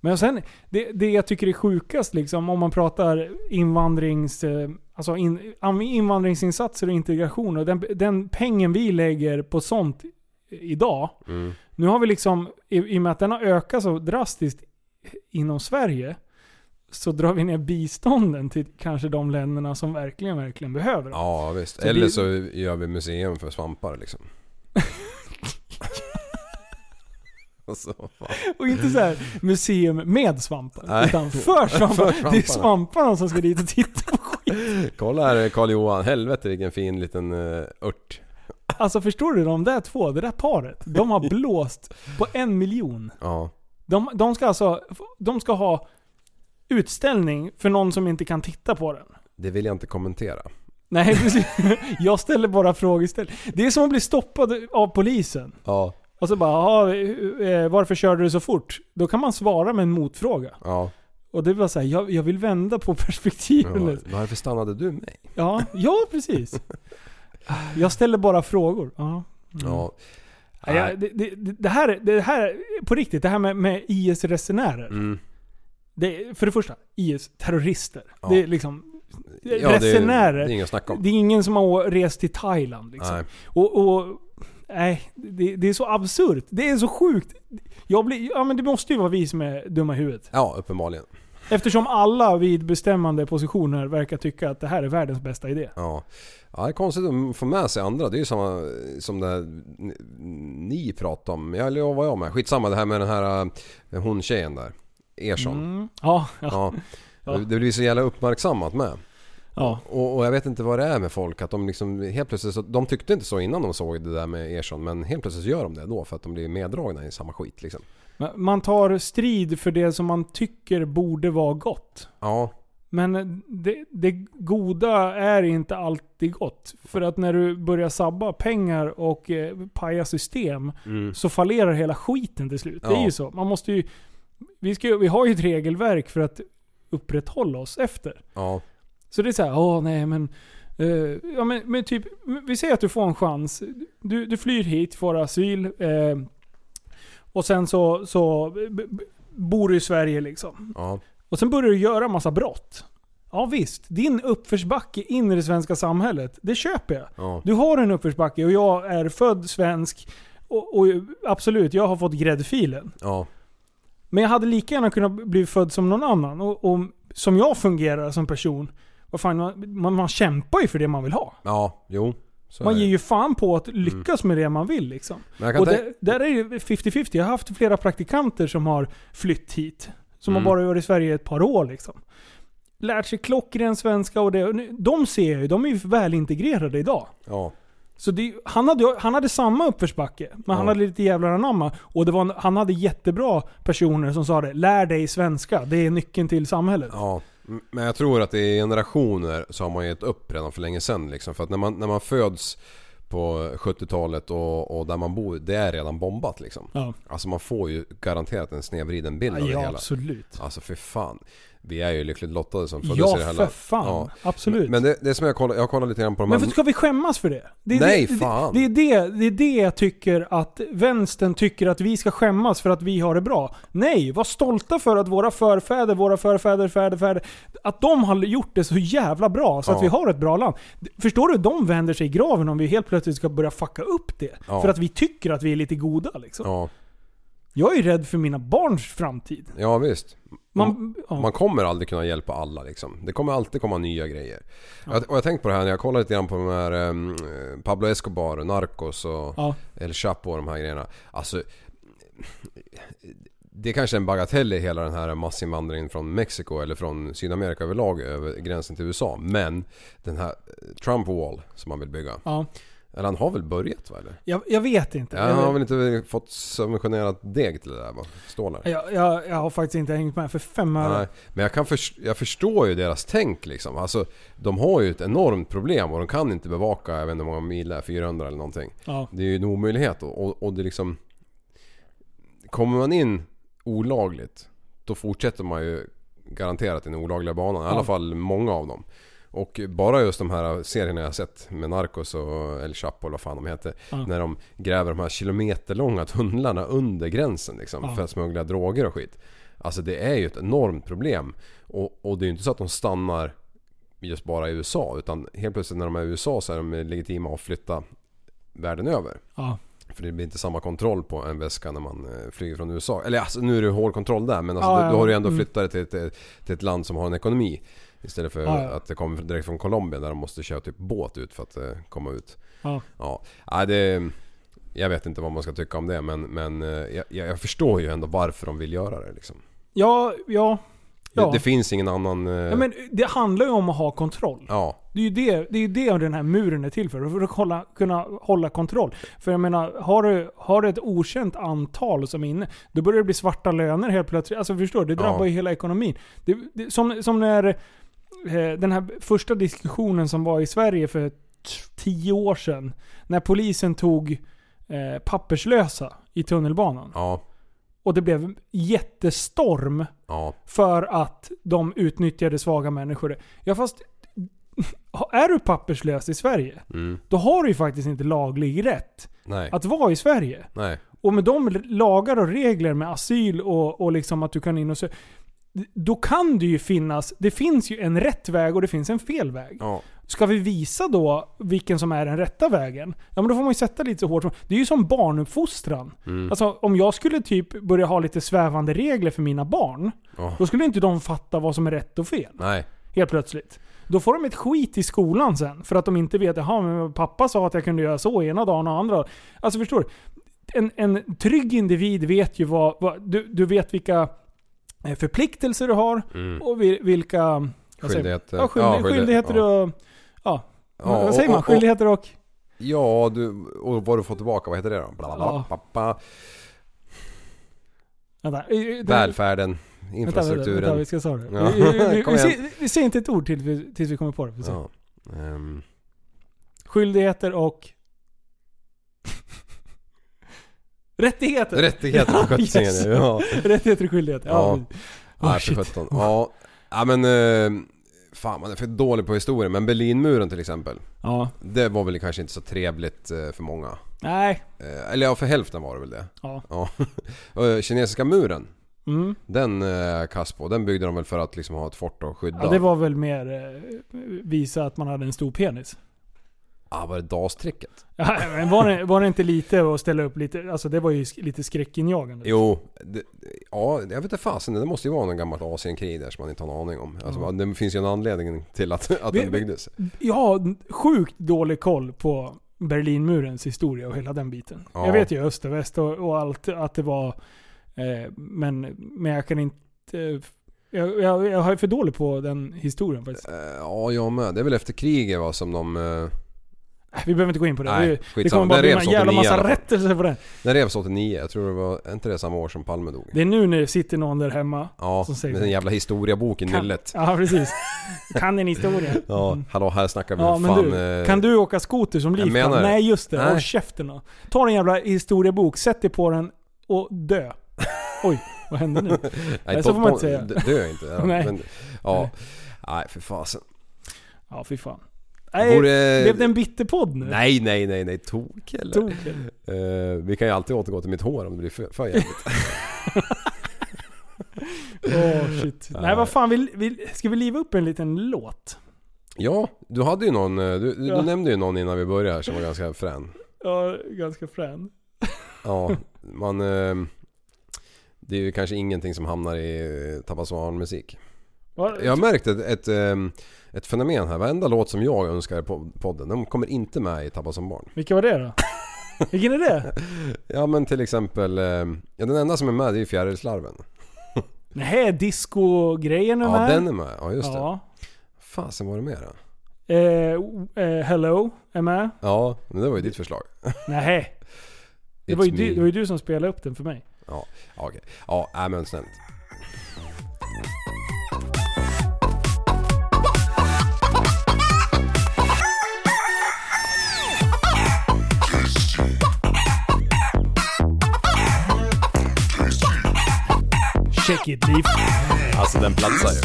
Men sen, det, det jag tycker är sjukast liksom, om man pratar invandrings... eh, Alltså in, invandringsinsatser och integration och den, den pengen vi lägger på sånt idag. Mm. Nu har vi liksom, i, i och med att den har ökat så drastiskt inom Sverige, så drar vi ner bistånden till kanske de länderna som verkligen, verkligen behöver det. Ja visst. Så Eller det- så gör vi museum för svampar liksom. alltså, fan. Och inte så här museum med svampar, Nej. utan för svampar. För Det är svamparna. som ska dit och titta på skit. Kolla här är Karl Johan. Helvete vilken fin liten uh, ört. Alltså förstår du, de där två, det där paret, de har blåst på en miljon. Ja. De, de ska alltså, de ska ha utställning för någon som inte kan titta på den. Det vill jag inte kommentera. Nej precis. Jag ställer bara frågeställ. Det är som att bli stoppad av polisen. Ja. Och så bara, "Ja, eh, varför körde du så fort? Då kan man svara med en motfråga. Ja. Och det var så här, jag, jag vill vända på perspektivet. ja. Varför stannade du mig? Ja, ja precis. Jag ställer bara frågor. Ja. Ja. Ja, det, det, det, här, det här, på riktigt, det här med, med IS-resenärer. Mm. Det, för det första, IS-terrorister. Ja. Det är liksom... Ja, det är- resenärer. det är inget att snacka om. Det är ingen som har rest till Thailand liksom. Nej. Och, och nej, det, det är så absurt. Det är så sjukt. Jag blir, ja men det måste ju vara vi som är dumma i huvudet. Ja, uppenbarligen. Eftersom alla vid bestämmande positioner verkar tycka att det här är världens bästa idé. Ja. ja, det är konstigt att få med sig andra. Det är ju samma som det här ni- pratade om. Eller jag var jag med. Skitsamma det här med den här eh, hon tjejen där. Ersson. Mm. Ja, ja. Ja. Ja. Det blir så jävla uppmärksammat med. Ja. Och, och jag vet inte vad det är med folk. Att de liksom helt plötsligt så, De tyckte inte så innan de såg det där med Ersson. Men helt plötsligt så gör de det då. För att de blir meddragna i samma skit liksom. Man tar strid för det som man tycker borde vara gott. Ja. Men det, det goda är inte alltid gott. För att när du börjar sabba pengar och eh, paja system Mm. så fallerar hela skiten till slut. Det är Ja. ju så. Man måste ju... Vi, ska, vi har ju ett regelverk för att upprätthålla oss efter. Ja. Så det är så här, åh nej men... eh, ja men, men typ, vi säger att du får en chans. Du, du flyr hit, får asyl. eh, och sen så, så bor du i Sverige liksom. Ja. Och sen börjar du göra massa brott. Ja visst, din uppförsbacke in i det svenska samhället, det köper jag. Ja. Du har en uppförsbacke och jag är född svensk Och, och absolut, jag har fått gräddfilen. Ja. Men jag hade lika gärna kunnat bli född som någon annan. Och, och som jag fungerar som person, vad fan, man, man, kämpar ju för det man vill ha. Ja, jo. Man ger ju fan på att lyckas med det man vill liksom. Och där, där är det 50-50. Jag har haft flera praktikanter som har flytt hit. Som Mm. har bara varit i Sverige ett par år liksom. Lärt sig klockren svenska och det. De ser jag ju, de är ju välintegrerade idag. Ja. Så det, han, hade, han hade samma uppförsbacke, men han Ja. hade lite jävlar anamma. Och det var, en- han hade jättebra personer som sa det. Lär dig svenska, det är nyckeln till samhället. Ja, men jag tror att i generationer så har man gett upp redan för länge sedan liksom. För att när man, när man föds på 70-talet och, och där man bor, det är redan bombat liksom. Ja. Alltså man får ju garanterat en snedvriden bild Ja, av det ja, hela. absolut. Alltså för fan. Vi är ju lyckligt lottade som föddes Ja, i det här för landet. fan. Absolut. Men, men det, det som jag kollar, jag kollar lite grann på de Men här... för ska vi skämmas för det? det är Nej, det, fan. Det, det, är det, det är det jag tycker att vänstern tycker att vi ska skämmas för att vi har det bra. Nej, var stolta för att våra förfäder, våra förfäder, fäder, fäder, att de har gjort det så jävla bra så att Ja. vi har ett bra land. Förstår du? De vänder sig i graven om vi helt plötsligt ska börja fucka upp det. Ja. För att vi tycker att vi är lite goda liksom. Ja, Jag är rädd för mina barns framtid. ja visst. Man, ja. Man kommer aldrig kunna hjälpa alla liksom. Det kommer alltid komma nya grejer. Jag, och jag har tänkt på det här när jag kollar lite grann på de här um, Pablo Escobar, Narcos och Ja. El Chapo och de här grejerna. Alltså... Det är kanske är en bagatell i hela den här massinvandringen från Mexiko eller från Sydamerika överlag över gränsen till USA. Men den här Trump Wall som man vill bygga. Eller han har väl börjat va eller? Jag, jag vet inte. Ja, Jag- han har väl inte fått subventionerat deg till det där va? Stålar? jag, jag, jag har faktiskt inte hängt med för fem öre. Nej, men jag, kan förs- jag förstår ju deras tänk liksom. Alltså, de har ju ett enormt problem och de kan inte bevaka, jag vet inte hur många mil det är, 400 eller någonting. Ja. Det är ju en omöjlighet och, och, och det liksom... Kommer man in olagligt, då fortsätter man ju garanterat den olagliga banan. I alla fall många av dem. Och bara just de här serierna jag har sett med Narcos och El Chapo eller vad fan de heter. Ja. När de gräver de här kilometerlånga tunnlarna under gränsen liksom. Ja. För att smuggla droger och skit. Alltså det är ju ett enormt problem. Och, och det är ju inte så att de stannar just bara i USA. Utan helt plötsligt när de är i USA så är de legitima att flytta världen över. Ja. För det blir inte samma kontroll på en väska när man eh, flyger från USA. Eller alltså nu är det hård kontroll där men alltså, Ja, då, då har du ändå mm. flyttat det till ett, till ett land som har en ekonomi. Istället för Ja, ja. att det kommer direkt från Colombia där de måste köra typ båt ut för att eh, komma ut. Ja. Ja, ja det... Jag vet inte vad man ska tycka om det men, men eh, jag, jag förstår ju ändå varför de vill göra det liksom. Ja, ja. Det, ja. det finns ingen annan... eh, ja men det handlar ju om att ha kontroll. ja. Det är ju det, det, är det den här muren är till för. För att hålla, kunna hålla kontroll. För jag menar, har du, har du ett okänt antal som är inne, då börjar det bli svarta löner helt plötsligt. Alltså förstår du? Det drabbar Ja. ju hela ekonomin. Det, det, som, som när den här första diskussionen som var i Sverige för tio år sedan. När polisen tog eh, papperslösa i tunnelbanan. Ja. Och det blev jättestorm Ja. för att de utnyttjade svaga människor. Ja fast, är du papperslös i Sverige, Mm. då har du ju faktiskt inte laglig rätt Nej. att vara i Sverige. Nej. Och med de lagar och regler med asyl och, och liksom att du kan in och så. Då kan det ju finnas, det finns ju en rätt väg och det finns en fel väg. Ja. Ska vi visa då vilken som är den rätta vägen? Ja men då får man ju sätta lite så hårt. Det är ju som barnuppfostran. Mm. Alltså om jag skulle typ börja ha lite svävande regler för mina barn. Ja. Då skulle inte de fatta vad som är rätt och fel. Nej. Helt plötsligt. Då får de ett skit i skolan sen. För att de inte vet, jaha men pappa sa att jag kunde göra så ena dagen och andra. Alltså förstår du? En, en trygg individ vet ju vad, vad du, du vet vilka förpliktelser du har Mm. och vi- vilka... Skyldigheter. Ja, skyldig, Ja, skyldig- skyldigheter ja. och... Ja. Ja, vad säger man? Skyldigheter och... Ja, du, och vad du får tillbaka, vad heter det då? Bla, bla, Ja. pappa. Vänta. eh, eh, Välfärden, Vänta, infrastrukturen. Vänta, vi ska säga det. Ja. Vi, vi, vi, ser, vi ser inte ett ord till, vi- tills vi kommer på det. Ja. Ehm, Skyldigheter och... Rättigheter! Rättigheter för sjuttsingen, Yes. ja. Rättigheter och skyldigheter. Ja. Ja. Oh, shit. Ja. ja men... eh, Fan man är för dålig på historia men Berlinmuren till exempel. Ja. Det var väl kanske inte så trevligt eh, för många. Nej. Eh, Eller ja, för hälften var det väl det. Ja. Och, eh, Kinesiska muren. Mm. Den eh, kass på. Den byggde de väl för att liksom ha ett fort och skydda. Ja, det var väl mer eh, visa att man hade en stor penis. Ah, var det DAS-tricket? Ja, men var, det, var det inte lite att ställa upp lite, alltså det var ju lite skräckinjagande. Jo, det, ja, jag vet inte fasen. Det måste ju vara någon gammalt Asienkrig där som man inte har en aning om. Alltså, Ja. Det finns ju en anledning till att, att Vi- den byggdes. Jag har sjukt dålig koll på Berlinmurens historia och hela den biten. Ja. Jag vet ju öst och väst och, och allt, att det var... Eh, men, men jag kan inte... Eh, jag, jag, jag är för dålig på den historien faktiskt. Eh, Ja, jag med. Det är väl efter kriget va, som de... eh, Vi behöver inte gå in på det. Nej, det, det kommer bara bli en jävla 89 i alla massa rättelser på den. Den revs 89. Jag tror det var, inte det samma år som Palme dog? Det är nu när det sitter någon där hemma Ja, som säger med så. den jävla historiebok i nyllet. Ja, precis. Kan en historia. Ja, hallå här snackar vi Ja, men fan... du, eh, kan du åka skoter som liv? det. Nej, just det. Nej. Håll käften då. Ta en jävla historiebok, sätt dig på den och dö. Oj, vad hände nu? Nej, så får man inte säga. Dö inte. Ja, Nej. Men, ja. Nej, för fasen. Ja, fy fan. Nej, Borde- blev det en bitterpodd nu? Nej, nej, nej, nej. Tok eller? Tok, Eh, vi kan ju alltid återgå till mitt hår om det blir för, för jävligt. Åh shit. Nej, vad fan, vi, vi, ska vi liva upp en liten låt? Ja, du hade ju någon, eh, du, Ja. du nämnde ju någon innan vi började här som var ganska frän. Ja, ganska frän. Ja, man... Eh, det är ju kanske ingenting som hamnar i eh. Vad- Jag har märkt ett, ett, ehm, ett fenomen här. Varenda låt som jag önskar på podden, de kommer inte med i Tappa som barn. Vilka var det då? Vilken är det? Ja men till exempel, ehm, ja den enda som är med det är ju Fjärilslarven. Nej, disco-grejen är Ja med. den är med, ja just det. Ja. Fasen var det mer då? Eh, eh, Hello är med. Ja, men det var ju ditt förslag. Nej. Det var, ju du, det var ju du som spelade upp den för mig. Ja, ja, okej. Ja, äh, men snällt. Check it, Liv. Alltså den platsar ju.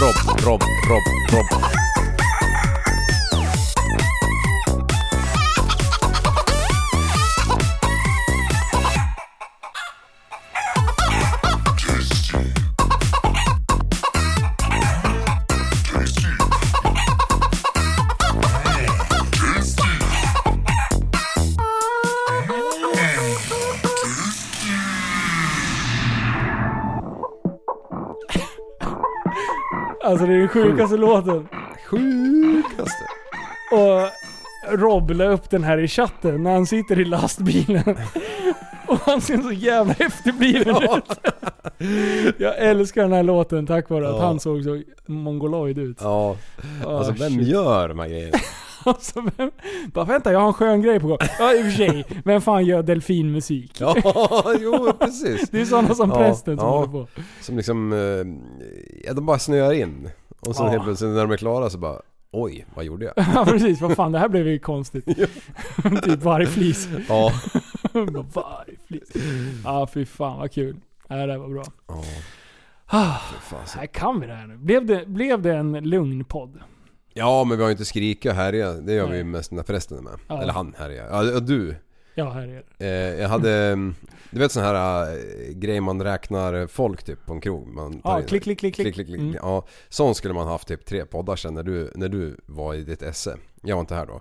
Rob, Rob, Rob, Rob. Alltså det är den sjukaste låten. Sjukaste. Och Rob la upp den här i chatten när han sitter i lastbilen. Och han ser så jävla efterbliven ut. Jag älskar den här låten tack vare att Ja. han såg så mongoloid ut. Ja, Ah, alltså vem shit. gör de här grejerna? Alltså, vem, bara vänta, jag har en skön grej på gång. Ja i och för sig, vem fan gör delfinmusik? Ja, jo precis. Det är sådana som prästen som håller på. Som liksom, eh, ja de bara snöar in. Och sen Ja. helt plötsligt när de är klara så bara, oj, vad gjorde jag? Ja precis, vad fan det här blev ju konstigt. typ vargflis. Ja. Vargflis. Ja fy fan vad kul. Ja, det här var bra. Ja. Ah, här kan vi det här nu. Blev det, blev det en lugn podd? Ja men vi har ju inte skrika och härja, det gör vi Nej. ju mest när prästen är med. Ja. Eller han härjar. Ja, du. Ja, här är det. Eh, jag hade, mm, du vet sån här äh, grej man räknar folk typ på en krog. Man Ja, klick, klick, klick, klick. klick, klick, Mm. Ja, sån skulle man haft typ tre poddar sen när du, när du var i ditt esse. Jag var inte här då.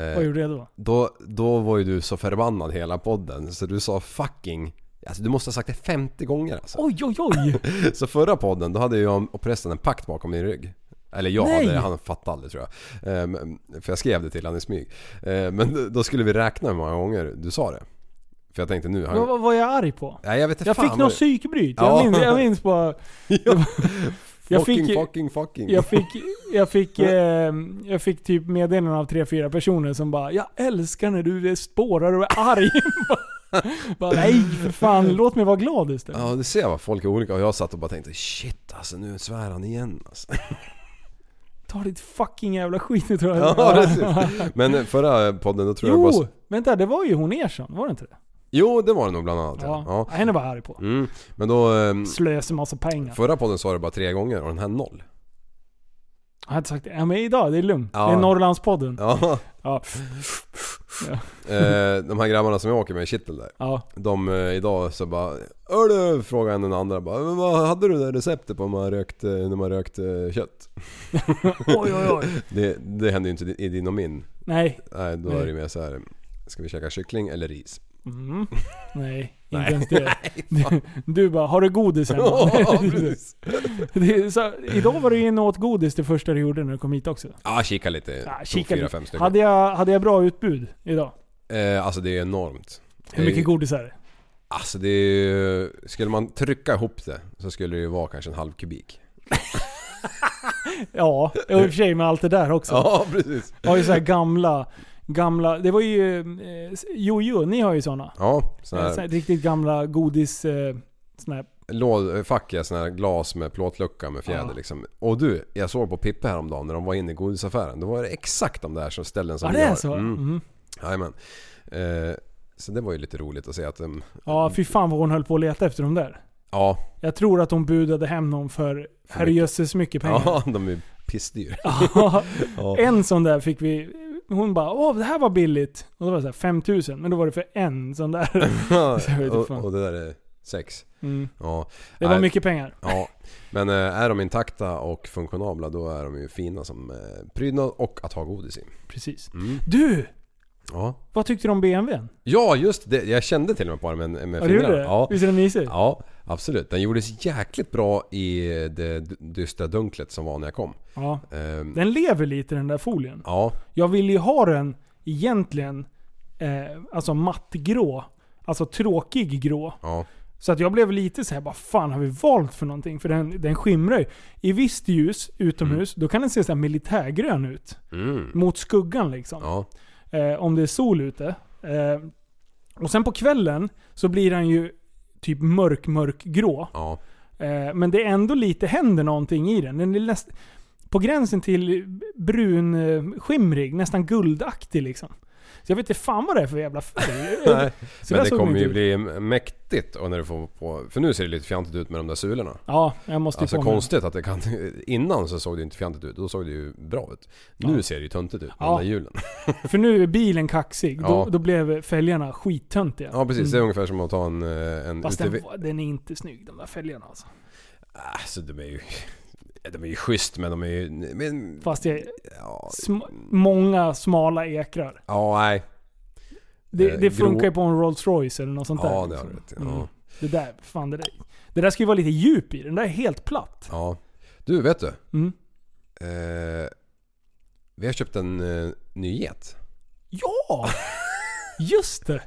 Eh, Vad gjorde jag då? Då, då var ju du så förbannad hela podden så du sa fucking Alltså du måste ha sagt det 50 gånger alltså. Oj, oj, oj! Så förra podden, då hade jag och prästen en pakt bakom min rygg. Eller jag Nej. hade, han fattade aldrig tror jag. Ehm, för jag skrev det till han i smyg. Ehm, men då skulle vi räkna hur många gånger du sa det. För jag tänkte nu... Vad, vad var jag arg på? Nej jag vet inte Jag fan fick någon psykbryt. Ja. Jag, minns, jag minns bara... Jag fucking, fick- fucking, fucking. Jag fick, jag fick, eh, jag fick typ meddelanden av tre, fyra personer som bara Jag älskar när du spårar och är arg. bara, nej för fan, låt mig vara glad istället. Ja du ser vad folk är olika och jag satt och bara tänkte shit alltså nu svär han igen alltså. Ta ditt fucking jävla skit nu tror jag. Ja, precis. Men förra podden då tror jag Jo, bara... vänta det var ju hon Ersson, var det inte det? Jo det var det nog bland annat Ja, ja. henne var jag arg på. Mm. Men då... ehm, Slösa massa pengar. Förra podden sa du bara tre gånger och den här noll. Jag hade sagt. Ja men idag, det är lugnt. Ja. Det är Norrlandspodden. Ja. Ja. Eh, de här grabbarna som jag åker med i Kittel där. Ja. De eh, idag så bara Hörru, frågade en den andra bara "Men Vad hade du det receptet på när man rökt, eh, när man rökt eh, kött? Oj, oj, oj. Det, det händer ju inte i din och min. Nej. Nej, då Nej. är det mer så här. Ska vi käka kyckling eller ris? Mm. Nej, inte Nej. ens det. Du, du bara, har du godis hemma? Precis. det så, idag var du inne och åt godis det första du gjorde när du kom hit också. Ja, kika lite. Ja, kika fyra, fem stycken. Hade jag, hade jag bra utbud idag? Eh, alltså det är enormt. Hur mycket godis är det? Alltså det är ju- Skulle man trycka ihop det så skulle det ju vara kanske en halv kubik. Ja, och i och för sig med allt det där också. Ja, precis. Jag har ju så här gamla, gamla, det var ju, eh, Jojo, ni har ju sådana. Ja, sån Eh, här riktigt gamla godis, eh, såna här, lådfackiga såna här glas med plåtlucka med fjäder Ja. liksom. Och du, jag såg på Pippe häromdagen när de var inne i godisaffären. Då var det exakt de där som ställen som Ja, det är har. så? Mm. Jajamän. Eh, så det var ju lite roligt att se att de... ja fy fan vad hon höll på att leta efter dem där. Ja. Jag tror att hon budade hem dem för herrejösses mycket pengar. Ja, de är pissdyr. Ja. Ja. En sån där fick vi, hon bara åh det här var billigt. Och då var det så här 5000 men då var det för en sån där. Så jag vet inte och, fan. och det där är sex. Mm. Ja. Det var Nej, mycket pengar. Ja. Men eh, är de intakta och funktionabla då är de ju fina som eh, prydnad och att ha godis i. Precis. Mm. Du! Ja. Vad tyckte du om BMWn? Ja, just det. Jag kände till och med på den med, med Ja, du fingrarna. det? Ja. Visst är den mysig? Ja, absolut. Den gjordes jäkligt bra i det dystra dunklet som var när jag kom. Ja. Ehm, Den lever lite den där folien. Ja, Jag vill ju ha den egentligen, eh, alltså mattgrå. Alltså tråkig grå. ja. Så att jag blev lite så här, vad fan har vi valt för någonting? För den, den skimrar ju. I visst ljus utomhus, då kan den se så här militärgrön ut. Mm. Mot skuggan liksom. Ja. Eh, om det är sol ute. Eh, och sen på kvällen så blir den ju typ mörk, mörk grå. Ja. Eh, men det är ändå lite, händer någonting i den. Den är näst, på gränsen till brun, eh, skimrig, nästan guldaktig liksom. Så jag vet inte fan vad det är för jävla färg. Nej. Men det kommer den ju ut. bli mäktigt och när du får på... För nu ser det lite fjantigt ut med de där sulorna. Ja, jag måste ju Alltså konstigt att det kan... Innan så såg det inte fjantigt ut, då såg det ju bra ut. Nu Ja. ser det ju töntigt ut med Ja. de där hjulen. För nu är bilen kaxig. Då, Ja. då blev fälgarna skittöntiga. Ja precis, det är Mm. ungefär som att ta en... eh, en Fast UTV. den, den är inte snygg de där fälgarna alltså. Alltså de är ju... De är ju schysst men de är ju... Men, Fast det är ja, sm- många smala ekrar. ja, nej. Det, Eh, det funkar ju på en Rolls Royce eller något sånt där. Ja, det har liksom. du rätt. Mm. Ja. Det där, fan det där. Det där ska ju vara lite djup i. Den där är helt platt. ja. Du, vet du? Mm. Eh, vi har köpt en eh, ny get. Ja! Just det!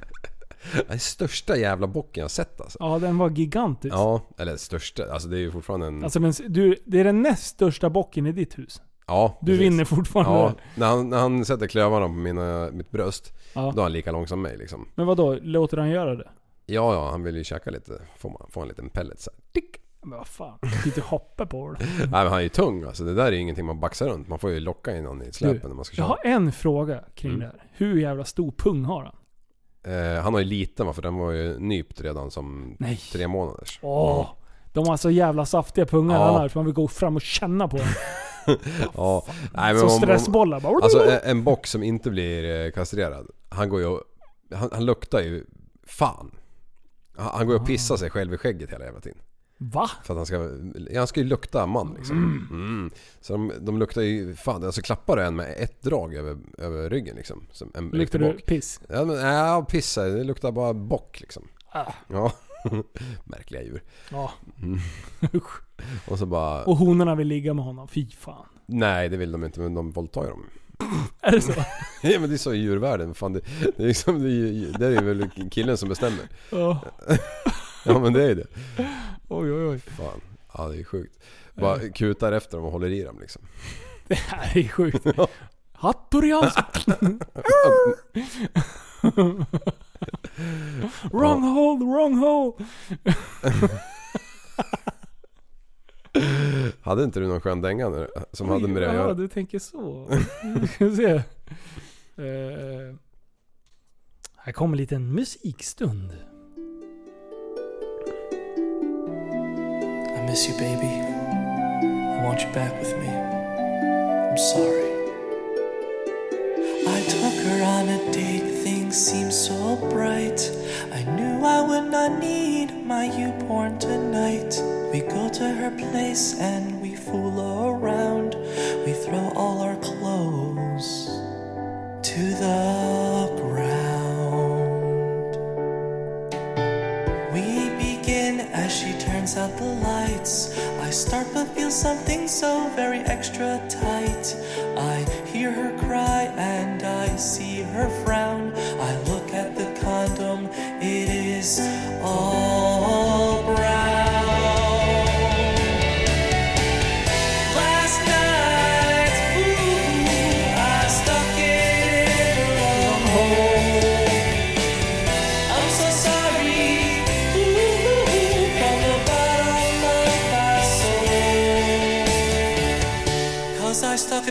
Den största jävla bocken jag sett alltså. Ja, den var gigantisk. Ja, eller största. Alltså det är ju fortfarande en... Alltså men du, det är den näst största bocken i ditt hus. ja, Du precis. vinner fortfarande. Ja, när han, när han sätter klövarna på mina, mitt bröst. Ja. Då är han lika lång som mig liksom. Men vad då? Låter han göra det? Ja, ja, han vill ju käka lite. Får man få en liten pellet så här. Men vad fan, lite hoppa på det. Nej men han är ju tung alltså. Det där är ju ingenting man baxar runt. Man får ju locka in någon i släpen när man ska jag köra. har en fråga kring Mm. det här. Hur jävla stor pung har han? Eh, han har ju liten va, för den var ju nypt redan som Nej. tre månaders. Åh! De har så jävla saftiga pungar Ja. här, så man vill gå fram och känna på dem. Ja. Nej, Som om- om- stressbollar bara. Alltså en, en bock som inte blir eh, kastrerad. Han går ju han, han luktar ju fan. Han, han går ju och pissar sig själv i skägget hela jävla tiden. Va? För att han ska, han ska ju lukta man liksom. Mm. Så de, de luktar ju, fan alltså klappar du en med ett drag över, över ryggen liksom. Som en Luktar du piss? Ja, men, ja piss, det luktar bara bock liksom. Ah. Ja. Märkliga djur. Ja. Mm. och så bara... Och honorna vill ligga med honom. Fy fan. Nej det vill de inte men de våldtar ju dem. Är det så? ja men det är så i djurvärlden. Fan, det, det, är liksom, det, är, det är väl killen som bestämmer. Ja. ja men det är ju det. Oj oj oj. Fan. Ja det är sjukt. Bara kutar efter dem och håller i dem liksom. Det här är sjukt. Hattorians! wrong hole, wrong hole! Hade inte du någon skön dänga nu, som hade med det att Ja, göra? du tänker så. Ska se. Eh, här kommer en liten musikstund. Miss you, baby. I want you back with me. I'm sorry. I took her on a date things seemed so bright. I knew I would not need my newborn tonight. We go to her place and we fool around. We throw all our clothes to the out the lights. I start but feel something so very extra tight. I hear her cry and I see her frown. I look at the condom, it is all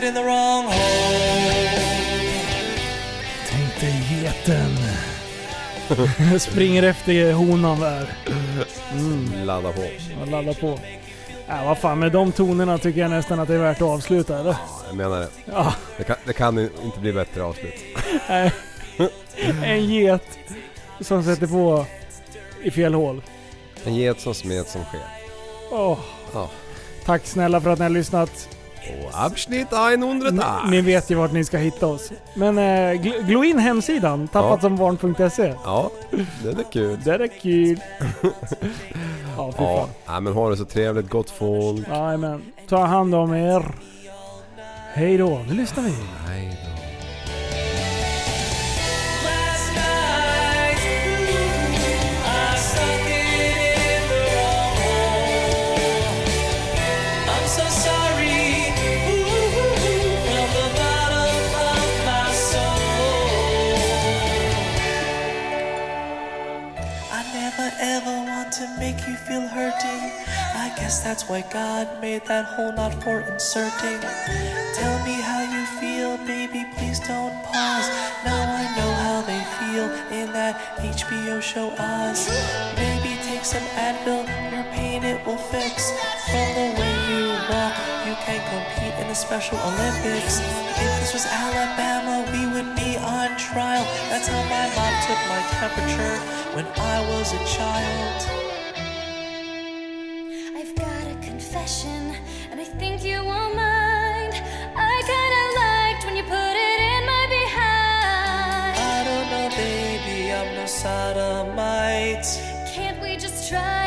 in the wrong hole. Tänk dig geten. Springer efter honan där. Mm. Ladda på. Ja, ladda på. Ja, vad fan, med de tonerna tycker jag nästan att det är värt att avsluta, eller? Jag menar det. Ja. Det, kan, det kan inte bli bättre avslut. Nej. En get som sätter på i fel hål. En get som smet som sker. Åh. Ja. Tack snälla för att ni har lyssnat. Och avsnitt 100 Ni, ni vet ju vart ni ska hitta oss. Men eh, gl- glå in hemsidan, tappatsombarn.se. Ja, det är kul. Det är kul. ja, fy Ja, fan. ja, men ha det så trevligt gott folk. Jajamän. Ta hand om er. Hej då. Nu lyssnar vi. Hej ever want to make you feel hurting. I guess that's why God made that hole not for inserting. Tell me how you feel, baby, please don't pause. Now I know how they feel in that HBO show Oz. Maybe take some Advil, your pain it will fix. From the way walk, you can't compete in the Special Olympics. If this was Alabama, we would be on trial. That's how my mom took my temperature when I was a child. I've got a confession, and I think you won't mind. I kinda liked when you put it in my behind. I don't know, baby, I'm no sodomite. Can't we just try